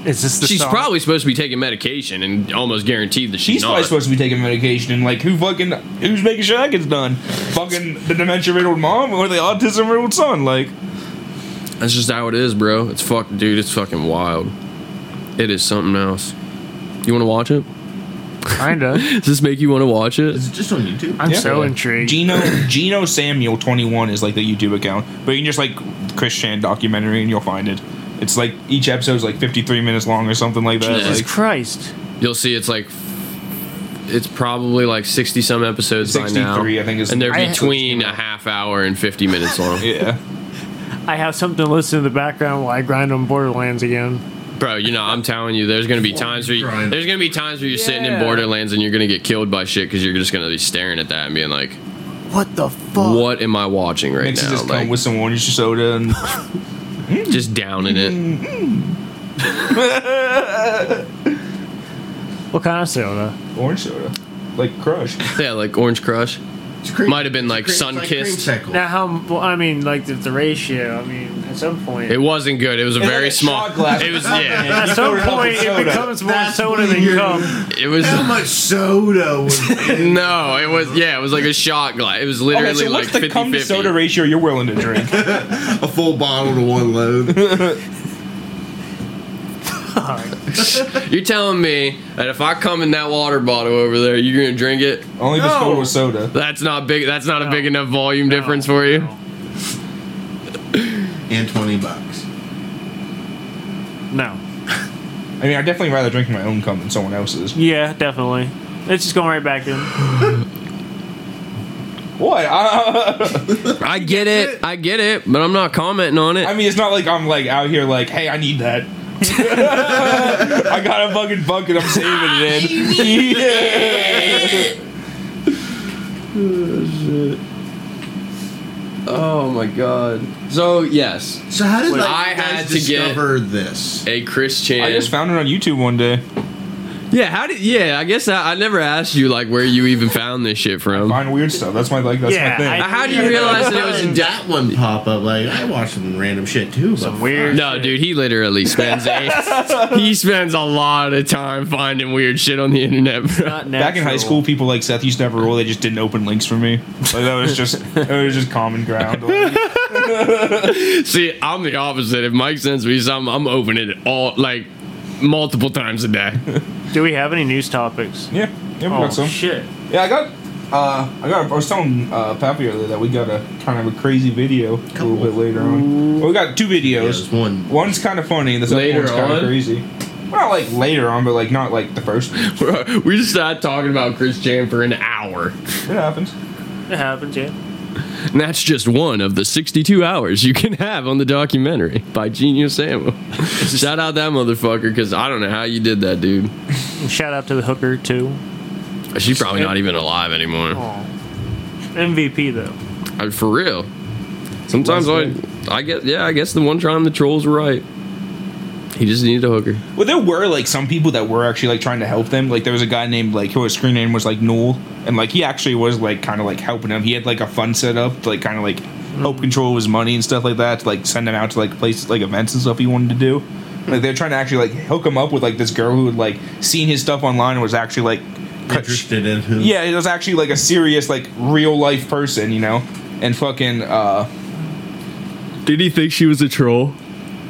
Is this the She's song? probably supposed to be taking medication and almost guaranteed that she's, She's probably not. supposed to be taking medication and like who fucking who's making sure that gets done? Fucking the dementia riddled mom or the autism riddled son? Like That's just how it is, bro. It's fuck, dude. It's fucking wild. It is something else. You want to watch it? kinda. Does this make you want to watch it? Is it just on YouTube? I'm Yeah. so intrigued. Gino Geno Samuel twenty one is like the YouTube account, but you can just like Chris Chan documentary and you'll find it. It's like each episode's like fifty three minutes long or something like that. Jesus Like, Christ. You'll see. It's like it's probably like sixty some episodes by now, 63, I think, is- and they're I- between a half hour and fifty minutes long. yeah, I have something to listen to in the background while I grind on Borderlands again. Bro, you know, I'm telling you, there's gonna be times where you, there's gonna be times where you're sitting in Borderlands and you're gonna get killed by shit because you're just gonna be staring at that and being like, What the fuck? "What am I watching right makes it now?" just Like, come with some orange soda and just down in it. What kind of soda? orange soda, like Crush. Yeah, like Orange Crush. It's cream- Might have been like it's sun like kissed. creamsicle. Now, how? Well, I mean, like the, the ratio. I mean, at some point, It wasn't good. It was a And very then a small. glass. It was yeah. at some point it becomes more That's soda when than you're- cum. It was How much soda was in no. It was yeah. It was like a shot glass. It was literally Okay, literally so what's like the cum 50 to soda ratio you're willing to drink? a full bottle to one load? You're telling me that if I come in that water bottle over there, you're gonna drink it? Only if it's filled with soda. That's not big. That's not a No. big enough volume difference for you. and 20 bucks. No. I mean, I'd definitely rather drink my own cum than someone else's. Yeah, definitely. It's just going right back in. What? I, I get it. I get it, but I'm not commenting on it. I mean, it's not like I'm like out here like, hey, I need that. I got a fucking bucket. I'm saving it in. oh my god. So yes, So how did like, I you guys had to get- discover this? a Chris Chan. I just found it on YouTube one day. Yeah. How did? Yeah. I guess I, I never asked you like where you even found this shit from. Find weird stuff. That's my like. That's Yeah, my thing. I- How do you realize that it was in that one pop up? Like I watch some random shit too. Some but weird. No, dude, he literally spends a, he spends a lot of time finding weird shit on the internet, bro. Not Back in high natural. school, people like Seth used to have a rule. They just didn't open links for me. Like that was just it was just common ground. See, I'm the opposite. If Mike sends me something, I'm opening it all like multiple times a day. Do we have any news topics? yeah, yeah, we Oh got some. shit! Yeah, I got. Uh, I got. I was telling uh, Pappy earlier that we got a kind of a crazy video a little bit later on. Well, we got two yeah, videos. there's one. One's kind of funny, and the Later other one's kind on? of crazy. Well, not like later on, but like not like the first one. Bro, we just started talking about Chris Chan for an hour. It happens. It happens, yeah. And that's just one of the 62 hours you can have on the documentary by Geno Samuel. Shout out that motherfucker because I don't know how you did that, dude. Shout out to the hooker too. She's probably not even alive anymore. Oh. MVP though. Uh, For real. Sometimes I, I guess, yeah, I guess the one time the trolls were right. He just needed a hooker. Well, there were like some people that were actually like trying to help them. Like there was a guy named like who his screen name was like Noel, and like he actually was like kind of like helping him. He had like a fund set up to like kind of like help control his money and stuff like that. To like send him out to like places like events and stuff he wanted to do. Like they're trying to actually like hook him up with like this girl who had like seen his stuff online and was actually like cut- Interested in who? yeah, it was actually like a serious like real life person, you know, and fucking uh. Did he think she was a troll?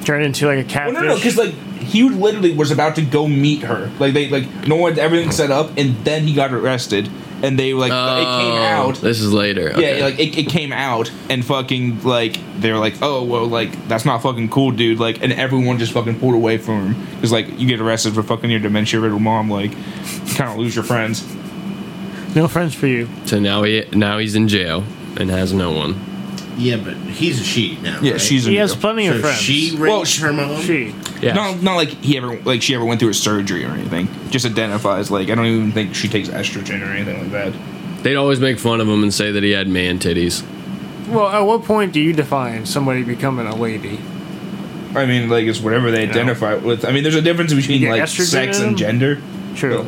Turned into like a Well, catfish. no, no, because like he literally was about to go meet her. Like they like no one everything set up, and then he got arrested, and they like it came Oh, out. This is later. Okay. Yeah, like it, it came out, and fucking like they're like, oh well, like that's not fucking cool, dude. Like, and everyone just fucking pulled away from him because like you get arrested for fucking your dementia riddled mom, like you kind of lose your friends. no friends for you. so now he now he's in jail and has no one. Yeah, but he's a she now. Yeah, right? she's He in has jail. plenty of So friends. she raped Well, her mom. she. Yeah. No, not like he ever like she ever went through a surgery or anything. Just identifies like I don't even think she takes estrogen or anything like that. They'd always make fun of him and say that he had man titties. Well, at what point do you define somebody becoming a lady? I mean, like it's whatever they identify with. I mean, there's a difference between get like estrogen sex in and gender. True.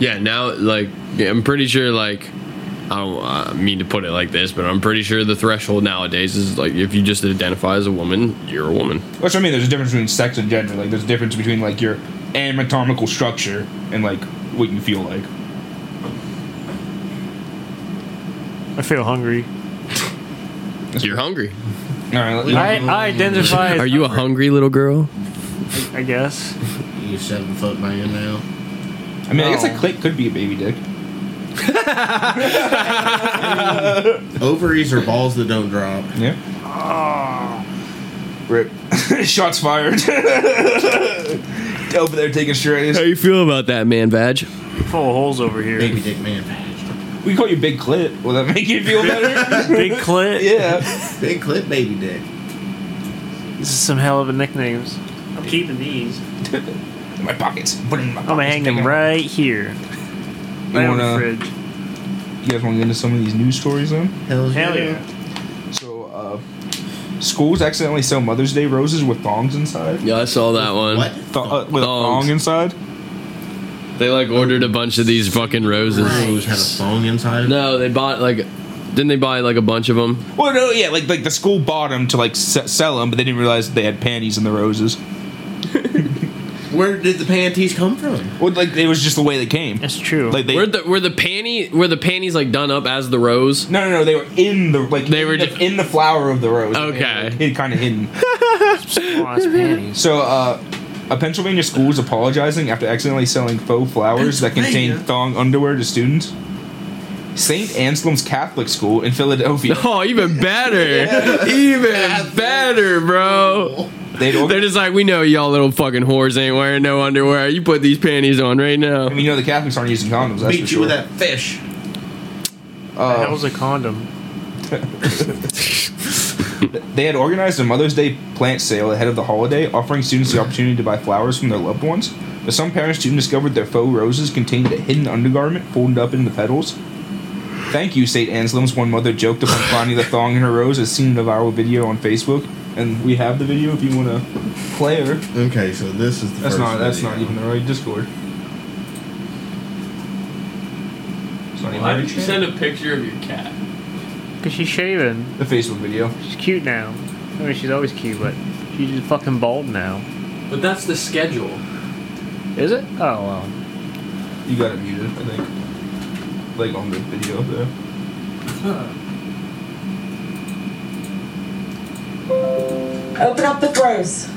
Yeah, now like yeah, I'm pretty sure like I don't uh, mean to put it like this, but I'm pretty sure the threshold nowadays is like if you just identify as a woman, you're a woman. Which I mean, there's a difference between sex and gender. Like there's a difference between like your anatomical structure and like what you feel like. I feel hungry. You're hungry. All right, let- I, I identify as Are you a hungry little girl? I guess. You seven foot man now. I mean, I guess a clit could be a baby dick. Ovaries are balls that don't drop. Yeah. Ah. Rip. Shots fired. Over there taking strays. How you feel about that, man, badge? Full of holes over here. Baby dick man. Badge. We call you Big Clit. Will that make you feel better? Big clit. yeah. Big clip baby dick. This is some hell of a nicknames. I'm keeping these. In my pockets. Put it in my I'm gonna hang them Take it. right here. Right on the wanna- fridge. You guys want to get into some of these news stories then? Hell, Hell yeah. yeah. So, uh, schools accidentally sell Mother's Day roses with thongs inside. Yeah, I saw that one. What? Th- uh, with Thongs. a thong inside. They like ordered a bunch of these fucking roses. Rose had a thong inside. No, they bought like, didn't they buy like a bunch of them? Well, no, yeah, like like the school bought them to like s- sell them, but they didn't realize they had panties in the roses. Where did the panties come from? Well, like it was just the way they came. That's true. Like they. Were the were the panty were the panties like done up as the rose? no, no, no. They were in the like They in were the, just- in the flower of the rose. Okay. Hid, kind of hidden. Panties. So, uh, a Pennsylvania school is apologizing after accidentally selling faux flowers that contain thong underwear to students. St. Anselm's Catholic School in Philadelphia. Oh, even better, even better, bro. They'd They're just like, we know y'all little fucking whores ain't wearing no underwear. You put these panties on right now. I mean, you know the Catholics aren't using condoms. That's Beat for you sure. with that fish. Uh, that was a condom. They had organized a Mother's Day plant sale ahead of the holiday, offering students the opportunity to buy flowers from their loved ones. But some parents soon discovered their faux roses contained a hidden undergarment folded up in the petals. Thank you, St. Anselm's one mother joked upon finding the thong in her rose as seen in a viral video on Facebook. And we have the video if you want to play her. Okay, so this is the That's first not that's video. not even the right Discord. It's not even the right channel. a picture of your cat? Cause she's shaving. the Facebook video. She's cute now. I mean, she's always cute, but she's just fucking bald now. But that's the schedule. Is it? Oh well. You got it muted, I think. Like on the video there. Open up the throws.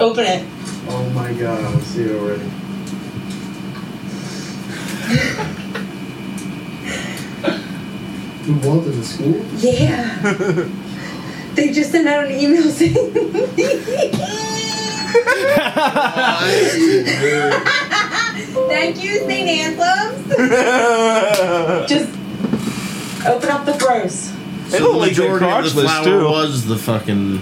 Open it. Oh my god, I see it already. Who bought this at school? Yeah. they just sent out an email saying. Thank you, St. Anselm's. Just open up the froze. They look like they're majority of the flower too. was the fucking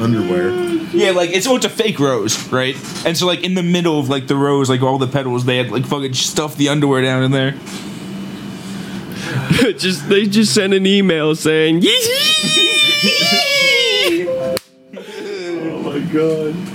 underwear. Yeah, like it's oh, it's a fake rose, right? And so like in the middle of like the rose, like all the petals, they had like fucking stuffed the underwear down in there. just they just sent an email saying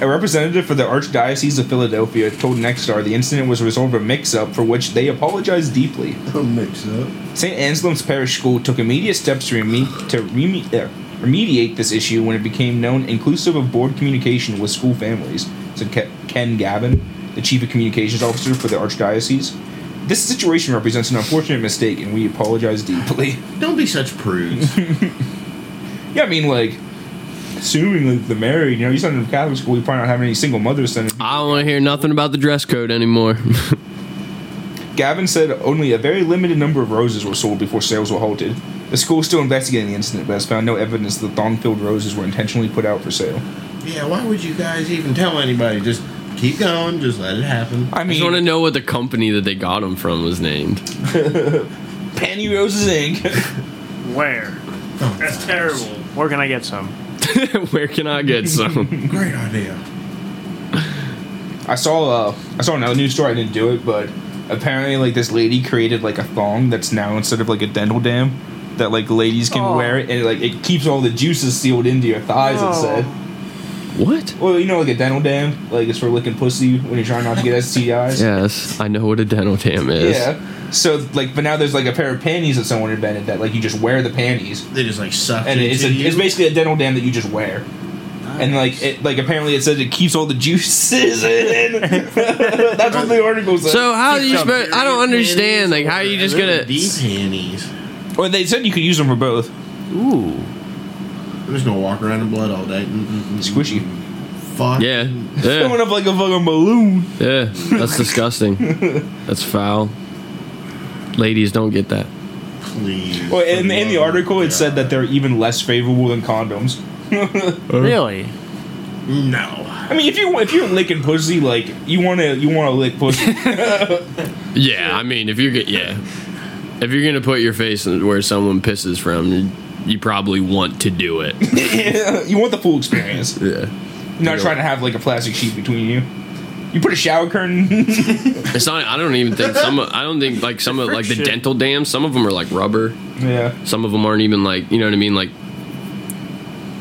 A representative for the Archdiocese of Philadelphia told Nexstar the incident was a result of a mix-up for which they apologized deeply. Don't mix up. St. Anselm's Parish School took immediate steps to, reme- to reme- uh, remediate this issue when it became known, inclusive of board communication with school families, said Ke- Ken Gavin, the chief of communications officer for the Archdiocese. This situation represents an unfortunate mistake, and we apologize deeply. Don't be such prudes. Yeah, I mean, like, assuming like, they're married, you know, you send them to Catholic school, you probably don't have any single mothers sending. I don't want to hear nothing about the dress code anymore. Gavin said only a very limited number of roses were sold before sales were halted. The school is still investigating the incident, but has found no evidence that the thong-filled roses were intentionally put out for sale. yeah, why would you guys even tell anybody? Just keep going. Just let it happen. I I just want to know what the company that they got them from was named. Panty Roses Inc. Where? That's terrible. Where can I get some? Where can I get some? Great idea. I saw uh, I saw another news story. I didn't do it, but apparently, like this lady created like a thong that's now instead of like a dental dam that like ladies can Oh. wear, it, and like it keeps all the juices sealed into your thighs. It said. What? Well, you know, like a dental dam, like it's for licking pussy when you're trying not to get STIs. Yes, I know what a dental dam is. Yeah. So like, but now there's like a pair of panties that someone invented that like you just wear the panties, They just like suck and into it's a, you. it's basically a dental dam that you just wear. And like it, like apparently it says it keeps all the juices in. That's what the article says. So how do you? Some Spe- I don't understand. Like, how are you just gonna? deep panties? well, they said you could use them for both. Ooh. I'm just gonna walk around in blood all day. Mm-mm-mm. Squishy. Mm. Fuck. Yeah, Coming yeah, up like a fucking balloon. yeah. That's disgusting. That's foul. Ladies don't get that. Please. Well, in, in the article, of it said that they're even less favorable than condoms. Really? no. I mean, if you if you're licking pussy, like you want to you want to lick pussy. Yeah, I mean, if you're get yeah, if you're gonna put your face where someone pisses from, you, you probably want to do it. you want the full experience. Yeah. You're not trying to have like a plastic sheet between you. You put a shower curtain. It's not. I don't even think some. of- I don't think like some of like the dental dams. Some of them are like rubber. yeah. Some of them aren't even like you know what I mean. Like,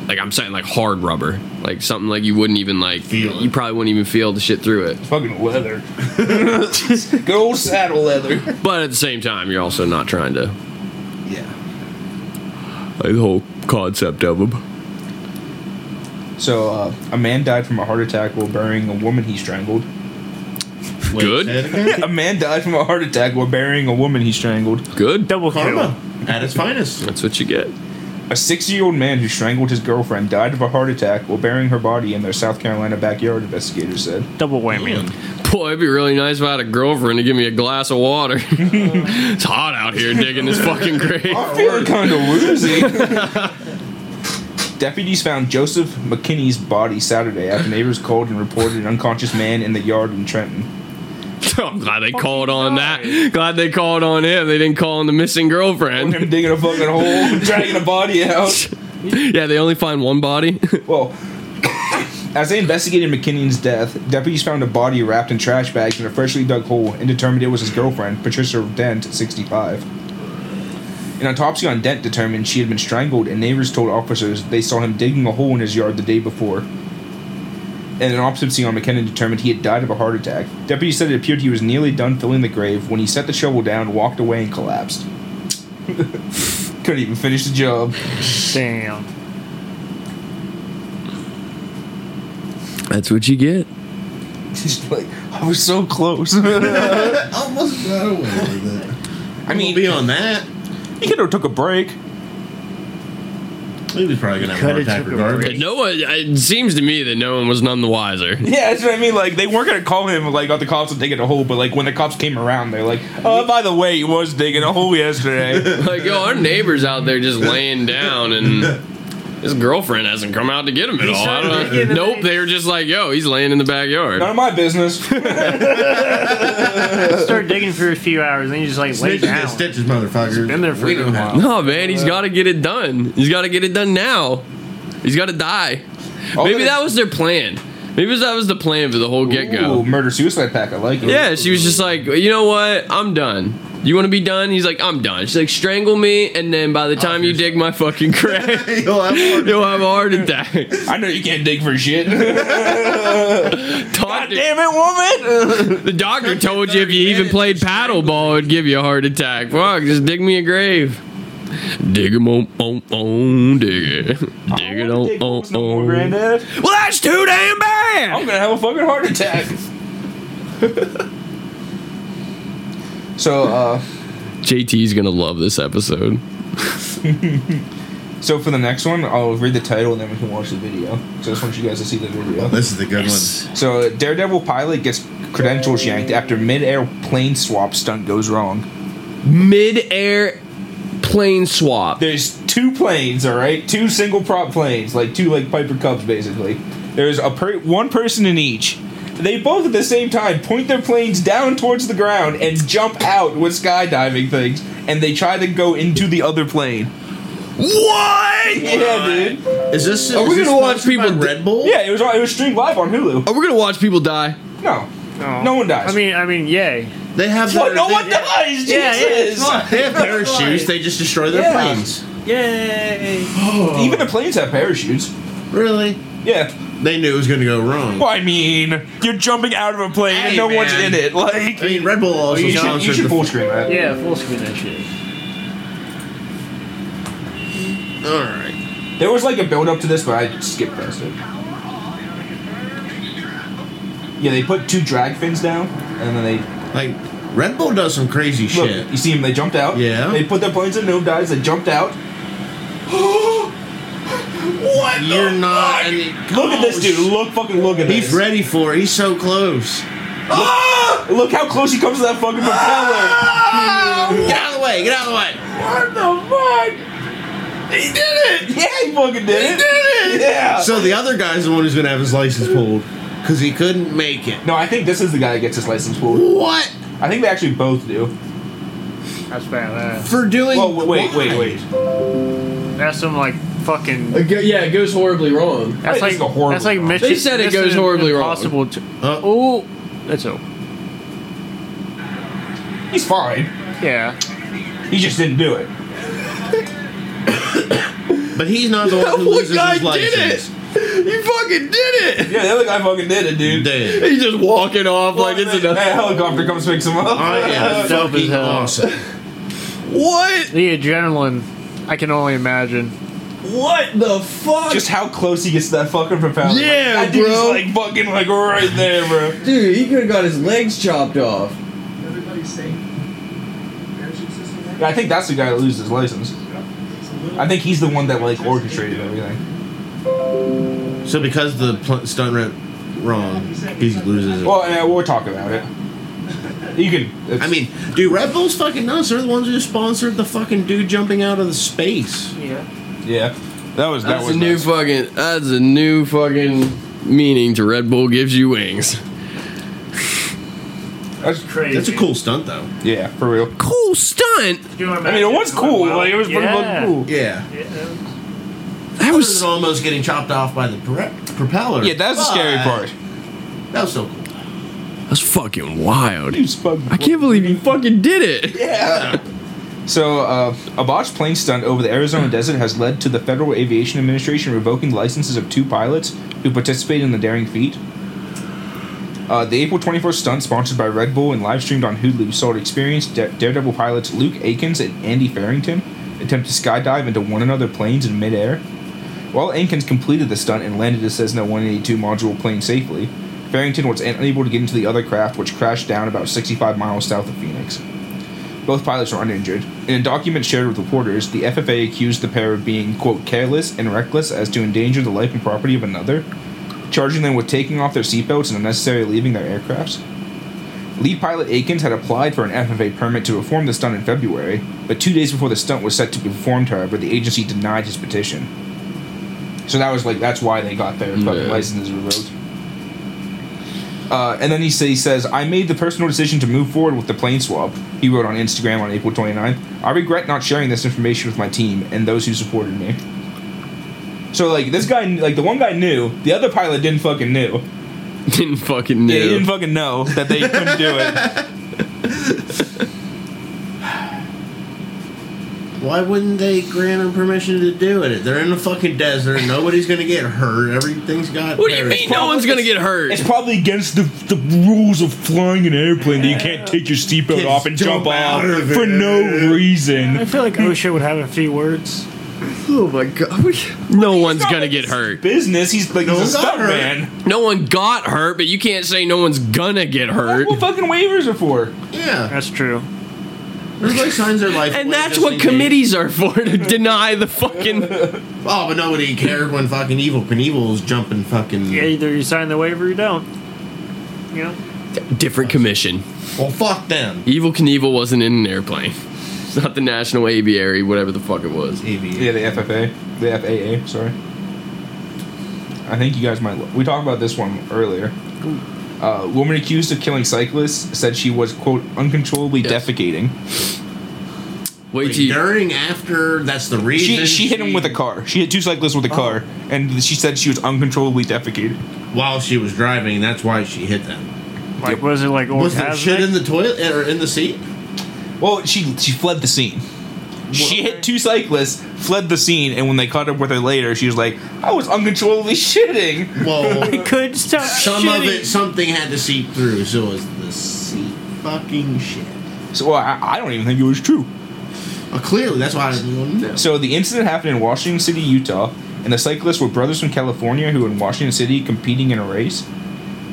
like I'm saying like hard rubber. Like something like you wouldn't even like. Feel it. You probably wouldn't even feel the shit through it. Fucking leather. Good old saddle leather. But at the same time, you're also not trying to. Yeah. Like the whole concept of them. So, uh, a man died from a heart attack while burying a woman he strangled. Wait, Good. say it again? a man died from a heart attack while burying a woman he strangled. Good. Double Karma kill. at its finest. That's what you get. A 60 year old man who strangled his girlfriend died of a heart attack while burying her body in their South Carolina backyard, investigators said. Double whammy. Man. Boy, it'd be really nice if I had a girlfriend to give me a glass of water. it's hot out here digging this fucking grave. I'm feeling kind of woozy. Deputies found Joseph McKinney's body Saturday after neighbors called and reported an unconscious man in the yard in Trenton. I'm glad they called on that. Glad they called on him. They didn't call on the missing girlfriend. Him digging a fucking hole, dragging a body out. Yeah, they only find one body. Well, as they investigated McKinney's death, deputies found a body wrapped in trash bags in a freshly dug hole and determined it was his girlfriend, Patricia Dent, 65. An autopsy on Dent determined she had been strangled, and neighbors told officers they saw him digging a hole in his yard the day before. And an autopsy on McKinnon determined he had died of a heart attack. Deputies said it appeared he was nearly done filling the grave when he set the shovel down, walked away, and collapsed. Couldn't even finish the job. Damn. That's what you get. Just like, I was so close. Almost got away with it. I mean, beyond that, he could have took a break. He was probably gonna have a heart Coulda attack took a regardless. break. No one. It seems to me that no one was none the wiser. Yeah, that's what I mean. Like they weren't gonna call him like, "Oh, the cops are digging a hole," but like when the cops came around, they're like, "Oh, by the way, he was digging a hole yesterday." Like, yo, our neighbors out there just laying down, and his girlfriend hasn't come out to get him at all. I don't know. and Nope, they were just like, yo, he's laying in the backyard. None of my business. Start digging for a few hours, then you just like lay Snitches down. get stitches, motherfuckers. Been there for we a know good how. while. No, man, he's got to get it done. He's got to get it done now. He's got to die. All Maybe that- that was their plan. Maybe that was the plan for the whole get Ooh, go. murder suicide pack. I like it. Yeah, she was just like, you know what? I'm done. You want to be done? He's like, I'm done. She's like, strangle me, and then by the time you dig my fucking grave, You'll have more- you'll have a heart attack. I know you can't dig for shit. Doctor, Damn it, woman! the doctor told you if you even played paddleball, it'd give you a heart attack. Fuck, just dig me a grave. Dig him on, oh, on, oh, on, oh, dig it. Dig it on, on, no more, on. granddad. Well, that's too damn bad. I'm gonna have a fucking heart attack. so, uh, JT's gonna love this episode. so for the next one, I'll read the title and then we can watch the video. So I just want you guys to see the video. This is the good one. So Daredevil pilot gets credentials yanked after mid-air plane swap stunt goes wrong. Mid-air plane swap. There's two planes, all right, two single prop planes, like two like Piper Cubs, basically. There's a per- one person in each. They both at the same time point their planes down towards the ground and jump out with skydiving things, and they try to go into the other plane. What? Yeah, dude. Is this? Are is we this gonna watch sponsored by people- Red Bull? Yeah, it was it was streamed live on Hulu. Are we gonna watch people die? No, No. no one dies. I mean, I mean, yay. They have. what? their- No they- one dies. Yeah, yeah, Jesus. it's fine. They have parachutes. They just destroy their Yeah. planes. Yay. Even the planes have parachutes. Really? Yeah. They knew it was going to go wrong. Well, I mean, you're jumping out of a plane and Hey, no one's man. in it. Like, I mean, Red Bull also you should, you sponsored should the. full screen that. Yeah, full screen that shit. All right. There was like a build up to this, but I skipped past it. Yeah, they put two drag fins down, and then they Like Red Bull does some crazy look. shit. You see them? They jumped out. Yeah. They put their planes in no dives. They jumped out. What? You're not. I mean, Look at this oh, dude. Look fucking look at this. He's ready for it. He's so close. Ah! Look how close he comes to that fucking propeller. Get out of the way. Get out of the way. What the fuck? He did it. Yeah, he fucking did it. He did it. Yeah. So the other guy's the one who's going to have his license pulled because he couldn't make it. no, I think this is the guy that gets his license pulled. What? I think they actually both do. That's badass. For doing. Well, wait, wait, why? wait. That's some like fucking. Yeah, it goes horribly wrong. That's Wait, like is a horrible that's like wrong. mission. They said it goes Mission horribly wrong. Impossible to. Uh, Oh, that's a. He's fine. Yeah. He just didn't do it. but he's not the one who loses his license. You fucking did it. Yeah, the other guy fucking did it, dude. Dead. He's just walking off like it's That helicopter comes fix him up. I am Dope as fucking hell. awesome. What? The adrenaline. I can only imagine. What the fuck? Just how close he gets to that fucking propeller. Like, Yeah, that dude's bro. like fucking like right there, bro. Dude, he could have got his legs chopped off. Everybody's safe. Parachute system? Yeah, I think that's the guy that loses his license. I think he's the one that like orchestrated everything. So because the pl- stunt went wrong, he loses it. Well, yeah, we'll talk about it. You can. It's, I mean, dude, Red Bull's fucking nuts. They're the ones who sponsored the fucking dude jumping out of the space. Yeah. Yeah, that was that That's was a new nuts. fucking. That's a new fucking meaning to Red Bull gives you wings. That's Crazy. That's a cool stunt, though. yeah, for real. Cool stunt. I mean, it was cool. Like it was pretty yeah. fucking cool. Yeah. That Other was. than almost getting chopped off by the pro- propeller. Yeah, that's the scary part. That was so cool. That's fucking wild. Dude's fucking I can't believe you fucking did it. Yeah. So, uh, a botched plane stunt over the Arizona desert has led to the Federal Aviation Administration revoking the licenses of two pilots who participated in the daring feat. Uh, the April 24th stunt, sponsored by Red Bull and live streamed on Hulu, saw experienced Da- Daredevil pilots Luke Aikins and Andy Farrington attempt to skydive into one another planes in midair. While Aikins completed the stunt and landed a Cessna 182 module plane safely, Farrington was unable to get into the other craft, which crashed down about 65 miles south of Phoenix. Both pilots were uninjured. In a document shared with reporters, the FFA accused the pair of being, quote, careless and reckless as to endanger the life and property of another, charging them with taking off their seatbelts and unnecessarily leaving their aircrafts. Lead pilot Aikins had applied for an FFA permit to perform the stunt in February, but two days before the stunt was set to be performed, however, the agency denied his petition. So that was like that's why they got their fucking Yeah. licenses revoked. Uh, and then he, say, he says, I made the personal decision to move forward with the plane swap. He wrote on Instagram on April 29th. I regret not sharing this information with my team and those who supported me. So like this guy, like the one guy knew, the other pilot didn't fucking knew. Didn't fucking know. Yeah, he didn't fucking know that they couldn't do it. Why wouldn't they grant them permission to do it? They're in the fucking desert. Nobody's gonna get hurt. Everything's got. what do you parachutes. mean? No one's gonna get hurt. It's probably against the, the rules of flying an airplane that you can't take your seatbelt Kids off and jump, jump off out of for it. no reason. I feel like OSHA would have a few words. Oh my god. No one's gonna get hurt. Business, he's like No he's a one got stunt hurt. man. No one got hurt, but you can't say no one's gonna get That's hurt. what fucking waivers are for. Yeah, That's true. Everybody signs their life. And away that's just what in case. committees are for to deny the fucking. Oh, but nobody cared when fucking Evel Knievel was jumping fucking. Yeah, either you sign the waiver or you don't. You know? Different commission. Well, fuck them. Evel Knievel wasn't in an airplane. It's not the National Aviary, whatever the fuck it was. AV. Yeah, the FFA, the FAA. Sorry. I think you guys might. We talked about this one earlier. Uh, woman accused of killing cyclists said she was quote uncontrollably Yes. defecating. Wait Wait, you. during, after, that's the reason. She she hit him with a car. She hit two cyclists with a car, and she said she was uncontrollably defecated. While she was driving, that's why she hit them. Like, was it like Was there shit in the toilet or in the seat? Well, she she fled the scene. She hit two cyclists, fled the scene, and when they caught up with her later, she was like, "I was uncontrollably shitting." Well, Could stop some of it, something had to seep through, so it was the seat fucking shit. So well, I, I don't even think it was true. Well, clearly, that's why I didn't know. So the incident happened in Washington City, Utah, and the cyclists were brothers from California who were in Washington City competing in a race.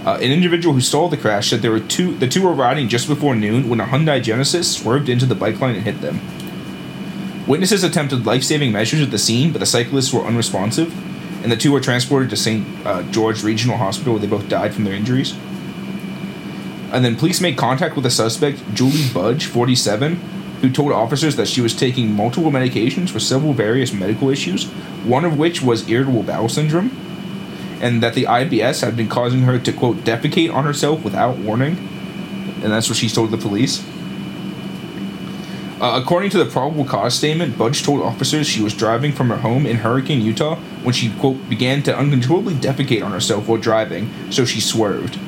Uh, an individual who saw the crash said there were two. The two were riding just before noon when a Hyundai Genesis swerved into the bike line and hit them. Witnesses attempted life-saving measures at the scene, but the cyclists were unresponsive, and the two were transported to St. Uh, George Regional Hospital, where they both died from their injuries. And then police made contact with the suspect, Julie Budge, 47, who told officers that she was taking multiple medications for several various medical issues, one of which was irritable bowel syndrome, and that the IBS had been causing her to, quote, defecate on herself without warning. And that's what she told the police. Uh, according to the probable cause statement, Budge told officers she was driving from her home in Hurricane, Utah, when she, quote, began to uncontrollably defecate on herself while driving, so she swerved.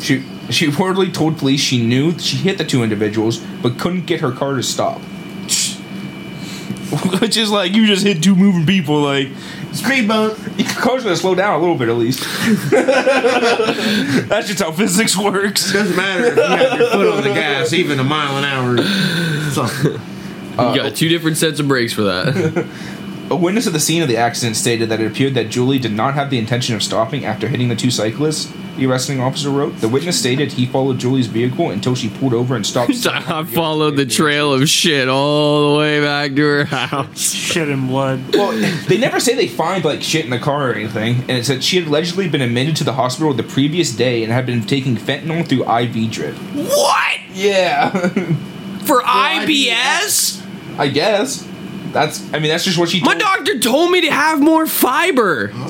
She, she reportedly told police she knew she hit the two individuals, but couldn't get her car to stop. Which is like, you just hit two moving people, like, Speed bump. your car's gonna slow down a little bit at least. That's just how physics works. Doesn't matter if you have your foot on the gas, even a mile an hour. Something. you uh, got two different sets of brakes for that. A witness at the scene of the accident stated that it appeared that Julie did not have the intention of stopping after hitting the two cyclists. The arresting officer wrote. The witness stated he followed Julie's vehicle until she pulled over and stopped. I followed the trail of shit all the way back to her house. shit and blood. Well, they never say they find like shit in the car or anything, and it said she had allegedly been admitted to the hospital the previous day and had been taking fentanyl through IV drip. What? Yeah, For IBS? I guess that's. I mean, that's just what she. My doctor told me to have more fiber.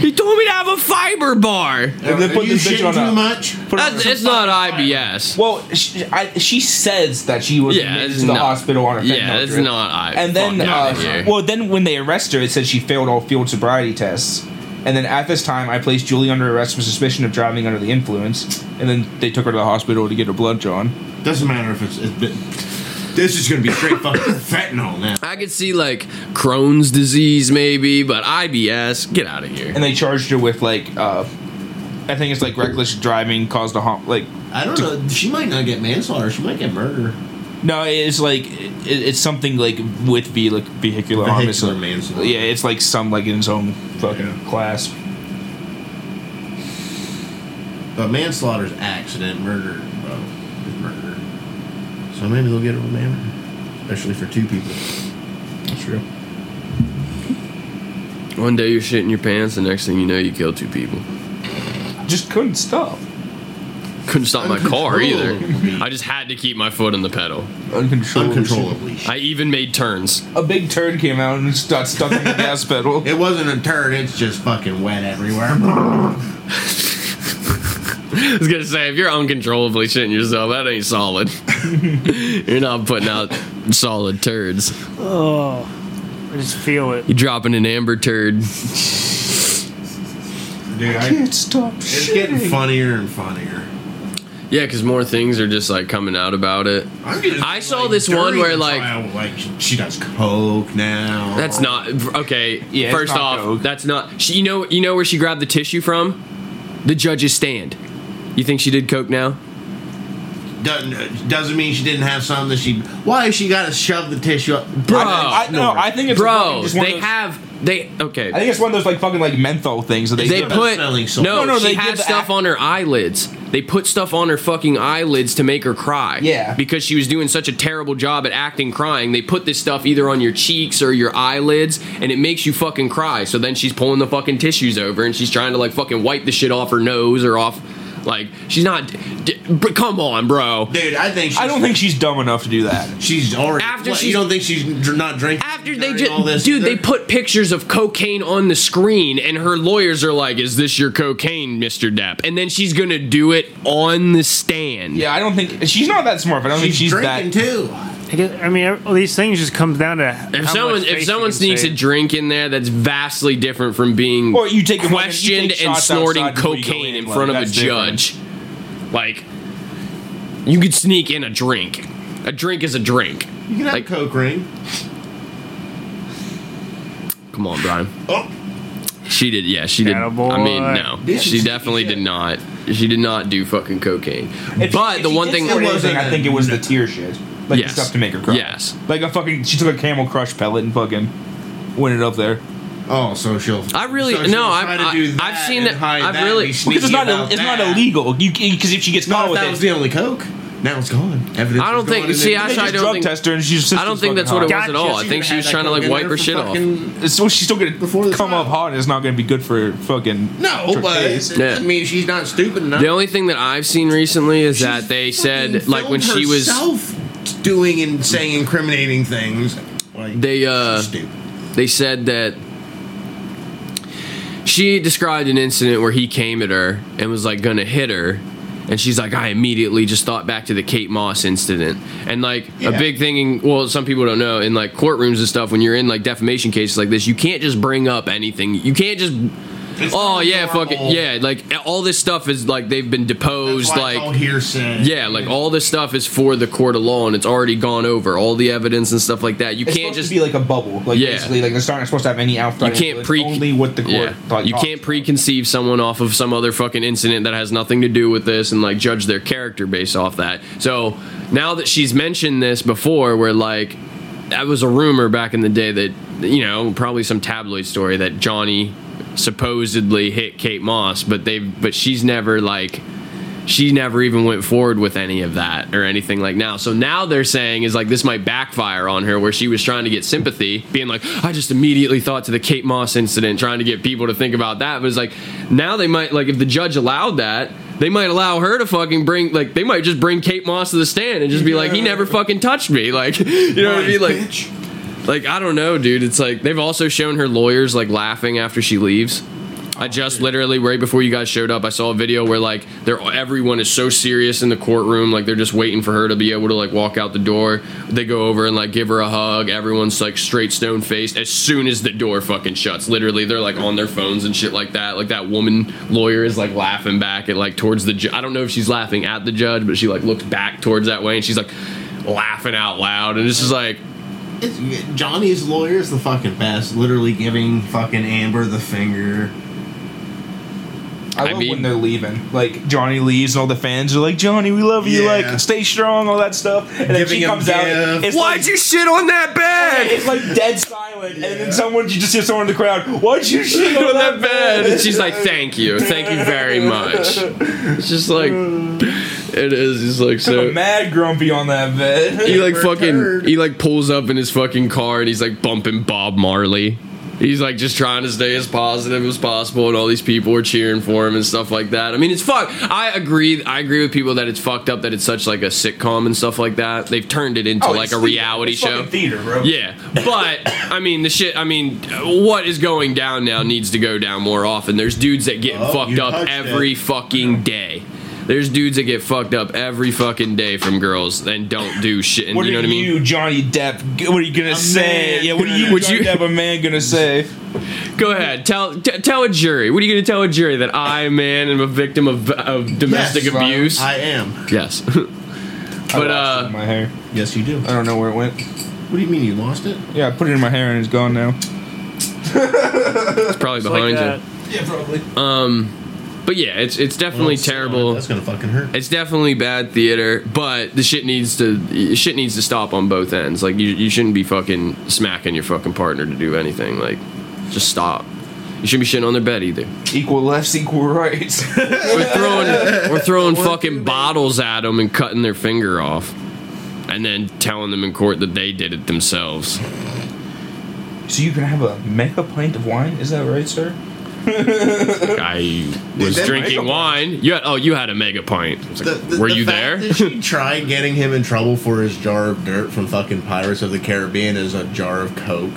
He told me to have a fiber bar. And they put you this bitch on too a- much? put on That's, it's not IBS. Well, she, I, she says that she was Yeah, admitted it's to the not- hospital on a fentanyl Yeah, it's drip. not I. And then, fuck uh, well, then when they arrest her, it says she failed all field sobriety tests. And then at this time, I placed Julie under arrest for suspicion of driving under the influence. And then they took her to the hospital to get her blood drawn. Doesn't matter if it's. it's been, this is gonna be straight fucking fentanyl now. I could see like Crohn's disease maybe, but IBS, get out of here. And they charged her with like, uh, I think it's like reckless driving caused a hom- like. I don't know. She might not get manslaughter. She might get murder. No, it's like it, it's something like with ve- like vehicular harm. It's Vehicular like- manslaughter. Yeah, it's like some like in its own fucking Yeah. class. But manslaughter's accident. Murder, well, is murder. So maybe they'll get it with manner, especially for two people. That's true. One day you're shitting your pants, the next thing you know, you kill two people. Just couldn't stop. couldn't stop my car either. Uncontrollably. I just had to keep my foot on the pedal. Uncontrollable. Uncontrollably. I even made turns. A big turd came out and it got stuck in the gas pedal. It wasn't a turd. It's just fucking wet everywhere. I was gonna say, if you're uncontrollably shitting yourself, that ain't solid. you're not putting out solid turds. Oh, I just feel it. You're dropping an amber turd. Dude, I, Can't stop it's getting funnier and funnier. Yeah, because more things are just like coming out about it. I'm getting, I saw this one where, like- trial, like she does coke now. That's not okay. Yeah, first off, coke. that's not. She, you know, you know where she grabbed the tissue from? The judge's stand. You think she did coke now? doesn't doesn't mean she didn't have something that she. Why has she got to shove the tissue up, Bro. I, I, no, I think it's Bro, just one of they those- have they okay. I think it's one of those like fucking like menthol things that they, They put- put smelling no, No, no, she they had stuff act- on her eyelids. They put stuff on her fucking eyelids to make her cry. Yeah. because she was doing such a terrible job at acting crying. They put this stuff either on your cheeks or your eyelids, and it makes you fucking cry. So then she's pulling the fucking tissues over, and she's trying to like fucking wipe the shit off her nose or off. Like she's not. D- but come on, bro. dude. I think she's, I don't think she's dumb enough to do that. she's already. After what, she's- you don't think she's dr- not drinking After they during all this dude, they either? put pictures of cocaine on the screen, and her lawyers are like, "Is this your cocaine, Mister Depp?" And then she's gonna do it on the stand. Yeah, I don't think she's not that smart. But I don't think she's she's that. drinking too. I, guess, I mean, all these things just comes down to If how someone much if someone sneaks say. a drink in there, that's vastly different from being Or you take a fucking- you questioned take and shots snorting outside before you go cocaine in like, front of a that's different. judge. Like, you could sneak in a drink. A drink is a drink. You can have Like- a coke ring. Come on, Brian. Oh, She did, yeah, she did. I mean, no, Did she she? definitely did not. She did not do fucking cocaine. If but if the she one did thing, snort anything, wasn't I think it was the tear shit, like Yes. stuff to make her cry. Yes. like a fucking. She took a Camel Crush pellet and fucking went it up there. oh, so she'll. I really- so she'll no, I've- to do I've seen and that- I've that and really- Because it's not about it's not illegal. You because if she gets caught if with that it, was the only coke. Now it's gone. Evidence I don't think- gone see, then- I- actually, don't drug think- test her and she's. I don't think that's what it was at all. I think she was trying to like wipe her her shit off. fucking- So she's still gonna Before the come up hot. and It's not gonna be good for fucking. No, her but Yeah. doesn't mean she's not stupid enough. The only thing that I've seen recently is that they said like when she was herself doing and saying incriminating things. Like, they uh they said that she described an incident where he came at her and was like gonna hit her and she's like i immediately just thought back to the kate moss incident. And like a big thing in, well some people don't know in like courtrooms and stuff when you're in like defamation cases like this you can't just bring up anything. You can't just It's oh yeah fuck it yeah like all this stuff is like they've been That's deposed why it's like all hearsay. yeah, like all this stuff is for the court of law and it's already gone over all the evidence and stuff like that. You It's can't supposed just to be like a bubble. Like Yeah. basically, like it's not supposed to have any outside. you can't pre only what the court yeah. thought. you can't preconceive someone off of some other fucking incident that has nothing to do with this and like judge their character based off that so now that she's mentioned this before where like that was a rumor back in the day that you know probably some tabloid story that johnny supposedly hit kate moss but they but she's never like she never even went forward with any of that or anything like now. So now they're saying is like this might backfire on her where she was trying to get sympathy, being like, I just immediately thought to the Kate Moss incident, trying to get people to think about that. But it's like now they might like if the judge allowed that, they might allow her to fucking bring like they might just bring Kate Moss to the stand and just be like, he never fucking touched me. Like you know what I mean? Like. Like I don't know, dude. It's like they've also shown her lawyers like laughing after she leaves. I just literally right before you guys showed up, I saw a video where like they're everyone is so serious in the courtroom, like they're just waiting for her to be able to like walk out the door. They go over and like give her a hug. Everyone's like straight stone faced as soon as the door fucking shuts. Literally, they're like on their phones and shit like that. Like that woman lawyer is like laughing back at like towards the. Ju- I don't know if she's laughing at the judge, but she like looks back towards that way and she's like laughing out loud, and it's just like. It's, Johnny's lawyer is the fucking best. Literally giving fucking Amber the finger. I I love mean- when they're leaving. Like Johnny leaves, and all the fans are like, "Johnny, we love you. Yeah. Like, stay strong." All that stuff. And then Giving she comes out. gifts. It's Why'd like, you shit on that bed? It's like dead silent, and then someone you just hear someone in the crowd. Why'd you shit on that bed? And she's like, "Thank you, thank you very much." It's just like it is. He's like So mad grumpy on that bed. He like fucking turd. he like pulls up in his fucking car and he's like bumping Bob Marley. He's like just trying to stay as positive as possible, and all these people are cheering for him and stuff like that. I mean, it's fuck. I agree. I agree with people that it's fucked up that it's such like a sitcom and stuff like that. They've turned it into Oh, like a theater. reality It's show. theater, bro. Yeah, but I mean, the shit. I mean, what is going down now needs to go down more often. There's dudes that get Oh, fucked up every it. fucking day. There's dudes that get fucked up every fucking day from girls and don't do shit. And What you know are what I mean? you, Johnny Depp? What are you gonna say? man Yeah, what are you, Would Johnny you- Depp, a man, gonna say? Go ahead. Tell t- tell a jury. What are you going to tell a jury that I, man, am a victim of, of domestic Yes, abuse? I am. yes. I but lost it uh, in my hair. Yes, you do. I don't know where it went. What do you mean you lost it? Yeah, I put it in my hair and it's gone now. it's probably It's behind that. you. Yeah, probably. Um, but yeah, it's it's definitely Well, sit on it. terrible. That's gonna fucking hurt. It's definitely bad theater, but the shit needs to shit needs to stop on both ends. Like you, you shouldn't be fucking smacking your fucking partner to do anything. Like, just stop. You shouldn't be shitting on their bed either. Equal lefts, equal rights. We're throwing we're throwing fucking bottles at them and cutting their finger off, and then telling them in court that they did it themselves. so you can have a mega pint of wine? Is that right, sir? I was that drinking mega wine. You had, oh, you had a mega pint. I was like, The- the- Were the you fact there? That she tried getting him in trouble for his jar of dirt from fucking Pirates of the Caribbean is a jar of Coke.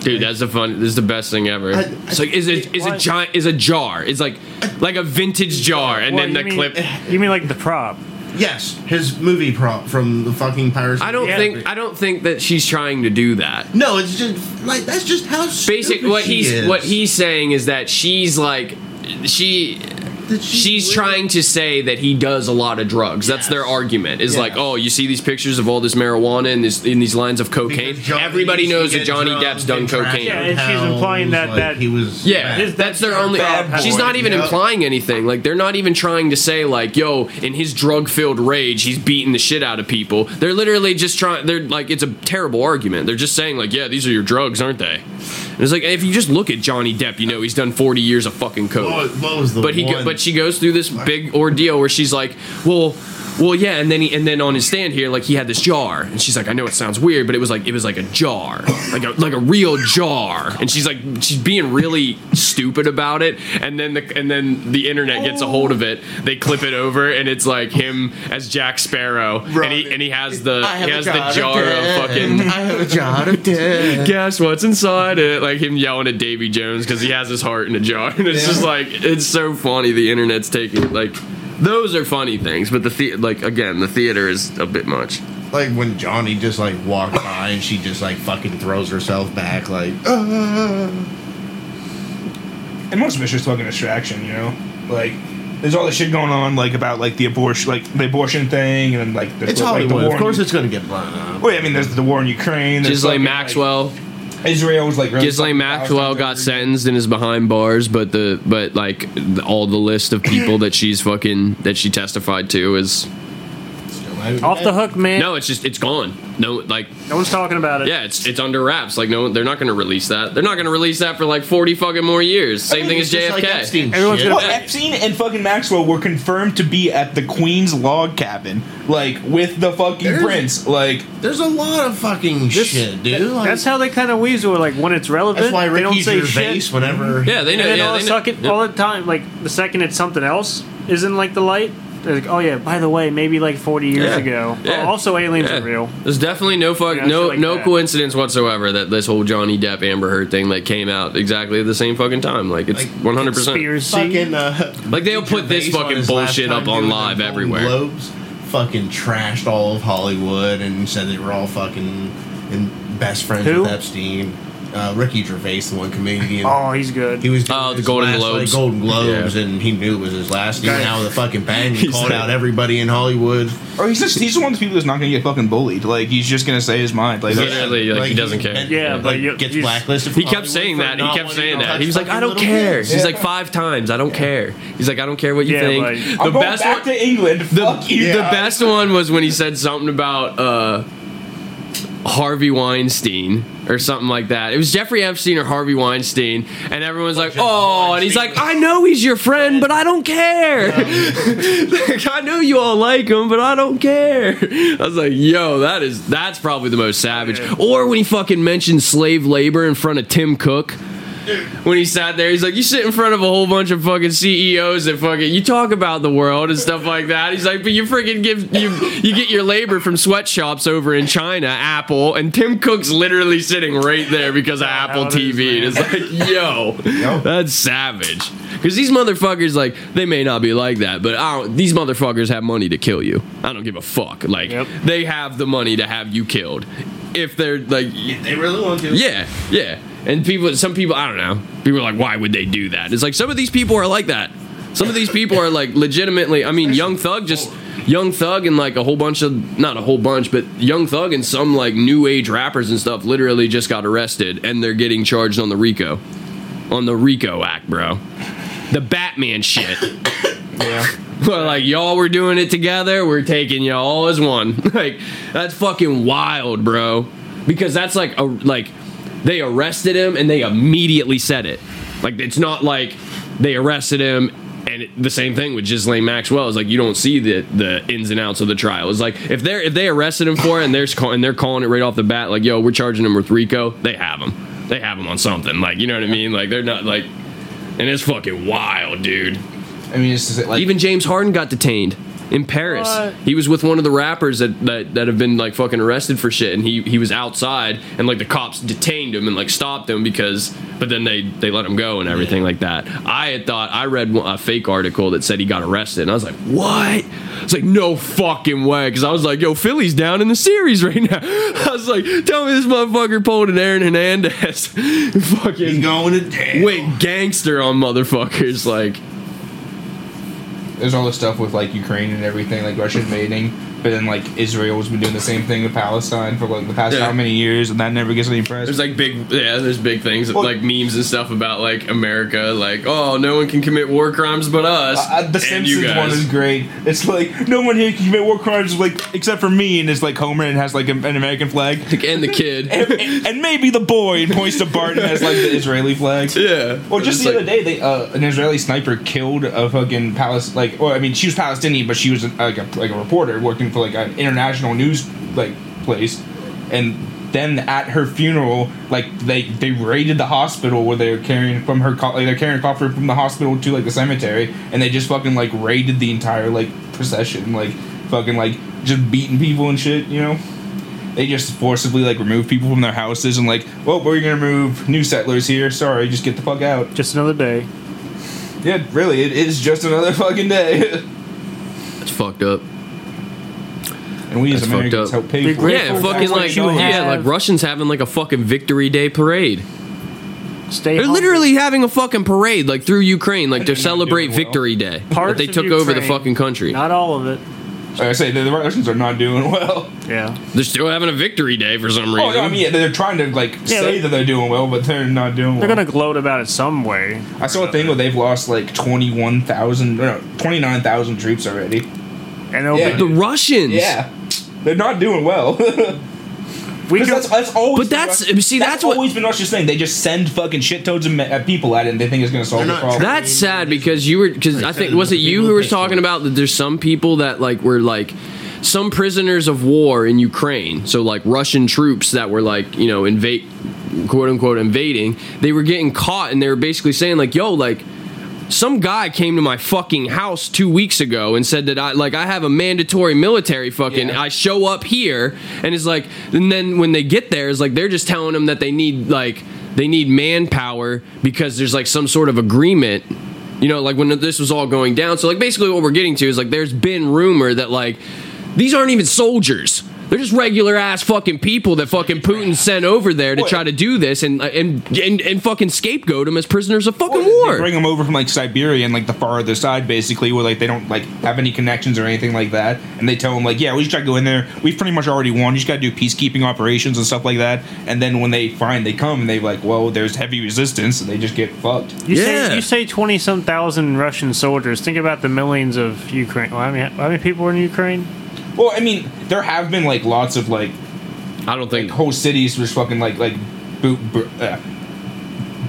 Dude, that's the fun. This is the best thing ever. I- it's like is it is a Why- giant is a jar. It's like like a vintage jar, and What, then the mean, clip. You mean like the prop? Yes, his movie prop from the fucking Pirates. I don't the think I don't think that she's trying to do that. No, it's just like that's just how Basic. stupid What she he's is. what he's saying is that she's like she That she she's really- trying to say that he does a lot of drugs. That's their argument. Is Yeah. like, oh, you see these pictures of all this marijuana and this in these lines of cocaine. Johnny Everybody knows that Johnny Depp's done cocaine. Yeah, and she's implying that- like that- he was Yeah, His- that's their only. She's not even Yep. implying anything. Like they're not even trying to say like, "Yo, in his drug-filled rage, he's beating the shit out of people." They're literally just trying. They're like, it's a terrible argument. They're just saying like, "Yeah, these are your drugs, aren't they?" And it's like if you just look at Johnny Depp, you know he's done 40 years of fucking coke. What, what was the but he, one- but she goes through this big ordeal where she's like, "Well." Well, yeah, and then he, and then on his stand here, like he had this jar, and she's like, "I know it sounds weird, but it was like it was like a jar, like a like a real jar." And she's like, she's being really stupid about it, and then the and then the internet gets a hold of it. They clip it over, and it's like him as Jack Sparrow, and he and he has the I have he a has the jar of death. fucking I have a jar of death. guess what's inside it like him yelling at davy jones because he has his heart in a jar and it's just like it's so funny the internet's taking like those are funny things but the, the like again the theater is a bit much like when Johnny just like walked by and she just like fucking throws herself back like uh, And most of it's just fucking distraction, you know? Like, there's all this shit going on, like, about, like, the abortion, like, the abortion thing, and, like, the, it's like, Hollywood. the war Of in- course it's gonna get blown up. Well, I mean, there's the war in Ukraine. there's Ghislaine fucking, Maxwell Like, Israel was, like, really Ghislaine Maxwell got sentenced and is behind bars, but the but like all the list of people that she's fucking that she testified to is Off the hook, man. no, it's just it's gone. No, like No one's talking about it. yeah, it's it's under wraps. Like no, they're not going to release that. They're not going to release that for like forty fucking more years. Same thing as It's just like JFK. Epstein Everyone's shit. gonna- Well, Epstein and fucking Maxwell were confirmed to be at the Queen's log cabin, like with the fucking There's- prince. Like, There's a lot of fucking shit, dude. Like, That's how they kind of weasel. Like when it's relevant, that's why they don't say Gervais, shit. whenever yeah, they And know. then Yeah, all, they the know. second, yeah. all the time, like the second it's something else isn't like the light. They're like, oh yeah, by the way, maybe like 40 years Yeah. ago. Yeah. Oh, also, aliens Yeah. are real. There's definitely no fuck, Yeah, no like no that. coincidence whatsoever that this whole Johnny Depp Amber Heard thing like came out exactly at the same fucking time. Like it's 100. percent Conspiracy. fucking uh, Like, they'll put this fucking bullshit up on live Golden everywhere. Globes, fucking trashed all of Hollywood and said they were all fucking and best friends Who? with Epstein. Uh, Ricky Gervais, the one comedian. Oh, he's good. He was doing Oh, the Golden last, Globes. like, Golden Globes, Yeah. and he knew it was his last. He went Guy- out with a fucking bang and called like- out everybody in Hollywood. or he's just he's the one of those people that's not gonna get fucking bullied. Like, he's just gonna say his mind. Like, that's- Literally, like, he doesn't care. and, Yeah, like, but you- gets you- blacklisted. He kept saying that. He kept saying that. He was like, I don't care. kids. He's like five times. I don't care. He's like, I don't care what you Yeah, think. The I'm going best back one. to England. The, Fuck you. the best one was when he said something about uh, Harvey Weinstein or something like that. It was Jeffrey Epstein or Harvey Weinstein, and everyone's like, "Oh," and he's like, "I know he's your friend, but I don't care. like, I know you all like him, but I don't care." I was like, "Yo, that is that's probably the most savage." Or when he fucking mentioned slave labor in front of Tim Cook. When he sat there. He's like, you sit in front of a whole bunch of fucking CEOs that fucking you talk about the world and stuff like that. He's like, but you freaking give you you get your labor from sweatshops over in China, Apple, and Tim Cook's literally sitting right there because of Apple How it is, TV. And it's like, yo, that's savage. Because these motherfuckers, like, they may not be like that, but I don't, these motherfuckers have money to kill you. I don't give a fuck. Like, Yep. they have the money to have you killed. If they're like, They really want to. yeah, yeah. And people, some people, I don't know. People are like, why would they do that? It's like some of these people are like that. Some of these people are like legitimately. I mean, Young Thug just Young Thug and like a whole bunch of not a whole bunch, but Young Thug and some like new age rappers and stuff literally just got arrested and they're getting charged on the RICO, on the RICO Act, bro. The Batman shit. Yeah. Well, like y'all were doing it together, we're taking y'all all as one. Like that's fucking wild, bro. Because that's like a like they arrested him and they immediately said it. Like it's not like they arrested him and it, the same thing with Ghislaine Maxwell is like you don't see the the ins and outs of the trial. It's like if they're if they arrested him for it and they're call, and they're calling it right off the bat, like yo, we're charging him with RICO. They have him. They have him on something. Like you know what I mean? Like they're not like, and it's fucking wild, dude. I mean, it's just like Even James Harden got detained in Paris. What? He was with one of the rappers that, that that have been like fucking arrested for shit, and he he was outside, and like the cops detained him and like stopped him because, but then they they let him go and everything like that. I had thought I read a fake article that said he got arrested, and I was like, what? It's like no fucking way, because I was like, yo, Philly's down in the series right now. I was like, tell me this motherfucker pulled an Aaron Hernandez, He's going to jail. went gangster on motherfuckers like. There's all this stuff with like Ukraine and everything, like Russia invading, but then like Israel's been doing the same thing with Palestine for like the past Yeah. how many years, and that never gets any press. There's like big, yeah. There's big things Well- like memes and stuff about like America, like oh, no one can commit war crimes but us. Uh, the and you Simpsons one is great. It's like no one here can commit war crimes, like except for me, and it's like Homer and has like a- an American flag, and the kid. and, and- and maybe the boy and points to Bart and has like the Israeli flag. yeah. Well, just It's the like- other day, they uh, an Israeli sniper killed a fucking Palestine. Like, or I mean, she was Palestinian, but she was like a like a reporter working for like an international news like place, and then at her funeral, like they they raided the hospital where they were carrying from her, co- like they're carrying a coffer from the hospital to like the cemetery, and they just fucking like raided the entire like procession, like fucking like just beating people and shit, you know. They just forcibly like remove people from their houses and like, well, we're gonna move new settlers here. Sorry, just get the fuck out. Just another day. Yeah, really, it is just another fucking day. It's fucked up. And we as That's fucked Americans up. help pay for it. Yeah, Grateful fucking for what like you yeah, have. like Russians having like a fucking Victory Day parade. Stay They're home. literally having a fucking parade like through Ukraine, like to celebrate well. Victory Day. Parts that they of took over the Ukraine. fucking country. Not all of it. Like I say, the, the Russians are not doing well. Yeah. They're still having a Victory Day for some oh, reason. Oh no, I mean yeah, they're trying to like say they- that they're doing well, but they're not doing well. They're well. gonna gloat about it some way. I saw a thing where they've lost like twenty one thousand, no, twenty nine thousand troops already. And it'll Yeah. the Russians. Yeah, they're not doing well. we Because can, that's, that's always But that's- Rus- see, that's what- always been Russia's thing. They just send fucking shit tons of me- uh, people at it, and they think it's going to solve the problem. That's sad because you were because I think was it you who was talking one. about that there's some people that like were like some prisoners of war in Ukraine. So like Russian troops that were like, you know, invade quote unquote invading, they were getting caught and they were basically saying like, "Yo, like some guy came to my fucking house two weeks ago and said that I like I have a mandatory military fucking Yeah. I show up here and it's like and then when they get there it's like they're just telling them that they need like they need manpower because there's like some sort of agreement you know like when this was all going down so like basically what we're getting to is like there's been rumor that like these aren't even soldiers they're just regular ass fucking people that fucking Putin sent over there to What? try to do this and and and, and fucking scapegoat them as prisoners of fucking Well, war. They bring them over from like Siberia and like the farther side, basically, where like they don't like have any connections or anything like that. And they tell them like, yeah, we just gotta go in there. We've pretty much already won. You just gotta do peacekeeping operations and stuff like that. And then when they find they come and they like, well, there's heavy resistance, and they just get fucked. you Yeah. say you say twenty some thousand Russian soldiers. Think about the millions of Ukraine. Well, I mean, how many people are in Ukraine? Well, I mean, there have been like lots of like I don't like think whole cities was fucking like like Bu- Bu- uh,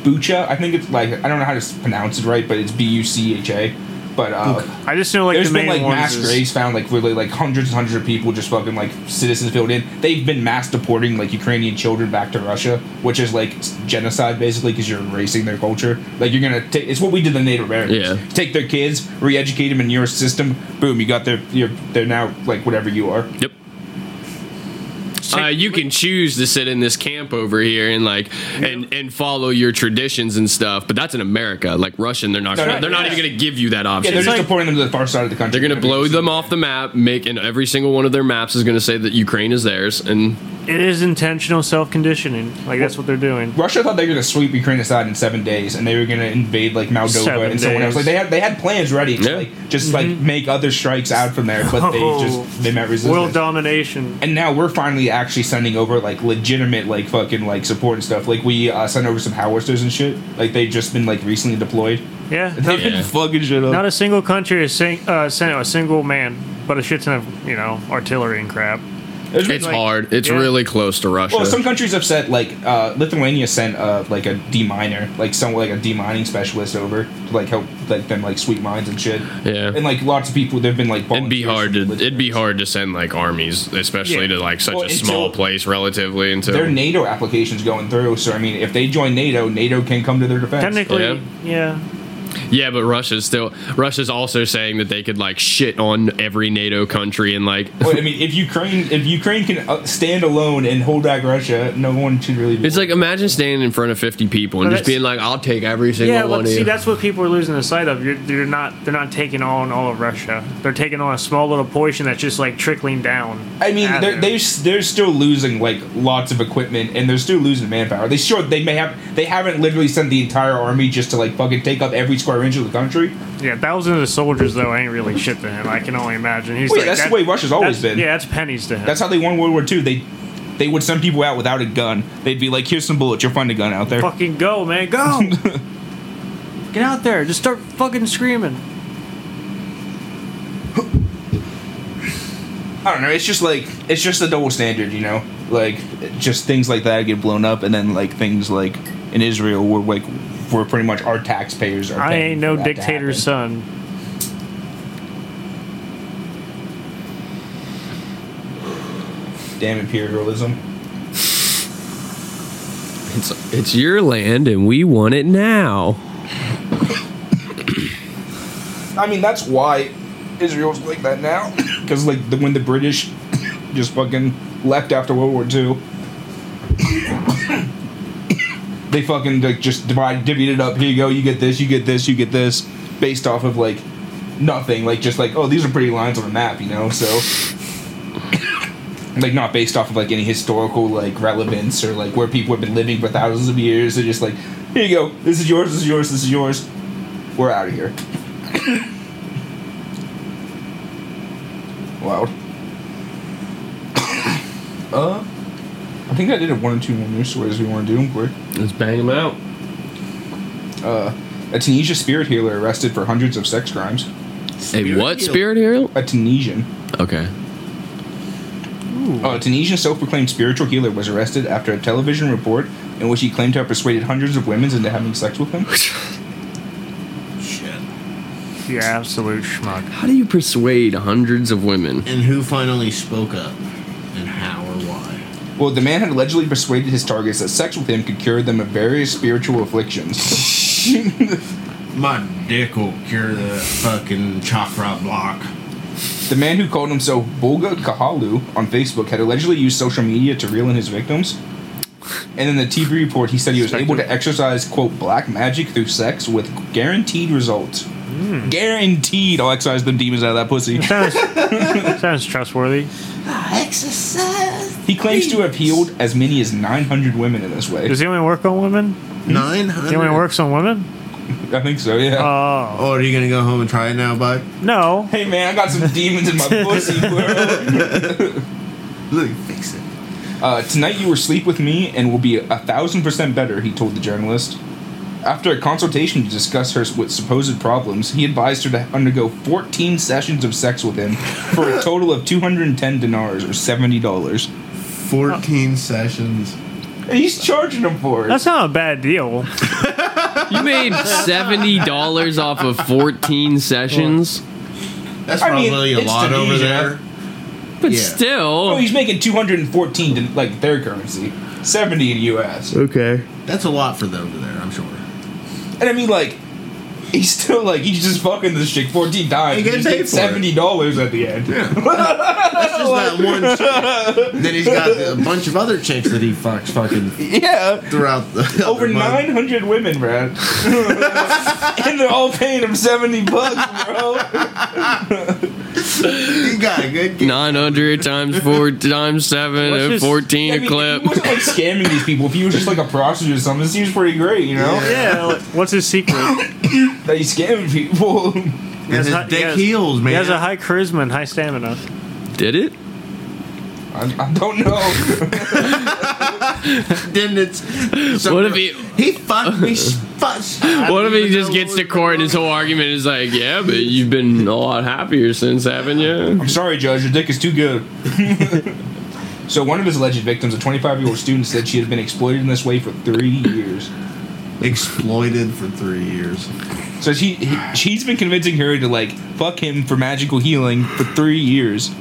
Bucha. I think it's like I don't know how to pronounce it right, but it's B U C H A. But uh, I just know like there's the been main like mass is- graves found, like really like hundreds and hundreds of people just fucking like citizens filled in. They've been mass deporting like Ukrainian children back to Russia, which is like genocide basically because you're erasing their culture. Like you're gonna take it's what we did to the Native Americans. Yeah. Take their kids, re-educate them in your system. Boom, you got their you're they're now like whatever you are. Yep. Uh, you can choose to sit in this camp over here and like and, and follow your traditions and stuff, but that's in America. Like Russian, they're not No, gonna, no, they're not yeah. even going to give you that option. Yeah, they're just like- deporting them to the far side of the country. they're going to blow them off the map, make and every single one of their maps is going to say that Ukraine is theirs, and It is intentional self conditioning. Like that's what they're doing. Russia thought they were going to sweep Ukraine aside in seven days, and they were going to invade like Moldova Seven and someone else. days. Like they had they had plans ready to Yeah. like just like make other strikes out from there, but they just they met resistance. World domination. and now we're finally actually sending over like legitimate like fucking like support and stuff. Like we uh, sent over some howitzers and shit. Like they've just been like recently deployed. Yeah. They've Yeah. been fucking shit up. Not a single country has sing, uh, sent a single man, but a shit ton of you know artillery and crap. There's it's like- hard. It's yeah. really close to Russia. Well, some countries have sent like uh, Lithuania sent uh, like a deminer, like some like a demining specialist over to like help like them like sweep mines and shit. Yeah. and like lots of people, they've been like It'd be hard to it'd be hard to send like armies, especially Yeah. to like such Well, a small place relatively until Their NATO applications going through, so I mean, if they join NATO, NATO can come to their defense. Technically, Yeah. yeah. Yeah, but Russia's still Russia's also saying that they could like shit on every NATO country and like Well, I mean, if Ukraine if Ukraine can uh, stand alone and hold back Russia, no one should really. Be it's like imagine standing in front of 50 people and Well, just being like I'll take every single Yeah, one well, of see, you. that's what people are losing the sight of. You're, they're not, they're not taking on all of Russia. They're taking on a small little portion that's just like trickling down. I mean, they're, they're they're still losing like lots of equipment, and they're still losing manpower. They sure they may have they haven't literally sent the entire army just to like fucking take up every square inch of the country. yeah, thousands of soldiers though ain't really shit to him. I can only imagine. He's yeah, like, that's the way Russia's always been. Yeah, that's pennies to him. That's how they won World War II. They they would send people out without a gun. They'd be like, "Here's some bullets. You'll find a gun out there." fucking go, man, go. Get out there, just start fucking screaming. I don't know. It's just like it's just a double standard, you know. Like just things like that get blown up, and then like things like in Israel, where like where pretty much our taxpayers are. I ain't no dictator's son. Damn imperialism. It's it's your land and we want it now. I mean, that's why Israel's like that now. Because like the, when the British just fucking left after World War II, they fucking like just divided, divvied it up. Here you go. You get this. You get this. You get this. Based off of like nothing. Like just like oh, these are pretty lines on a map, you know. So. Like not based off of like any historical like relevance or like where people have been living for thousands of years. They're just like, here you go. This is yours. This is yours. This is yours. We're out of here. Loud. uh, I think I did have one or two more news stories we want to do them quick. Let's bang them out. Uh, a Tunisia spirit healer arrested for hundreds of sex crimes. A what spirit healer? A Tunisian. Okay. A Tunisian self-proclaimed spiritual healer was arrested after a television report in which he claimed to have persuaded hundreds of women into having sex with him. Shit. You absolute schmuck. How do you persuade hundreds of women? And who finally spoke up? Well, the man had allegedly persuaded his targets that sex with him could cure them of various spiritual afflictions. My dick will cure the fucking chakra block. The man who called himself Bulga Kahalu on Facebook had allegedly used social media to reel in his victims. And in the TV report, he said he was able to exercise, quote, black magic through sex with guaranteed results. Hmm. Guaranteed I'll exercise them demons out of that pussy. Sounds, sounds trustworthy. He claims to have healed as many as 900 women in this way. Does he only work on women? Nine He only hundred. works on women? I think so, yeah. Oh Oh, are you gonna go home and try it now, bud? no. hey man, I got some demons in my pussy, bro. Look, fix it. Uh, tonight you will sleep with me and will be a thousand percent better, he told the journalist. After a consultation to discuss her with supposed problems, he advised her to undergo 14 sessions of sex with him for a total of 210 dinars or $70. Fourteen sessions. He's charging him for it. That's not a bad deal. You made seventy dollars off of fourteen sessions, That's I mean, probably a it's lot over Tunisia. there. but Yeah. Oh, still. he's making 214 to like their currency, 70 in US. Okay. That's a lot for them over there, I'm sure. And I mean, like, he's still like he's just fucking this chick 14 times. He He gets gets paid for seventy dollars at the end. That's just that one chick. Then he's got a bunch of other chicks that he fucks fucking Yeah, throughout the over other month. 900 women, Brad, and they're all paying him 70 bucks, bro. He got a good gig. Nine hundred times four times seven What's and his- fourteen I a mean, clip. He wasn't like scamming these people. If he was just like a prostitute or something, it seems pretty great, you know? Yeah, like, what's his secret? That he's scamming people. And has his high- he has- heals, man. He has a high charisma and high stamina. Did it? I, I don't know. Then it's What if he? he fucked me? Fuck. What if he just gets to court and his whole argument is like, yeah, but you've been a lot happier since, haven't you? I'm sorry, Judge. Your dick is too good. so one of his alleged victims, a 25 year old student, said she had been exploited in this way for three years. exploited for three years? So she he, she's been convincing her to like fuck him for magical healing for three years.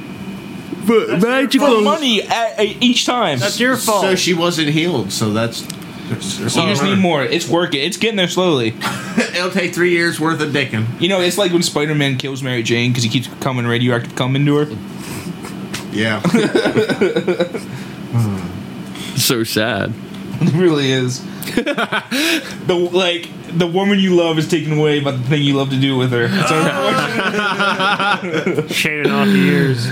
But For money at, at each time. That's your fault. So she wasn't healed. So that's. that's- that's you just need more. It's working. It's getting there slowly. It'll take three years worth of dicking. You know, it's like when Spider Man kills Mary Jane because he keeps coming radioactive cum into her. Yeah. So sad. It really is. the like the woman you love is taken away by the thing you love to do with her. It's unfortunate. Shaving off the ears.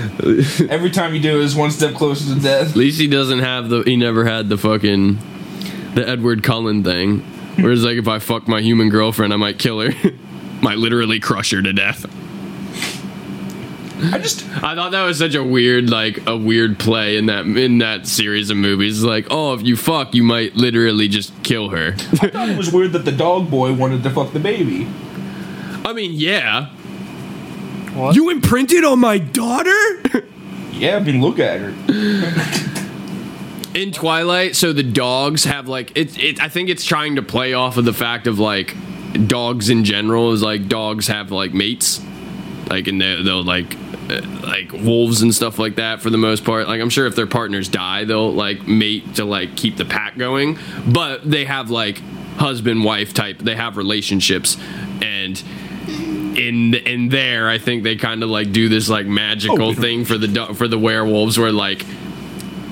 Every time you do it is one step closer to death. At least he doesn't have the. He never had the fucking the Edward Cullen thing, Whereas like if I fuck my human girlfriend, I might kill her, might literally crush her to death. I just I thought that was such a weird, like a weird play in that in that series of movies. Like, oh, if you fuck, you might literally just kill her. I thought it was weird that the dog boy wanted to fuck the baby. I mean, yeah. What? You imprinted on my daughter? Yeah, I mean look at her. in Twilight, so the dogs have like it, it. I think it's trying to play off of the fact of like dogs in general is like dogs have like mates, like and they- they'll like Uh, like wolves and stuff like that for the most part. Like I'm sure if their partners die, they'll like mate to like keep the pack going, but they have like husband wife type. They have relationships and. In in there, I think they kind of like do this like magical oh, thing for the for the werewolves, where like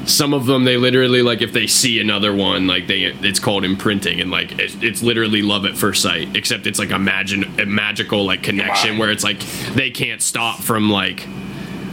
some of them they literally like if they see another one like they it's called imprinting and like it's, it's literally love at first sight except it's like imagine a magical like connection where it's like they can't stop from like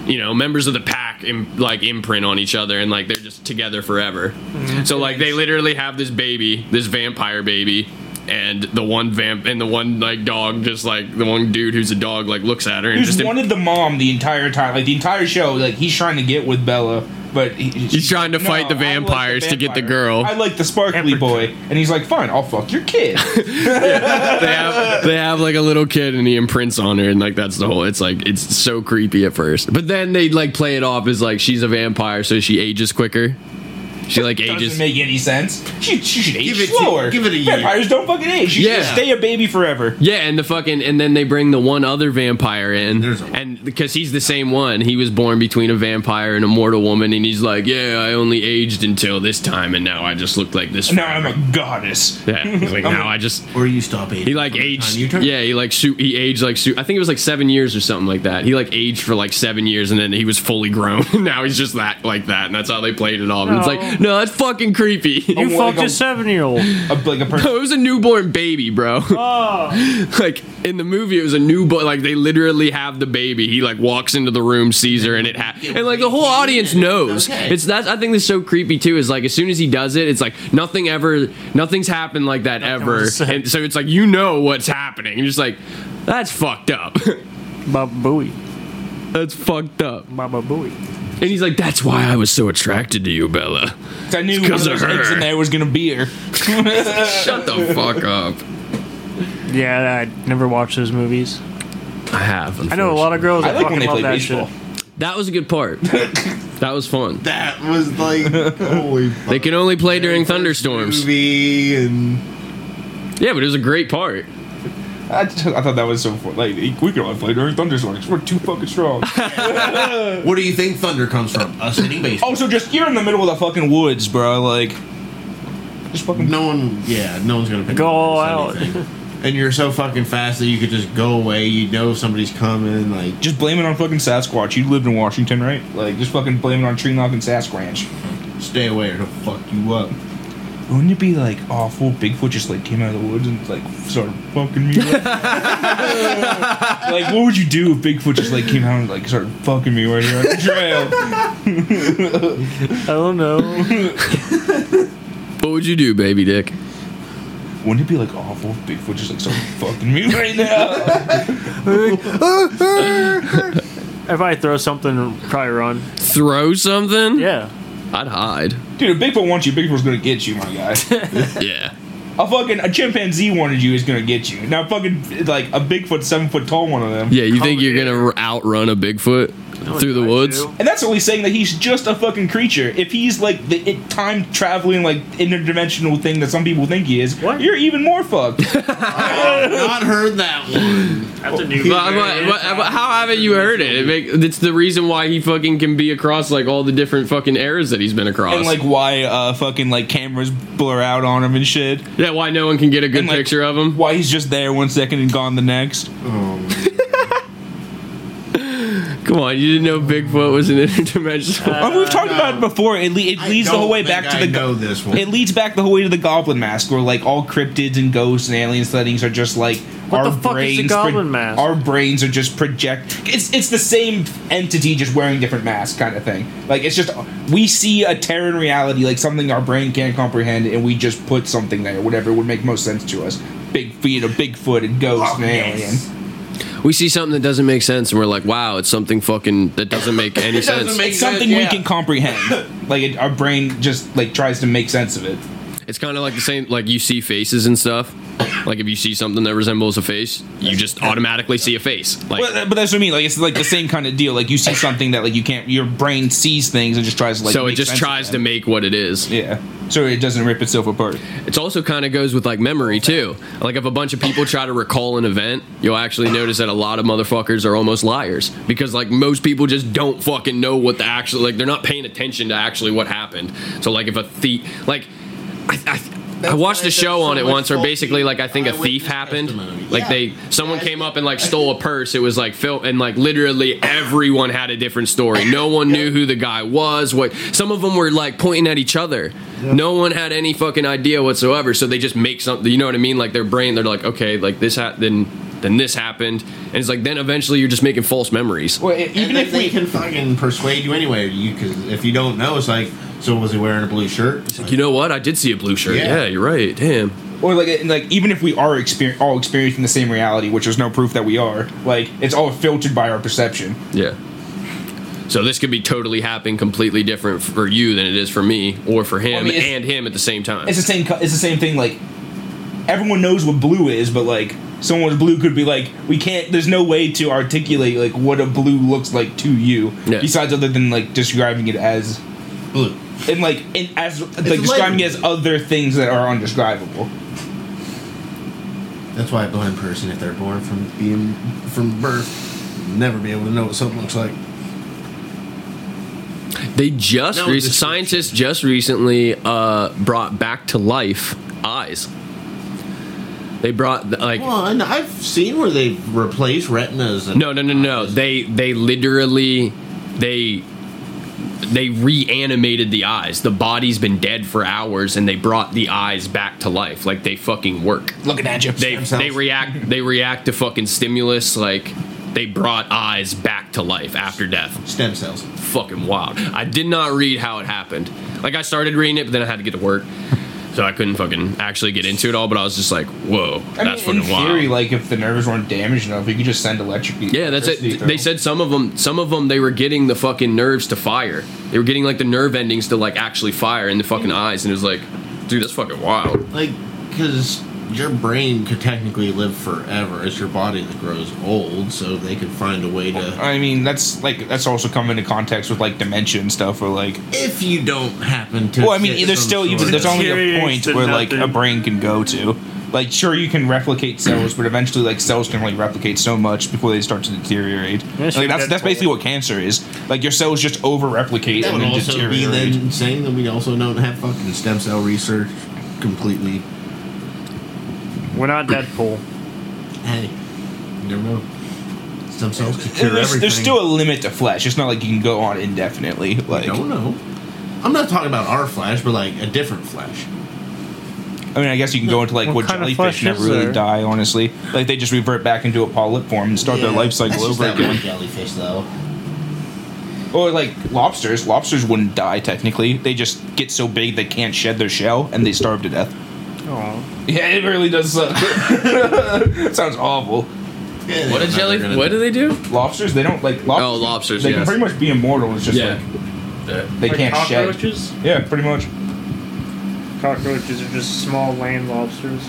you know members of the pack Im, like imprint on each other and like they're just together forever. Mm-hmm. So like they literally have this baby this vampire baby and the one vamp and the one like dog just like the one dude who's a dog like looks at her and He's just wanted the mom the entire time, like the entire show. Like he's trying to get with Bella, but he, He's trying to fight the I like vampires to get the girl. I like the sparkly boy, and he's like, "Fine, I'll fuck your kid." they have they have like a little kid and he imprints on her and like that's the whole it's like it's so creepy at first. But then they like play it off as like she's a vampire so she ages quicker she like ages Doesn't make any sense. She, she should age Give it- slower. give it a year. Vampires don't fucking age. She Yeah. should stay a baby forever. yeah and the fucking and then they bring the one other vampire in a- and because he's the same one he was born between a vampire and a mortal woman and he's like yeah i only aged until this time and now i just look like this Now I'm a goddess. yeah he's like now i just Or you stop aging. He like from aged. time You turn. Yeah, he like su- he aged like su- I think it was like seven years or something like that. He like aged for like seven years, and then he was fully grown. now he's just that like that, and that's how they played it off. And it's like, no, that's fucking creepy. You like fucked a- a seven year old. A, like a person. it was a newborn baby, bro. Oh. like in the movie, it was a newborn. Like they literally have the baby. He like walks into the room, sees her, and it ha- and like the whole audience knows. Okay. It's that's I think that's so creepy too. Is like as soon as he does it, it's like nothing ever, nothing's happened like that ever. was said. And so it's like you know what's happening. You're just like, that's fucked up. Baba Booey. That's fucked up. Mama Booey. And he's like, that's why I was so attracted to you, Bella. I knew one of 'cause those of eggs her. in there was gonna be her. Shut the fuck up. Yeah, I never watched those movies. I have. I know a lot of girls I that like when fucking they love play that baseball. shit. That was a good part. that was fun. That was like holy. They can only play during thunderstorms. Movie and Yeah, but it was a great part. I, just- I thought that was so fun. Like we could only play during thunderstorms. We're too fucking strong. What do you think thunder comes from? Us hitting baseball. also, just you're in the middle of the fucking woods, bro. Like, just fucking. No one, yeah, no one's gonna pick Go all out. and you're so fucking fast that you could just go away. You know somebody's coming. Like, Just blame it on fucking Sasquatch. You lived in Washington, right? Like, just fucking blame it on tree knocking Sasquatch. stay away or he'll fuck you up. Wouldn't it be like awful? Bigfoot just like came out of the woods and like started fucking me. up? like, what would you do if Bigfoot just like came out and like started fucking me right here on the trail? I don't know. What would you do, baby dick? Wouldn't it be like awful if Bigfoot just like started fucking me right now? if I throw something, probably run. Throw something? Yeah. I'd hide. Dude, if Bigfoot wants you, Bigfoot's gonna get you, my guy. Yeah. A fucking a chimpanzee wanted you is gonna get you. Now fucking like a Bigfoot, seven foot tall one of them. Yeah, you think you're in. gonna outrun a Bigfoot through the woods? do. And that's only saying that he's just a fucking creature. If he's like the it, time traveling, like interdimensional thing that some people think he is, What? you're even more fucked. I've not heard that one. That's a new. But, but- but- but how haven't you heard it? it make, it's the reason why he fucking can be across like all the different fucking eras that he's been across. and like why uh fucking like cameras blur out on him and shit. yeah, why no one can get a good And, like, picture of him? Why he's just there one second and gone the next. Come on, you didn't know Bigfoot was an interdimensional. oh, we've talked no. about it before. It, le- it leads the whole way think back to I the know this one. It leads back the whole way to the Goblin Mask, where like all cryptids and ghosts and alien sightings are just like What our the fuck is the brains. Goblin Mask? Our brains are just project. It's it's the same entity, just wearing different masks, kind of thing. Like it's just we see a Terran reality, like something our brain can't comprehend, and we just put something there, whatever would make most sense to us. Big feet, a Bigfoot, and ghost, oh, and alien. We see something that doesn't make sense, and we're like, "Wow, it's something fucking that doesn't make any doesn't sense." make It's something sense, we yeah. can comprehend. like it, our brain just like tries to make sense of it. It's kind of like the same, like you see faces and stuff. Like if you see something that resembles a face, you just automatically see a face. Like But, but that's what I mean. Like it's like the same kind of deal. Like you see something that like you can't. Your brain sees things and just tries to like. so it make just sense of tries to them. make what it is. Yeah. So it doesn't rip itself apart. It also kind of goes with like memory too. Like if a bunch of people try to recall an event, you'll actually notice that a lot of motherfuckers are almost liars because like most people just don't fucking know what the actual like they're not paying attention to actually what happened. So like if a thief like I, I, I watched a show on so it once where basically like I think a thief happened. testimony. Like Yeah. they someone came up and like stole a purse. It was like Phil and like literally everyone had a different story. No one knew who the guy was. What some of them were like pointing at each other. No one had any fucking idea whatsoever. So they just make something. You know what I mean? Like their brain. They're like, okay, like this ha- then then this happened, and it's like then eventually you're just making false memories. Well, e- Even even if if they we can fucking persuade you anyway, you because if you don't know, it's like, so was he wearing a blue shirt? It's like, You know what? I did see a blue shirt. Yeah. Yeah, you're right. Damn. or like like even if we are exper- all experiencing the same reality, which there's no proof that we are, like it's all filtered by our perception. Yeah. So this could be totally happening completely different for you than it is for me or for him Well, I mean, it's- and him at the same time. It's the same. co- It's the same thing. Like everyone knows what blue is, but like someone's blue could be like we can't. There's no way to articulate like what a blue looks like to you, Yeah. besides other than like describing it as blue. and like in, as like a describing it as other things that are undescribable. That's why a blind person, if they're born from being from birth, never be able to know what something looks like. They just No, rec- scientists just recently uh, brought back to life eyes. They brought like Well, and I've seen where they've replaced retinas. And no no no no they they literally they they reanimated the eyes. The body's been dead for hours and they brought the eyes back to life. Like they fucking work. Looking at you. They cells. they react they react to fucking stimulus like they brought eyes back to life after death. stem cells. fucking wild. I did not read how it happened. Like I started reading it, but then I had to get to work, so I couldn't fucking actually get into it all. But I was just like, whoa, I that's mean, in fucking wild. like if the nerves weren't damaged enough, you could just send electric. yeah, that's it. through They said some of them, some of them, they were getting the fucking nerves to fire. They were getting like the nerve endings to like actually fire in the fucking eyes, and it was like, dude, that's fucking wild. Like, because your brain could technically live forever. It's your body that grows old, so they could find a way to. I mean, that's like that's also come into context with like dementia and stuff, or like. If you don't happen to. Well, I mean, there's still even there's only a point to where like a brain can go to. Like, sure, you can replicate cells, but eventually, like cells can only replicate so much before they start to deteriorate. Yeah, like that's that's Deadpool. basically what cancer is. Like your cells just over replicate That and would then also be then saying that we also don't have fucking stem cell research completely. We're not Deadpool. Hey, you never know. Stem cells can cure there's, everything. there's still a limit to Flash. It's not like you can go on indefinitely. Like, I don't know. I'm not talking about our Flash, but like a different Flash. I mean, I guess you can go into like What what, kind of jellyfish flesh never is really there? die. Honestly, like they just revert back into a polyp form and start their life cycle That's just over that again. one jellyfish, though. Or like lobsters. Lobsters wouldn't die technically. They just get so big they can't shed their shell and they starve to death. Oh, Yeah, it really does suck. Sounds awful. Yeah, What a jelly? What do they do? Lobsters, they don't like lobsters. Oh, lobsters, They yes. can pretty much be immortal. It's just Yeah. like they Like can't shed. cockroaches? Yeah, pretty much. Cockroaches are just small land lobsters.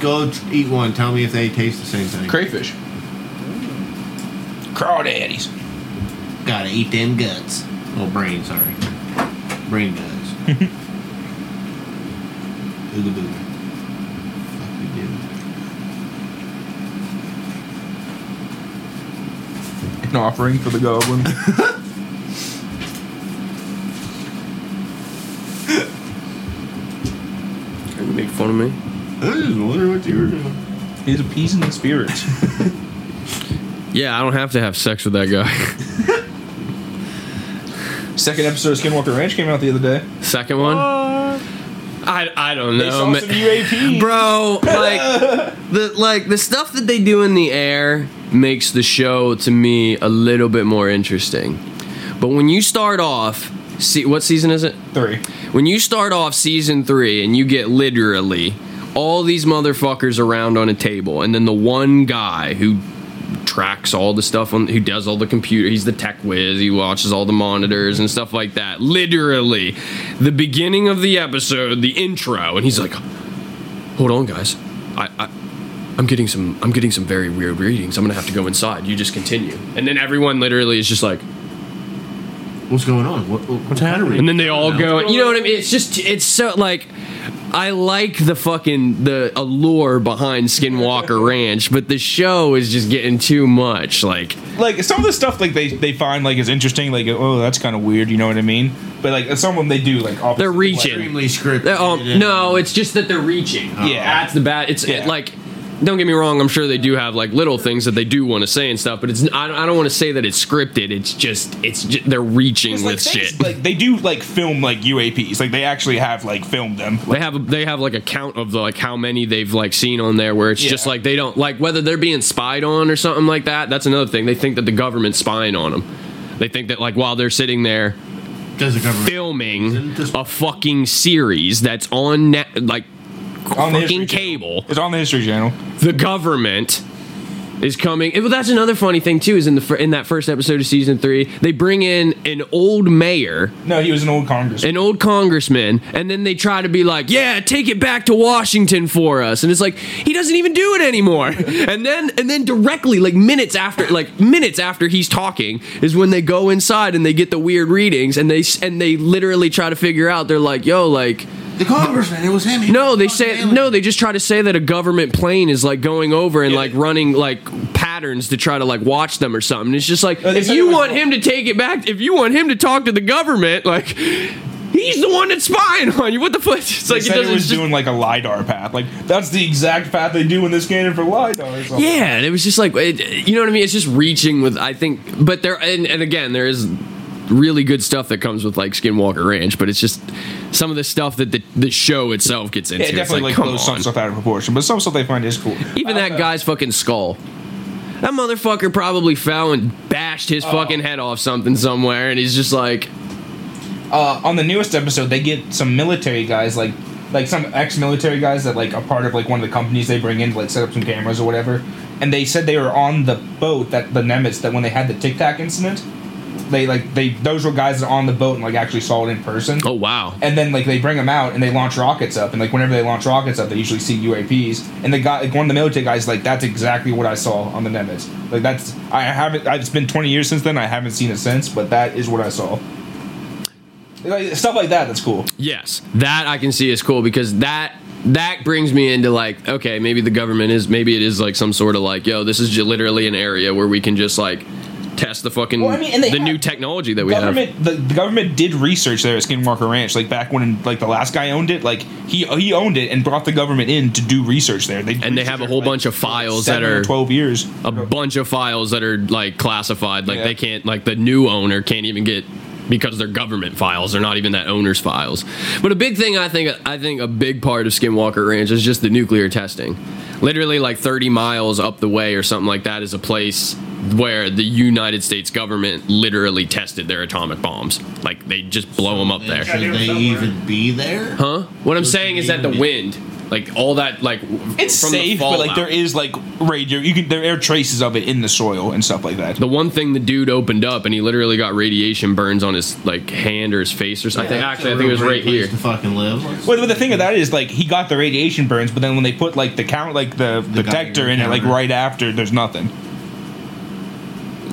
Go tr- eat one. Tell me if they taste the same thing. Crayfish. Crawdaddies. Gotta eat them guts. Oh, brain. Sorry, brain guts. Ooga booga. Fuck we do. An offering for the goblin. Can you make fun of me? I just wondering what you were doing. He's appeasing the spirits. Yeah, I don't have to have sex with that guy. Second episode of Skinwalker Ranch came out the other day. Second one? Oh, I, I don't They know, saw ma- some UAP. bro. Like the like the stuff that they do in the air makes the show to me a little bit more interesting. But when you start off, see what season is it? Three. When you start off season three and you get literally all these motherfuckers around on a table, and then the one guy who tracks all the stuff on who does all the computer he's the tech whiz he watches all the monitors and stuff like that. Literally the beginning of the episode the intro and he's like hold on guys. I, I i'm getting some i'm getting some very weird readings. I'm gonna have to go inside. You just continue. And then everyone literally is just like What's going on? What, what, what's happening? and then they all go. You know what I mean? It's just it's so like I like the fucking the allure behind Skinwalker Ranch, but the show is just getting too much. Like Like some of the stuff like they, they find like is interesting, like oh that's kind of weird, you know what I mean? But like some of them they do like opposite They're reaching. Extremely scripted. they're- um, no, it's just that they're reaching. Yeah. that's the bad. It's Yeah. it, like. Don't get me wrong. I'm sure they do have like little things that they do want to say and stuff, but it's I don't, I don't want to say that it's scripted. It's just it's just, they're reaching It's with like things- shit. Like they do like film like UAPs, like they actually have like filmed them. They have a, they have like a count of the, like how many they've like seen on there where it's just like they don't like whether they're being spied on or something like that. That's another thing. They think that the government's spying on them. They think that like while they're sitting there Does the government? filming a fucking series that's on net like On the fucking History Channel. cable, It's on the History Channel. the government is coming. Well, that's another funny thing too. Is in the in that first episode of season three, they bring in an old mayor No, he was an old congressman. an old congressman, and then they try to be like, "Yeah, take it back to Washington for us," and it's like he doesn't even do it anymore. and then and then directly, like minutes after, like minutes after he's talking, is when they go inside and they get the weird readings, and they s- and they literally try to figure out. They're like, "Yo, like." The congressman. It was him. He No, was they say alien. no. They just try to say that a government plane is like going over and Yeah. like running like patterns to try to like watch them or something. It's just like No, if you want him to take it back, if you want him to talk to the government, like he's the one that's spying on you. What the fuck? It's like it said it doesn't. was just- doing like a lidar path. Like that's the exact path they do when they're scanning for lidar. Or something. yeah, and it was just like it, you know what I mean. It's just reaching with I think, but there and, and again there is really good stuff that comes with like Skinwalker Ranch, but it's just some of the stuff that the, the show itself gets into. Yeah, it definitely like, like, blows some stuff out of proportion, but some stuff they find is cool. Even that Uh, guy's fucking skull. That motherfucker probably fell and bashed his fucking head off something somewhere, and he's just like, uh, on the newest episode, they get some military guys, like like some ex-military guys that like are part of like one of the companies they bring in to like set up some cameras or whatever. And they said they were on the boat that the Nimitz that when they had the Tic Tac incident, they like they those were guys that are on the boat and like actually saw it in person. oh wow. And then like they bring them out and they launch rockets up and like whenever they launch rockets up, they usually see UAPs. And the guy, like one of the military guys, like that's exactly what I saw on the Nimitz. Like that's I haven't. It's been twenty years since then. I haven't seen it since, but that is what I saw. Like, stuff like that. That's cool. Yes, that I can see is cool because that that brings me into like, okay, maybe the government is, maybe it is like some sort of like, yo, this is literally an area where we can just like test the fucking Well, I mean, the have- new technology that we have. government the, the government did research there at Skinwalker Ranch like back when like the last guy owned it like he he owned it and brought the government in to do research there they And they have a whole bunch of files that are 12 years a bunch of files that are like classified. Like Yeah. they can't, like the new owner can't even get because they're government files. They're not even that owner's files. But a big thing I think, I think a big part of Skinwalker Ranch is just the nuclear testing. Literally, like 30 miles up the way or something like that is a place where the United States government literally tested their atomic bombs. Like they just blow them up there. Should they even be there? Huh? What I'm Those saying is that the even- wind, like all that, like it's from the safe but like there is like radio you can there are traces of it in the soil and stuff like that The one thing the dude opened up and he literally got radiation burns on his like hand or his face or something. actually, I think it was right here. To fucking live. Well, but the thing of that is, like, he got the radiation burns, but then when they put like the count, like the, The detector in it, like right after, there's nothing.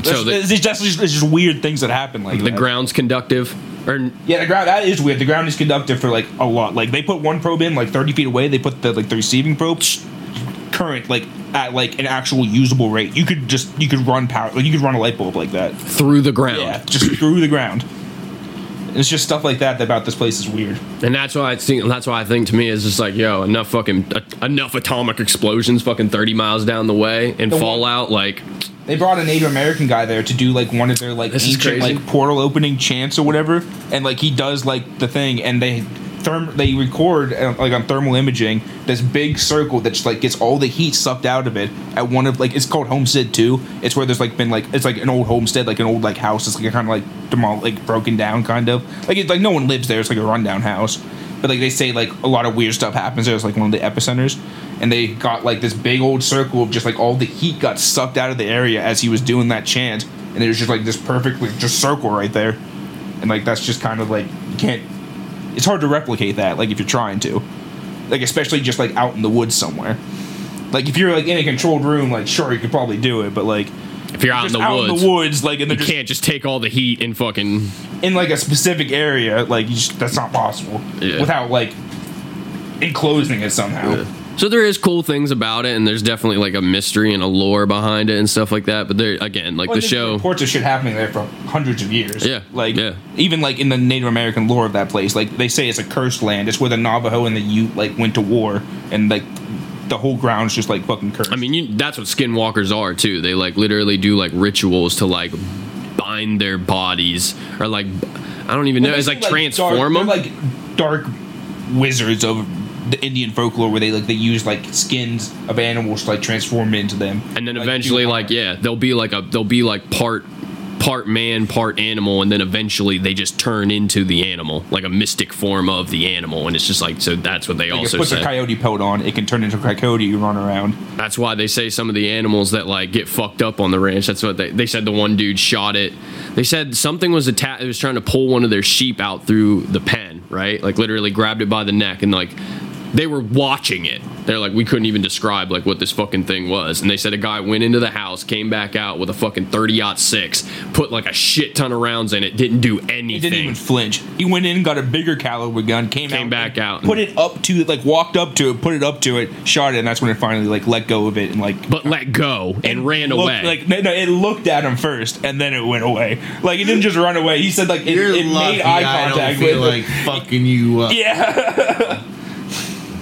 So the- it's just, it's just weird things that happen, like The that. ground's conductive, or Yeah, the ground that is weird. The ground is conductive for like a lot. Like they put one probe in like 30 feet away. They put the like the receiving probe current like at like an actual usable rate. You could just you could run power like you could run a light bulb like that. through the ground. Yeah, just through the ground. It's just stuff like that about this place is weird. And that's why I think that's why I think to me is just like yo enough fucking uh, enough atomic explosions fucking thirty miles down the way and The one- fallout like They brought a Native American guy there to do like one of their like ancient like portal opening chants or whatever, and like he does like the thing, and they therm they record uh, like on thermal imaging this big circle that just like gets all the heat sucked out of it at one of like it's called Homestead Two. It's where there's like been like it's like an old homestead, like an old like house. It's like kind of like demol like broken down kind of like it's like no one lives there. It's like a rundown house. But like they say, like a lot of weird stuff happens there. It's like one of the epicenters, and they got like this big old circle of just like all the heat got sucked out of the area as he was doing that chant, and it was just like this perfect like, just circle right there, and like that's just kind of like you can't. It's hard to replicate that, like if you're trying to, like especially just like out in the woods somewhere. Like if you're like in a controlled room, like sure you could probably do it, but like if you're out in the out woods, in the woods, like and you just can't just take all the heat and fucking in like a specific area, like you just, that's not possible Yeah. without like enclosing it somehow. So there is cool things about it, and there's definitely like a mystery and a lore behind it and stuff like that. But there again, like Well, the show, reports of shit happening there for hundreds of years. Yeah, like yeah. even like in the Native American lore of that place, like they say it's a cursed land. It's where the Navajo and the Ute like went to war, and like the whole ground's just like fucking cursed. I mean, you, that's what skinwalkers are too. They like literally do like rituals to like bind their bodies or like I don't even know. It's like transform them. Dark, they're like dark wizards of the Indian folklore where they like they use like skins of animals to like transform into them, and then like, eventually like yeah they'll be like a they'll be like part part man part animal and then eventually they just turn into the animal like a mystic form of the animal. And it's just like so that's what they Like, also it puts a coyote pelt on, it can turn into a coyote you run around. that's why they say some of the animals that like get fucked up on the ranch that's what they, they said the one dude shot it. They said something was attacked it was trying to pull one of their sheep out through the pen right? Like literally grabbed it by the neck and like they were watching it they're like we couldn't even describe like what this fucking thing was and they said a guy went into the house came back out with a fucking 30 6 put like a shit ton of rounds in it didn't do anything He didn't even flinch. He went in, got a bigger caliber gun, came, Came out, back out. put it up to it, like walked up to it, put it up to it, shot it, and that's when it finally like let go of it and like but let go and, ran looked- away Like no, no, it looked at him first, and then it went away. Like it didn't just run away. He said like it, it made eye I contact don't feel with. like fucking you up. yeah,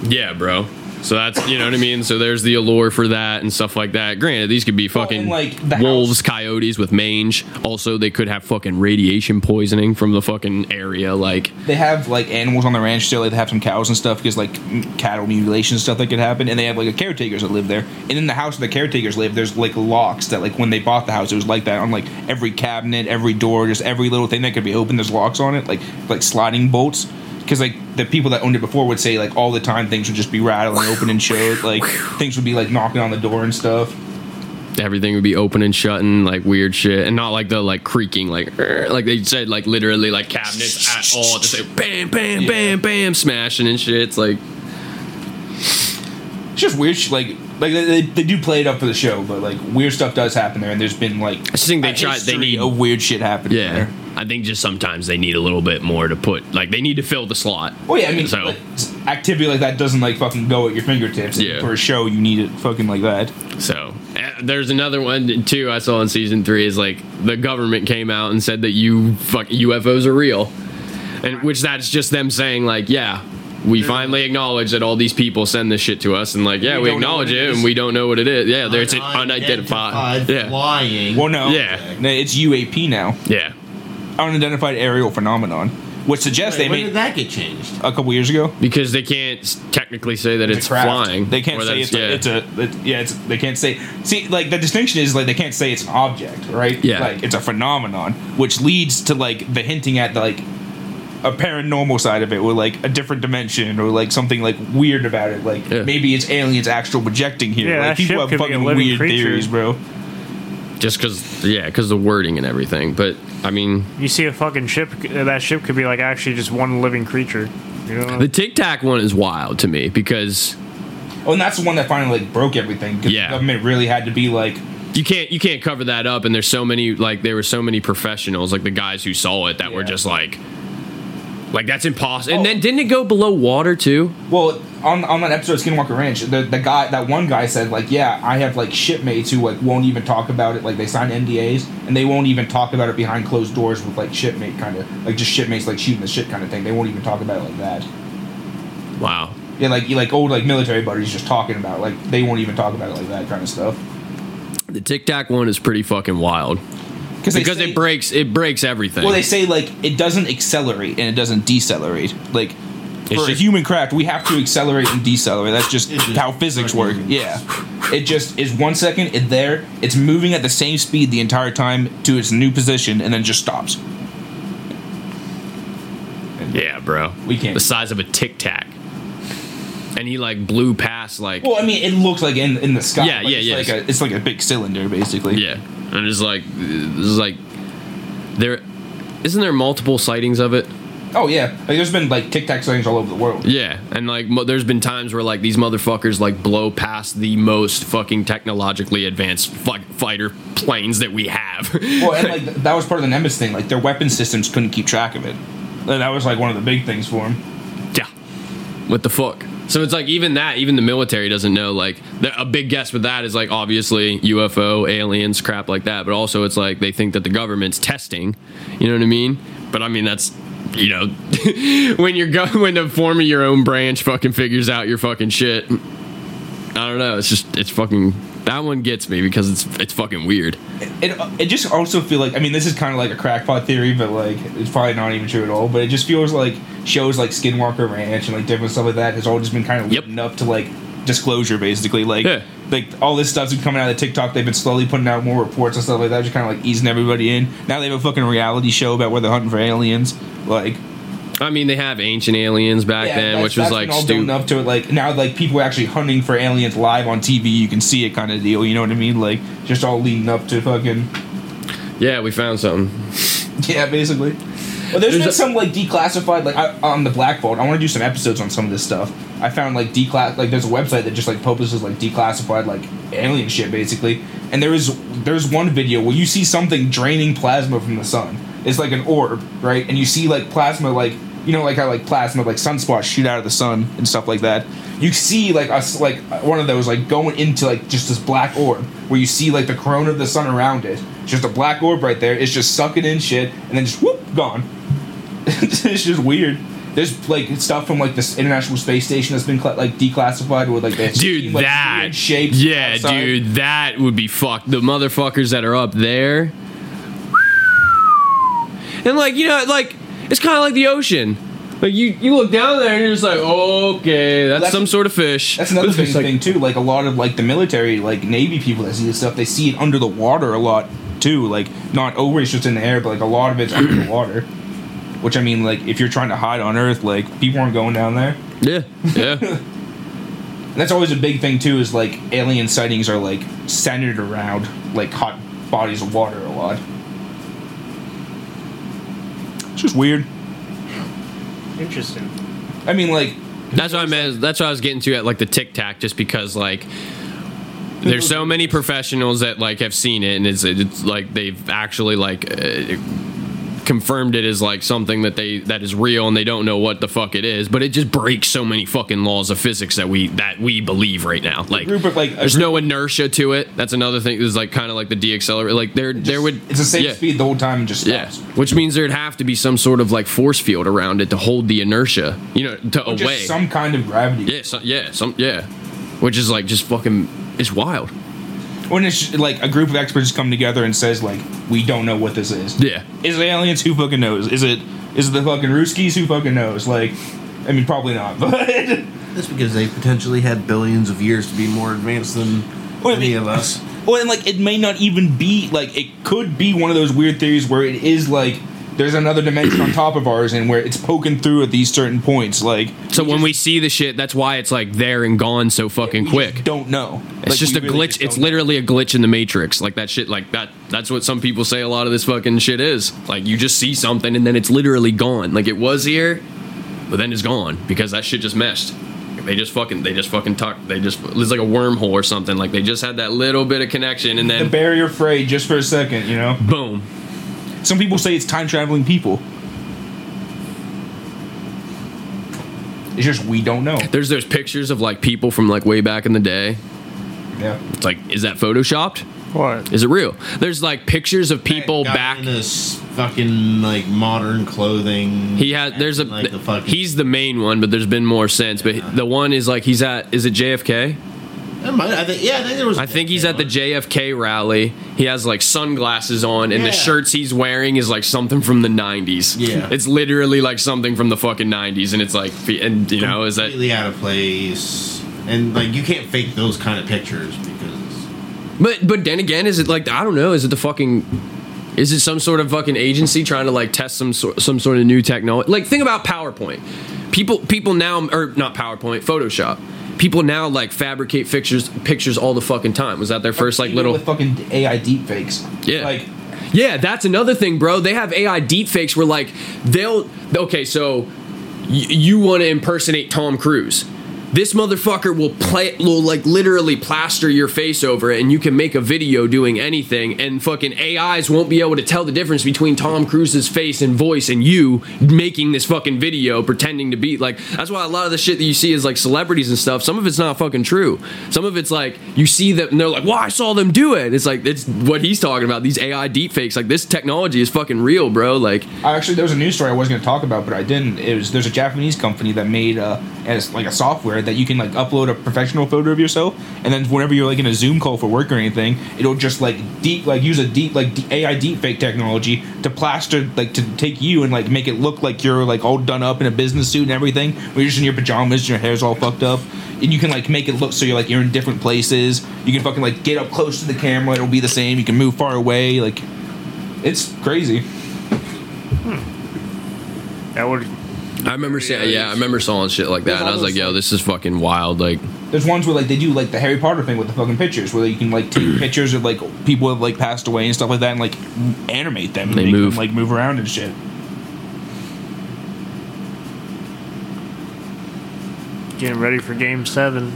Yeah, bro. So that's you know what I mean. So there's the allure for that and stuff like that. Granted, these could be fucking and, like, the wolves, house- coyotes with mange. Also, they could have fucking radiation poisoning from the fucking area. Like, they have like animals on the ranch still. They have some cows and stuff because like cattle mutilation stuff that could happen. And they have like a caretakers that live there. And in the house where the caretakers live, there's like locks that like when they bought the house, it was like that on like every cabinet, every door, just every little thing that could be open. There's locks on it, like like sliding bolts. Because like the people that owned it before would say like all the time things would just be rattling open and shut. Like things would be like knocking on the door and stuff. everything would be open and shutting, like weird shit, and not like the like creaking, like "Er," like they said, like literally like cabinets at all. Just like bam, bam, bam, bam, smashing and shit. It's like It's just weird. Like like they, they, do play it up for the show, but like weird stuff does happen there, and there's been like I just think they try- they need- a weird shit happening yeah. there. I think just sometimes they need a little bit more to put. Like they need to fill the slot. Well, yeah, I mean, So- like, activity like that doesn't like fucking go at your fingertips. Yeah. For a show, you need it fucking like that. So eh, there's another one too I saw in season three is like the government came out and said that you fuck UFOs are real, and which that's just them saying like yeah. We finally acknowledge that all these people send this shit to us, and like, yeah, We we, acknowledge what it it, is. and we don't know what it is. Yeah, there's an unidentified. Unidentified Yeah, flying. Well, no. Yeah. No, It's UAP now. yeah. Unidentified aerial phenomenon, which suggests Wait, they when made did that get changed? a couple years ago. Because they can't s- technically say that it's, craft. flying. They can't or say that it's, a, it's a it- yeah. It's they can't say see like the distinction is like they can't say it's an object, right? Yeah. like it's a phenomenon, which leads to like the hinting at like a paranormal side of it, or like a different dimension, or like something like weird about it. Like Yeah. maybe it's aliens actual projecting here. Yeah, like that people ship have could be a fucking living weird creature. theories, bro. Just because yeah, because the wording and everything. But I mean, You see a fucking ship. uh, That ship could be like actually just one living creature. You know. the Tic Tac one is wild to me because Oh, and that's the one that finally like broke everything. 'cause Yeah. the government really had to be like, you can't you can't cover that up and there's so many like there were so many professionals like the guys who saw it that were Yeah. just like like that's impossible and Oh. then didn't it go below water too Well, on on that episode of Skinwalker Ranch, the the guy that one guy said like, yeah, I have like shipmates who like won't even talk about it. Like they sign NDAs and they won't even talk about it behind closed doors with like shipmate kind of like just shipmates like shooting the shit kind of thing. They won't even talk about it like that. wow Yeah, like like old like military buddies just talking about it. like they won't even talk about it like that kind of stuff. the Tic Tac one is pretty fucking wild they because say- it breaks it breaks everything Well, they say like it doesn't accelerate and it doesn't decelerate. Like for a just- human craft, we have to accelerate and decelerate. That's just just how physics work. fucking- Yeah, it just is one second. it there. It's moving at the same speed the entire time to its new position, and then just stops. yeah bro We can't- the size of a Tic Tac and he like blew past like Well, I mean, it looks like in in the sky. Yeah, like, yeah, it's yeah. Like a, it's like a big cylinder, basically. yeah and it's like this is like there isn't there multiple sightings of it Oh yeah. Like, there's been like Tic Tac sightings all over the world. Yeah, and like mo- there's been times where like these motherfuckers like blow past the most fucking technologically advanced fighter planes that we have. Well, and like that was part of the Nimitz thing. Like their weapon systems couldn't keep track of it. And that was like one of the big things for them. yeah, what the fuck? So it's like even that, even the military doesn't know. Like a big guess with that is like obviously UFO, aliens, crap like that. But also it's like they think that the government's testing. You know what I mean? But I mean that's you know when you're go- when the form of your own branch fucking figures out your fucking shit. I don't know. It's just it's fucking that one gets me because it's it's fucking weird. it it just also feel like I mean this is kind of like a crackpot theory, but like it's probably not even true at all. But it just feels like shows like Skinwalker Ranch and like different stuff like that has all just been kind of Yep. leading up to like disclosure, basically. Like Yeah. like all this stuff's been coming out of TikTok. They've been slowly putting out more reports and stuff like that, just kind of like easing everybody in. Now they have a fucking reality show about where they're hunting for aliens. Like I mean, they have ancient aliens back yeah, then, which was like all building stupid. up to it. Like now, like people are actually hunting for aliens live on TV. You can see it, kind of deal. You know what I mean? Like just all leading up to fucking. Yeah, we found something. Yeah, basically. Well, there's, There's been a- some like declassified like I, on the Black Vault. I want to do some episodes on some of this stuff. I found like declass like there's a website that just like publishes like declassified like alien shit basically. And there is there's one video where you see something draining plasma from the sun. It's like an orb, right? And you see like plasma like you know like how like plasma like sunspots shoot out of the sun and stuff like that. You see like us like one of those like going into like just this black orb where you see like the corona of the sun around it. It's just a black orb right there. It's just sucking in shit and then just whoop gone. it's just weird. There's like stuff from like this International Space Station that's been cla like declassified with like that Dude, like, that shapes. Yeah, outside. dude, that would be fucked. The motherfuckers that are up there. And like, you know, like it's kind of like the ocean. Like you, you look down there and you're just like, okay, that's, That's- some sort of fish. That's another big like- thing too. Like a lot of like the military, like Navy people that see this stuff, they see it under the water a lot too. Like not always just in the air, but like a lot of it's under the water. Which I mean, like if you're trying to hide on Earth, like people aren't going down there. Yeah, yeah. And that's always a big thing too. Is like alien sightings are like centered around like hot bodies of water a lot. It's just weird. Interesting. I mean, like That's what I meant. That's what I was getting to at like the Tic Tac, just because like there's so many professionals that like have seen it, and it's it's like they've actually like uh, confirmed it as like something that they that is real and they don't know what the fuck it is but it just breaks so many fucking laws of physics that we that we believe right now like group of, like, there's no inertia to it that's another thing is like kind of like the deaccelerator like there there would It's the same yeah. speed the whole time and just yeah, which means there'd have to be some sort of like force field around it to hold the inertia, you know, to Or away. Just some kind of gravity. yeah, so, yeah, some yeah, which is like just fucking it's wild. When it's like a group of experts come together and says like, we don't know what this is. Yeah, Is it aliens? Who fucking knows? Is it is it the fucking Ruskies? Who fucking knows? Like, I mean, probably not. But That's because they potentially had billions of years to be more advanced than Well, I any mean- of us. well, and like it may not even be like it could be one of those weird theories where it is like there's another dimension on top of ours and where it's poking through at these certain points. Like, so when we see the shit, that's why it's like there and gone so fucking quick. just don't know. It's Like, just a really glitch. just It's don't know. literally a glitch in the matrix. Like that shit. Like that. That's what some people say. A lot of this fucking shit is like you just see something and then it's literally gone. Like it was here, but then it's gone because that shit just meshed. They just fucking. They just fucking talk. They just. It's like a wormhole or something. Like they just had that little bit of connection and then the barrier frayed just for a second. You know, boom. Some people say it's time traveling people. It's just we don't know. There's those pictures of like people from like way back in the day. Yeah. It's like, is that photoshopped? What? Is it real? There's like pictures of people Guy back. in this fucking like modern clothing. He has. There's a. like the fucking. He's the main one, but there's been more since. But the one is like he's at. Is it JFK? Might- I think, yeah, I think there was. I think he's at the JFK rally. He has like sunglasses on, and the shirts he's wearing is like something from the '90s. Yeah. it's literally like something from the fucking '90s, and it's like, and you know, is that completely out of place, and like you can't fake those kind of pictures because But but then again, is it like I don't know? Is it the fucking? Is it some sort of fucking agency trying to like test some sort some sort of new technology? Like think about PowerPoint. People people now or not PowerPoint, Photoshop. People now like fabricate pictures pictures all the fucking time. Was that their first like little? with fucking AI deepfakes. Yeah. Like Yeah, that's another thing, bro. They have AI deepfakes where like they'll okay, so y- you want to impersonate Tom Cruise. This motherfucker will play will like literally plaster your face over it and you can make a video doing anything and fucking AIs won't be able to tell the difference between Tom Cruise's face and voice and you making this fucking video pretending to be like that's why a lot of the shit that you see is like celebrities and stuff some of it's not fucking true some of it's like you see them and they're like well I saw them do it it's like it's what he's talking about these AI deepfakes like this technology is fucking real bro like I actually there was a news story I was going to talk about, but I didn't. It was there's a Japanese company that made uh, as like a software that you can like upload a professional photo of yourself, and then whenever you're like in a Zoom call for work or anything, it'll just like deep like use a deep like AI deepfake technology to plaster like to take you and like make it look like you're like all done up in a business suit and everything. Where you're just in your pajamas, and your hair's all fucked up, and you can like make it look so you're like you're in different places. You can fucking like get up close to the camera, it'll be the same. You can move far away, like it's crazy. That would. I remember seeing, yeah I remember seeing shit like that and I was like yo this is fucking wild like There's ones where like they do like the Harry Potter thing with the fucking pictures, where you can like take pictures of like people who have like passed away and stuff like that, and like animate them and They make move. them like move around and shit. Getting ready for Game Seven.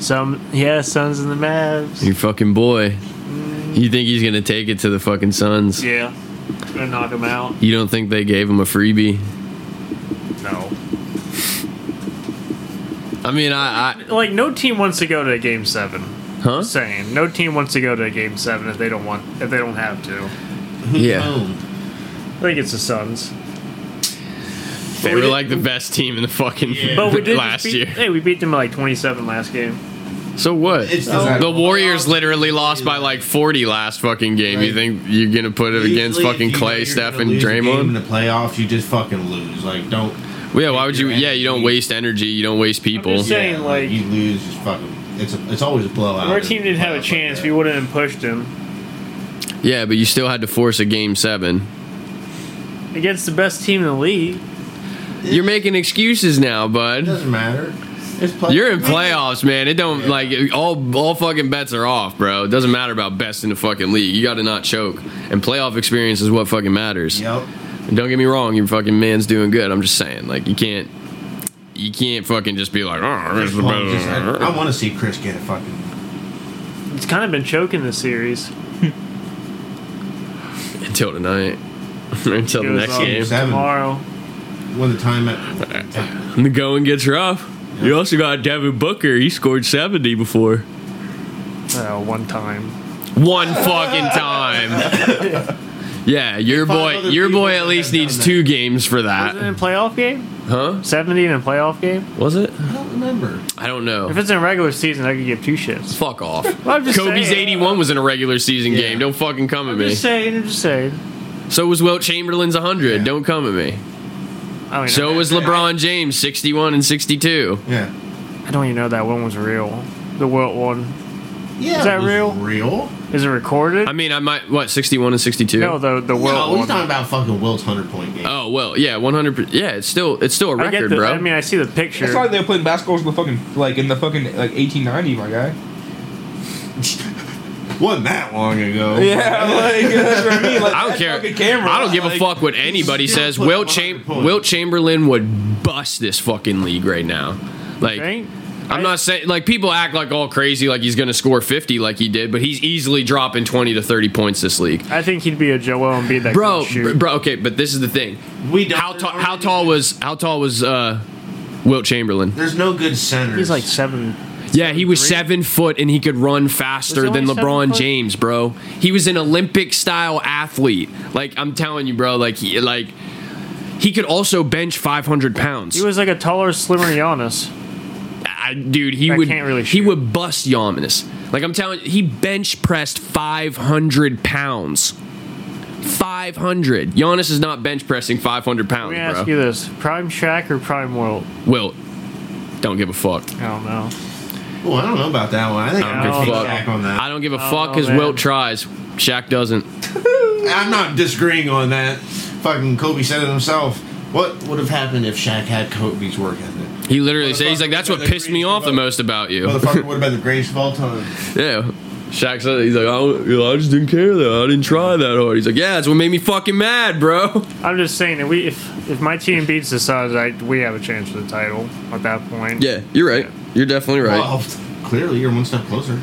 Some yeah, Suns and the Mavs. your fucking boy you think he's gonna take it to the fucking Suns Yeah, gonna knock them out. you don't think they gave him a freebie No, I mean I, I like no team wants to go to Game Seven. huh Just saying, no team wants to go to Game Seven if they don't want if they don't have to. yeah I think it's the Suns. they we were did- like the best team in the fucking But we did last beat, year Hey, we beat them by like twenty-seven last game. So what? It's the Warriors literally lost by like 40 last fucking game. You think you're gonna put it against fucking if you know Clay, you're Steph, and lose a game In the playoffs, you just fucking lose. Like, don't. Well, yeah, why would you? your Yeah, you don't waste energy. You don't waste people. just saying- Yeah, like- you lose, just fucking. It's a, it's always a blowout. Our team didn't have a playoffs like chance, that. we wouldn't have pushed them Yeah, but you still had to force a game seven. against the best team in the league. You're making excuses now, bud. It doesn't matter. It's play- You're in playoffs, man. It don't like all all fucking bets are off, bro. It doesn't matter about best in the fucking league. You got to not choke, and playoff experience is what fucking matters. Yep. And don't get me wrong, your fucking man's doing good. I'm just saying, like you can't, you can't fucking just be like, oh, this is the Well, just- best. I, want to see Chris get a fucking. It's kind of been choking this series. until tonight. until the Goes next on game. Seven. tomorrow. When the time at The going gets rough. You also got Devin Booker. He scored 70 before. Uh, one time. One fucking time. Yeah, your Five boy, your boy at least needs that. two games for that. Was it in a playoff game? huh? 70 in a playoff game? Was it? I don't remember. I don't know. If it's in a regular season, I could give two shits. Fuck off. I'm just Kobe's saying. 81 was in a regular season Yeah. game. Don't fucking come at I'm me. just saying, I'm just saying. So was Wilt Chamberlain's 100. Yeah. Don't come at me. I don't, So even, was LeBron James 61 and 62. Yeah. I don't even know that one was real. The Wilt one. Yeah. Is that real? Real? Is it recorded? I mean, I might what 61 and 62. no, the the Wilt No, he's one. talking about fucking Wilt's hundred point game. Oh well, yeah, 100. Yeah, it's still it's still a I get record, the, bro. I mean, I see the picture. It's not like they're playing basketballs in the fucking like in the fucking like 1890, my guy. Wasn't that long ago. Yeah, like that's what I mean. Like, I don't care. Camera, I don't give a like, fuck what anybody says. Wilt, Cham- Wilt Chamberlain would bust this fucking league right now. Like, Think? I'm not saying like people act like all crazy like he's gonna score 50 like he did, but he's easily dropping 20 to 30 points this league. I think he'd be a Joel Embiid that Bro, can shoot. bro, okay, but this is the thing. We don't. How tall? How tall was? How tall was uh, Wilt Chamberlain? There's no good centers. He's like seven. Yeah, he was seven foot and he could run faster Was he than only seven LeBron foot? James, bro. He was an Olympic style athlete. Like I'm telling you, bro. Like he like he could also bench 500 pounds. He was like a taller, slimmer Giannis. I, dude, he I would can't really he would bust Giannis. Like I'm telling you, he bench pressed 500 pounds. 500. Giannis is not bench pressing 500 pounds, Let pounds, me ask bro. you this: Prime Shaq or Prime Wilt? Wilt, don't give a fuck. I don't know. Well, I don't know about that one. I think I I'm don't gonna give a fuck. Shaq on that. I don't give a Oh, fuck because. Wilt tries. Shaq doesn't. I'm not disagreeing on that. Fucking Kobe said it himself. What would have happened if Shaq had Kobe's work ethic? He literally said, he's like, that's what pissed me off the most about you. Motherfucker would have been the greatest of all time. Yeah. Shaq said, he's like, I, don't- you know, I just didn't care that. I didn't try that hard. He's like, yeah, that's what made me fucking mad, bro. I'm just saying that we, if if my team beats the Suns, I, we have a chance for the title at that point. Yeah, you're right. You're definitely right. Well, clearly you're one step closer.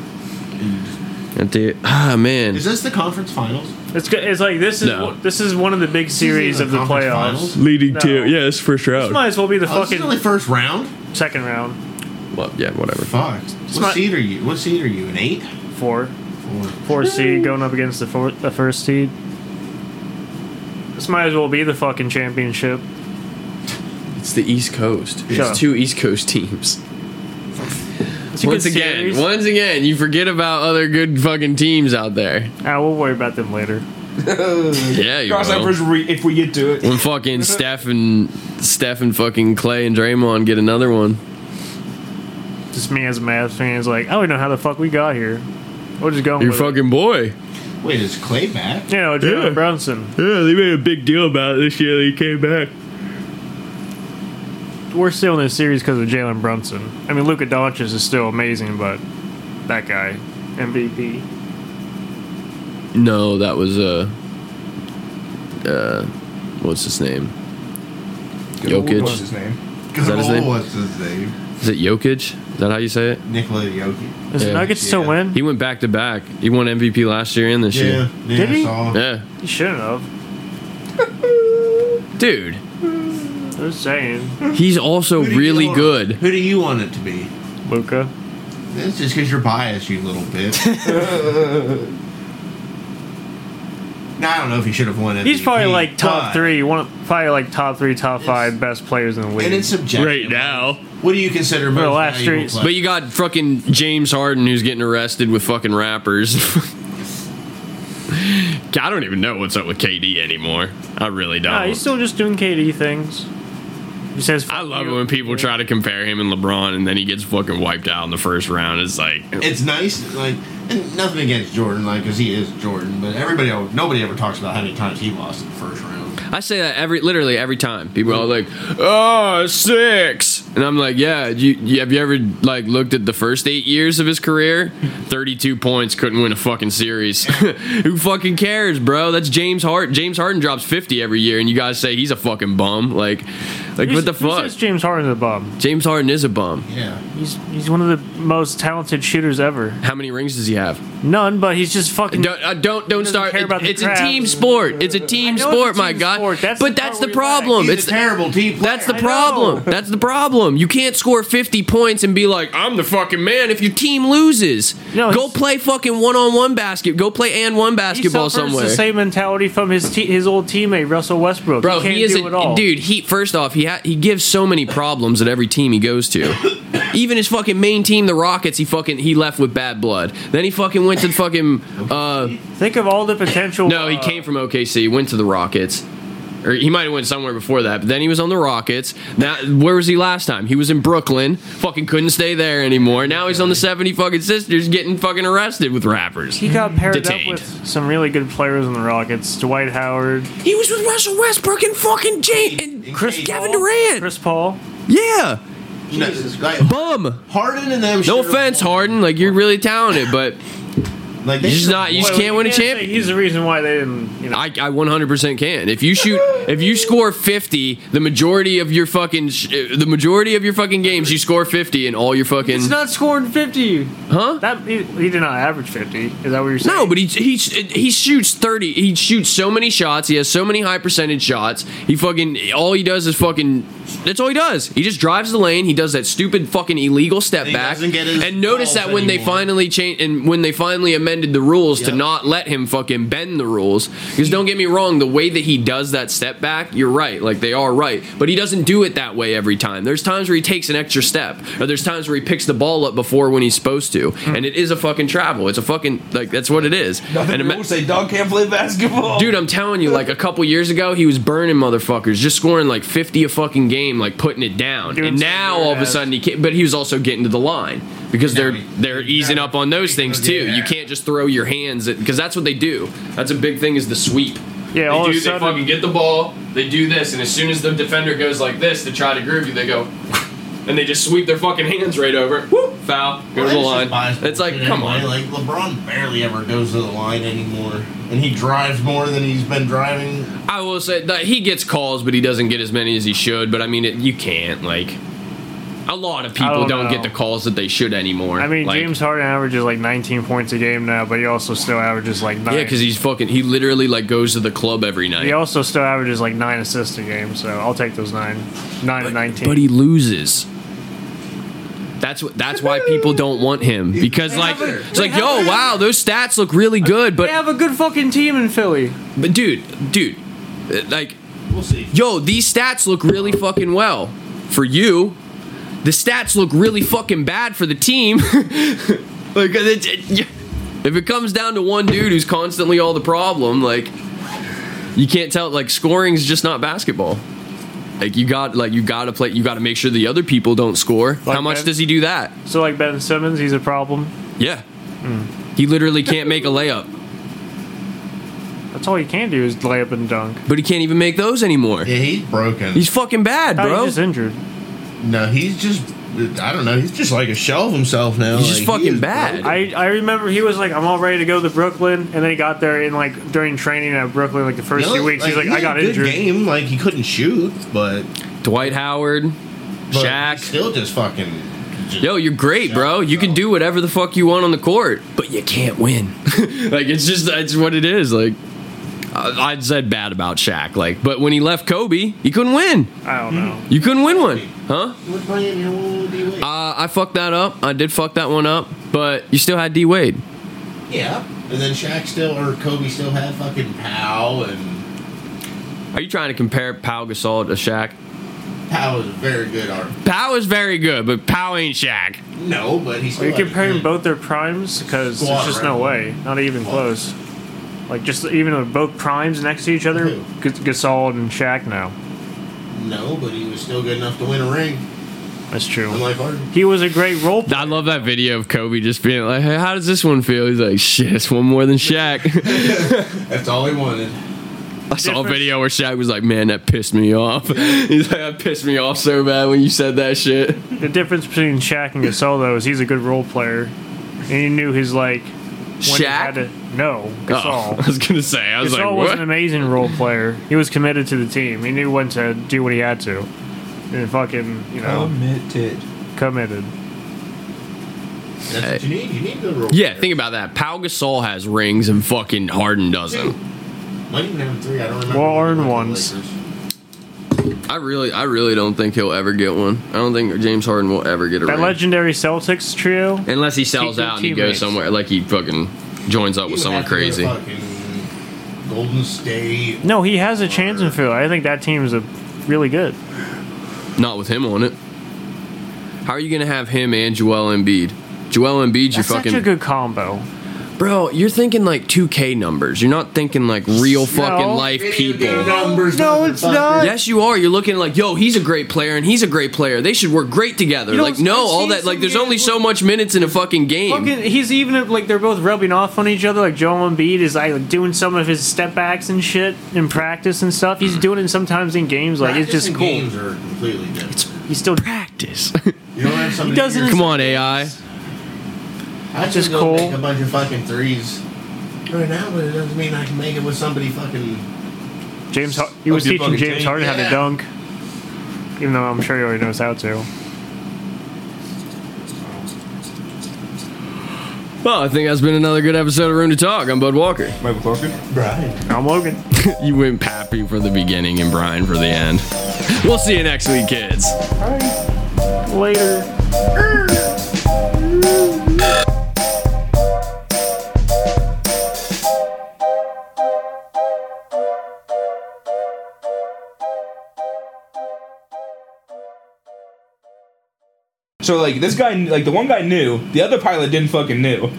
And the- ah, man. Is this the conference finals? It's go- it's like this is No. one- this is one of the big series of the conference playoffs. finals? Leading No. to, yeah, it's first This round. might as well be the Oh, this is fucking only first round. second round. Well, yeah, whatever. Fuck. my- What seed are you? What seed are you? An eight? Four, Four. four seed going up against the four, the first seed. This might as well be the fucking championship. It's the East Coast. Yeah. It's two East Coast teams. It's Once again, series. once again, you forget about other good fucking teams out there. Ah, we'll worry about them later. Yeah, you Cross will. re- if we get to it. When fucking Steph and Steph and fucking Clay and Draymond get another one. Just me as a Mavs fan is like, I don't know how the fuck we got here. We're just going Your with it. fucking boy. Wait, is Clay back? Yeah, know, Jalen Yeah. Brunson. Yeah, they made a big deal about it this year. He came back. We're still in this series because of Jalen Brunson. I mean, Luka Doncic is still amazing, but that guy, MVP. No, that was uh, uh, what's his name? Jokic. What's his name? Is that his name? What's his name? Is it Jokic? Is that how you say it? Nikola Jokic. Does Yeah. the Nuggets still Yeah. win? He went back to back. He won MVP last year and this Yeah, year. yeah, Did he? saw. Yeah, He shouldn't have. dude. Just saying. He's also Who do you- really hold on. good. Who do you want it to be? Luka. It's just because you're biased, you little bitch. now, I don't know if he should have won it. He's probably like top three, one probably like top three, top five best players in the league. And it's subjective. Right now. What do you consider most the last valuable three- player? But you got fucking James Harden who's getting arrested with fucking rappers. I don't even know what's up with KD anymore. I really don't. Nah, he's still just doing KD things. He says, I love you." it when people try to compare him and LeBron and then he gets fucking wiped out in the first round. It's like, it's nice, like, and nothing against Jordan, like, because he is Jordan, but everybody, nobody ever talks about how many times he lost in the first round. I say that every, literally every time. People are like, oh, six. And I'm like, yeah, you, you, have you ever, like, looked at the first eight years of his career? 32 points, couldn't win a fucking series. Who fucking cares, bro? That's James Harden. James Harden drops 50 every year and you guys say he's a fucking bum. Like, Like what the Who fuck? says James Harden's a bum? James Harden is a bum. Yeah. He's he's one of the most talented shooters ever. How many rings does he have? None, but he's just fucking. Don't uh, don't don't start. care about the it's a craft. team sport. It's a team know it's a sport, my team guy. sport. That's but the that's part the where you lack. problem. He's It's a terrible team player. That's the I problem. That's the problem. You can't score 50 points and be like, I'm the fucking man if your team loses. No, Go he's- play fucking one on one basket. Go play and one he basketball suffers somewhere. the same mentality from his te- his old teammate Russell Westbrook. Bro, he, can't he is do a it all. dude. He first off, he ha- he gives so many problems at every team he goes to. Even his fucking main team, the Rockets, he fucking he left with bad blood. Then he fucking went to the fucking uh Think of all the potential. no, he uh, came from OKC, went to the Rockets. Or he might have went somewhere before that, but then he was on the Rockets. Now, where was he last time? He was in Brooklyn. Fucking couldn't stay there anymore. Now he's on the 70 fucking Sixers getting fucking arrested with rappers. He got paired Detained. up with some really good players in the Rockets. Dwight Howard, He was with Russell Westbrook and fucking Jay and Chris Kevin Durant. Chris Paul. Yeah. Jesus, like, Bum. Harden and them. No offense. Harden. Like you're really talented, but Like you just not. You just can't win a say champion. He's the reason why they didn't. You know, I, I 100% can. If you shoot, if you score 50, the majority of your fucking, sh- the majority of your fucking games, you score 50, and all your fucking, he's not scoring fifty. huh? That he, he did not average fifty. Is that what you're saying? No, but he, he he shoots 30. He shoots so many shots. He has so many high percentage shots. He fucking all he does is fucking. That's all he does. He just drives the lane. He does that stupid fucking illegal step He back. get his And notice that when they finally changed and when they finally amended the rules to not let him fucking bend the rules. Because don't get me wrong, the way that he does that step back, you're right. Like they are right, but he doesn't do it that way every time. There's times where he takes an extra step, or there's times where he picks the ball up before when he's supposed to, hmm. and it is a fucking travel. It's a fucking like that's what it is. Nothing And and ima- say dog can't play basketball. Dude, I'm telling you, like a couple years ago, he was burning motherfuckers, just scoring like 50 a fucking game, like putting it down. Doing and now all of a sudden he can't. But he was also getting to the line because they're they're easing up on those things too. You can't just throw your hands at because that's what they do. That's a big thing is the sweep. yeah, all they of a sudden, they fucking get the ball. They do this, and as soon as the defender goes like this to try to groove you, they go. And they just sweep their fucking hands right over. Whoop, foul. Go to the line. It's like, come on. Like LeBron barely ever goes to the line anymore, and he drives more than he's been driving. I will say that he gets calls, but he doesn't get as many as he should. But I mean, it, you can't like. A lot of people don't don't, get the calls that they should anymore. I mean, Like, James Harden averages like 19 points a game now, but he also still averages like nine. Yeah, because he's fucking. He literally like goes to the club every night. he also still averages like nine assists a game. So I'll take those nine, nine to 19. but he loses. That's what. That's why people don't want him because like it's like yo wow those stats look really good but they have a good fucking team in Philly. but dude dude uh, like We'll see. yo these stats look really fucking well for you the stats look really fucking bad for the team like it, it- if it comes down to one dude who's constantly all the problem like you can't tell like scoring's just not basketball like you got like you got to play you got to make sure the other people don't score how much Ben- does he do that So like Ben Simmons, he's a problem. yeah hmm. he literally can't make a layup That's all he can do is lay up and dunk. but he can't even make those anymore Yeah, he's broken. he's fucking bad Oh, bro he's just injured. no, he's just. I don't know. He's just like a shell of himself now. He's just Like, he fucking is bad. I, I remember he was like, I'm all ready to go to Brooklyn, and then he got there in like during training at Brooklyn, like the first No, few weeks. he's like, he I got a good injured. Game like he couldn't shoot, but, Dwight Howard but Shaq he's still just fucking. just- Yo, you're great, bro. You can do whatever the fuck you want on the court, but you can't win. like it's just that's what it is. Like I, I said bad about Shaq, like, but when he left Kobe, he couldn't win. I don't know. You couldn't win one, huh? With Miami, how long would he wait? Uh, I fucked that up. I did fuck that one up, but you still had D Wade. yeah, and then Shaq still or Kobe still had fucking Powell and Are you trying to compare Pau Gasol to Shaq? Powell is a very good art. Pau is very good, but Pau ain't Shaq. No, but he's Are you comparing good- both their primes? Because Squad, there's just no right? way. Not even close. Like just even with both primes next to each other, Who? G- Gasol and Shaq now. No, but he was still good enough to win a ring. That's true. Unlike Harden. He was a great role player. I love that video of Kobe just being like, "Hey, how does this one feel?" He's like, "Shit, it's one more than Shaq." That's all he wanted. I saw a video where Shaq was like, "Man, that pissed me off." He's like, "That pissed me off so bad when you said that shit." The difference between Shaq and Gasol though is he's a good role player, and he knew his like. when he had Shaq. To- no, Oh, Gasol. I was gonna say, I was Gasol like, was "What?" an amazing role player. He was committed to the team. He knew when to do what he had to. and fucking you know Committed. committed. That's what you need. You need good role Yeah, players. think about that. Pau Gasol has rings and fucking Harden doesn't. Might even have three. I don't remember. Well, when earned went to the ones. I really, I really don't think he'll ever get one. I don't think James Harden will ever get a That ring legendary Celtics trio. unless he sells Keep out and he goes somewhere like he fucking joins up He with someone have to go to crazy. Golden State. No, he has a chance in Philly. I think that team's a really good. Not with him on it. How are you gonna have him and Joel Embiid? Joel Embiid's you That's fucking such a good combo. Bro. You're thinking like 2K numbers. You're not thinking like real fucking life people. Numbers, No, it's not. Yes, you are. You're looking like, yo, he's a great player and he's a great player. They should work great together. You know, like, no, I've all seen that. Like, some there's only games so much minutes in a fucking game. Fucking, he's even like they're both rubbing off on each other. Like Joel Embiid is like doing some of his step backs and shit in practice and stuff. He's hmm. doing it sometimes in games. Like it's just cool. Games are completely different. He's still practice. You don't have somebody. He doesn't- Come on, AI. I just just go cool. make a bunch of fucking threes right now, but it doesn't mean I can make it with somebody fucking. James. Har- He was Of your teaching fucking James team. Harden how to Yeah. dunk. Even though I'm sure he already knows how to. Well, I think that's been another good episode of Room to Talk. I'm Bud Walker. Michael Clarkin. Brian. I'm Logan. you went Pappy for the beginning and Brian for the end. We'll see you next week, kids. Later. So like this guy, like the one guy knew, the other pilot didn't fucking knew.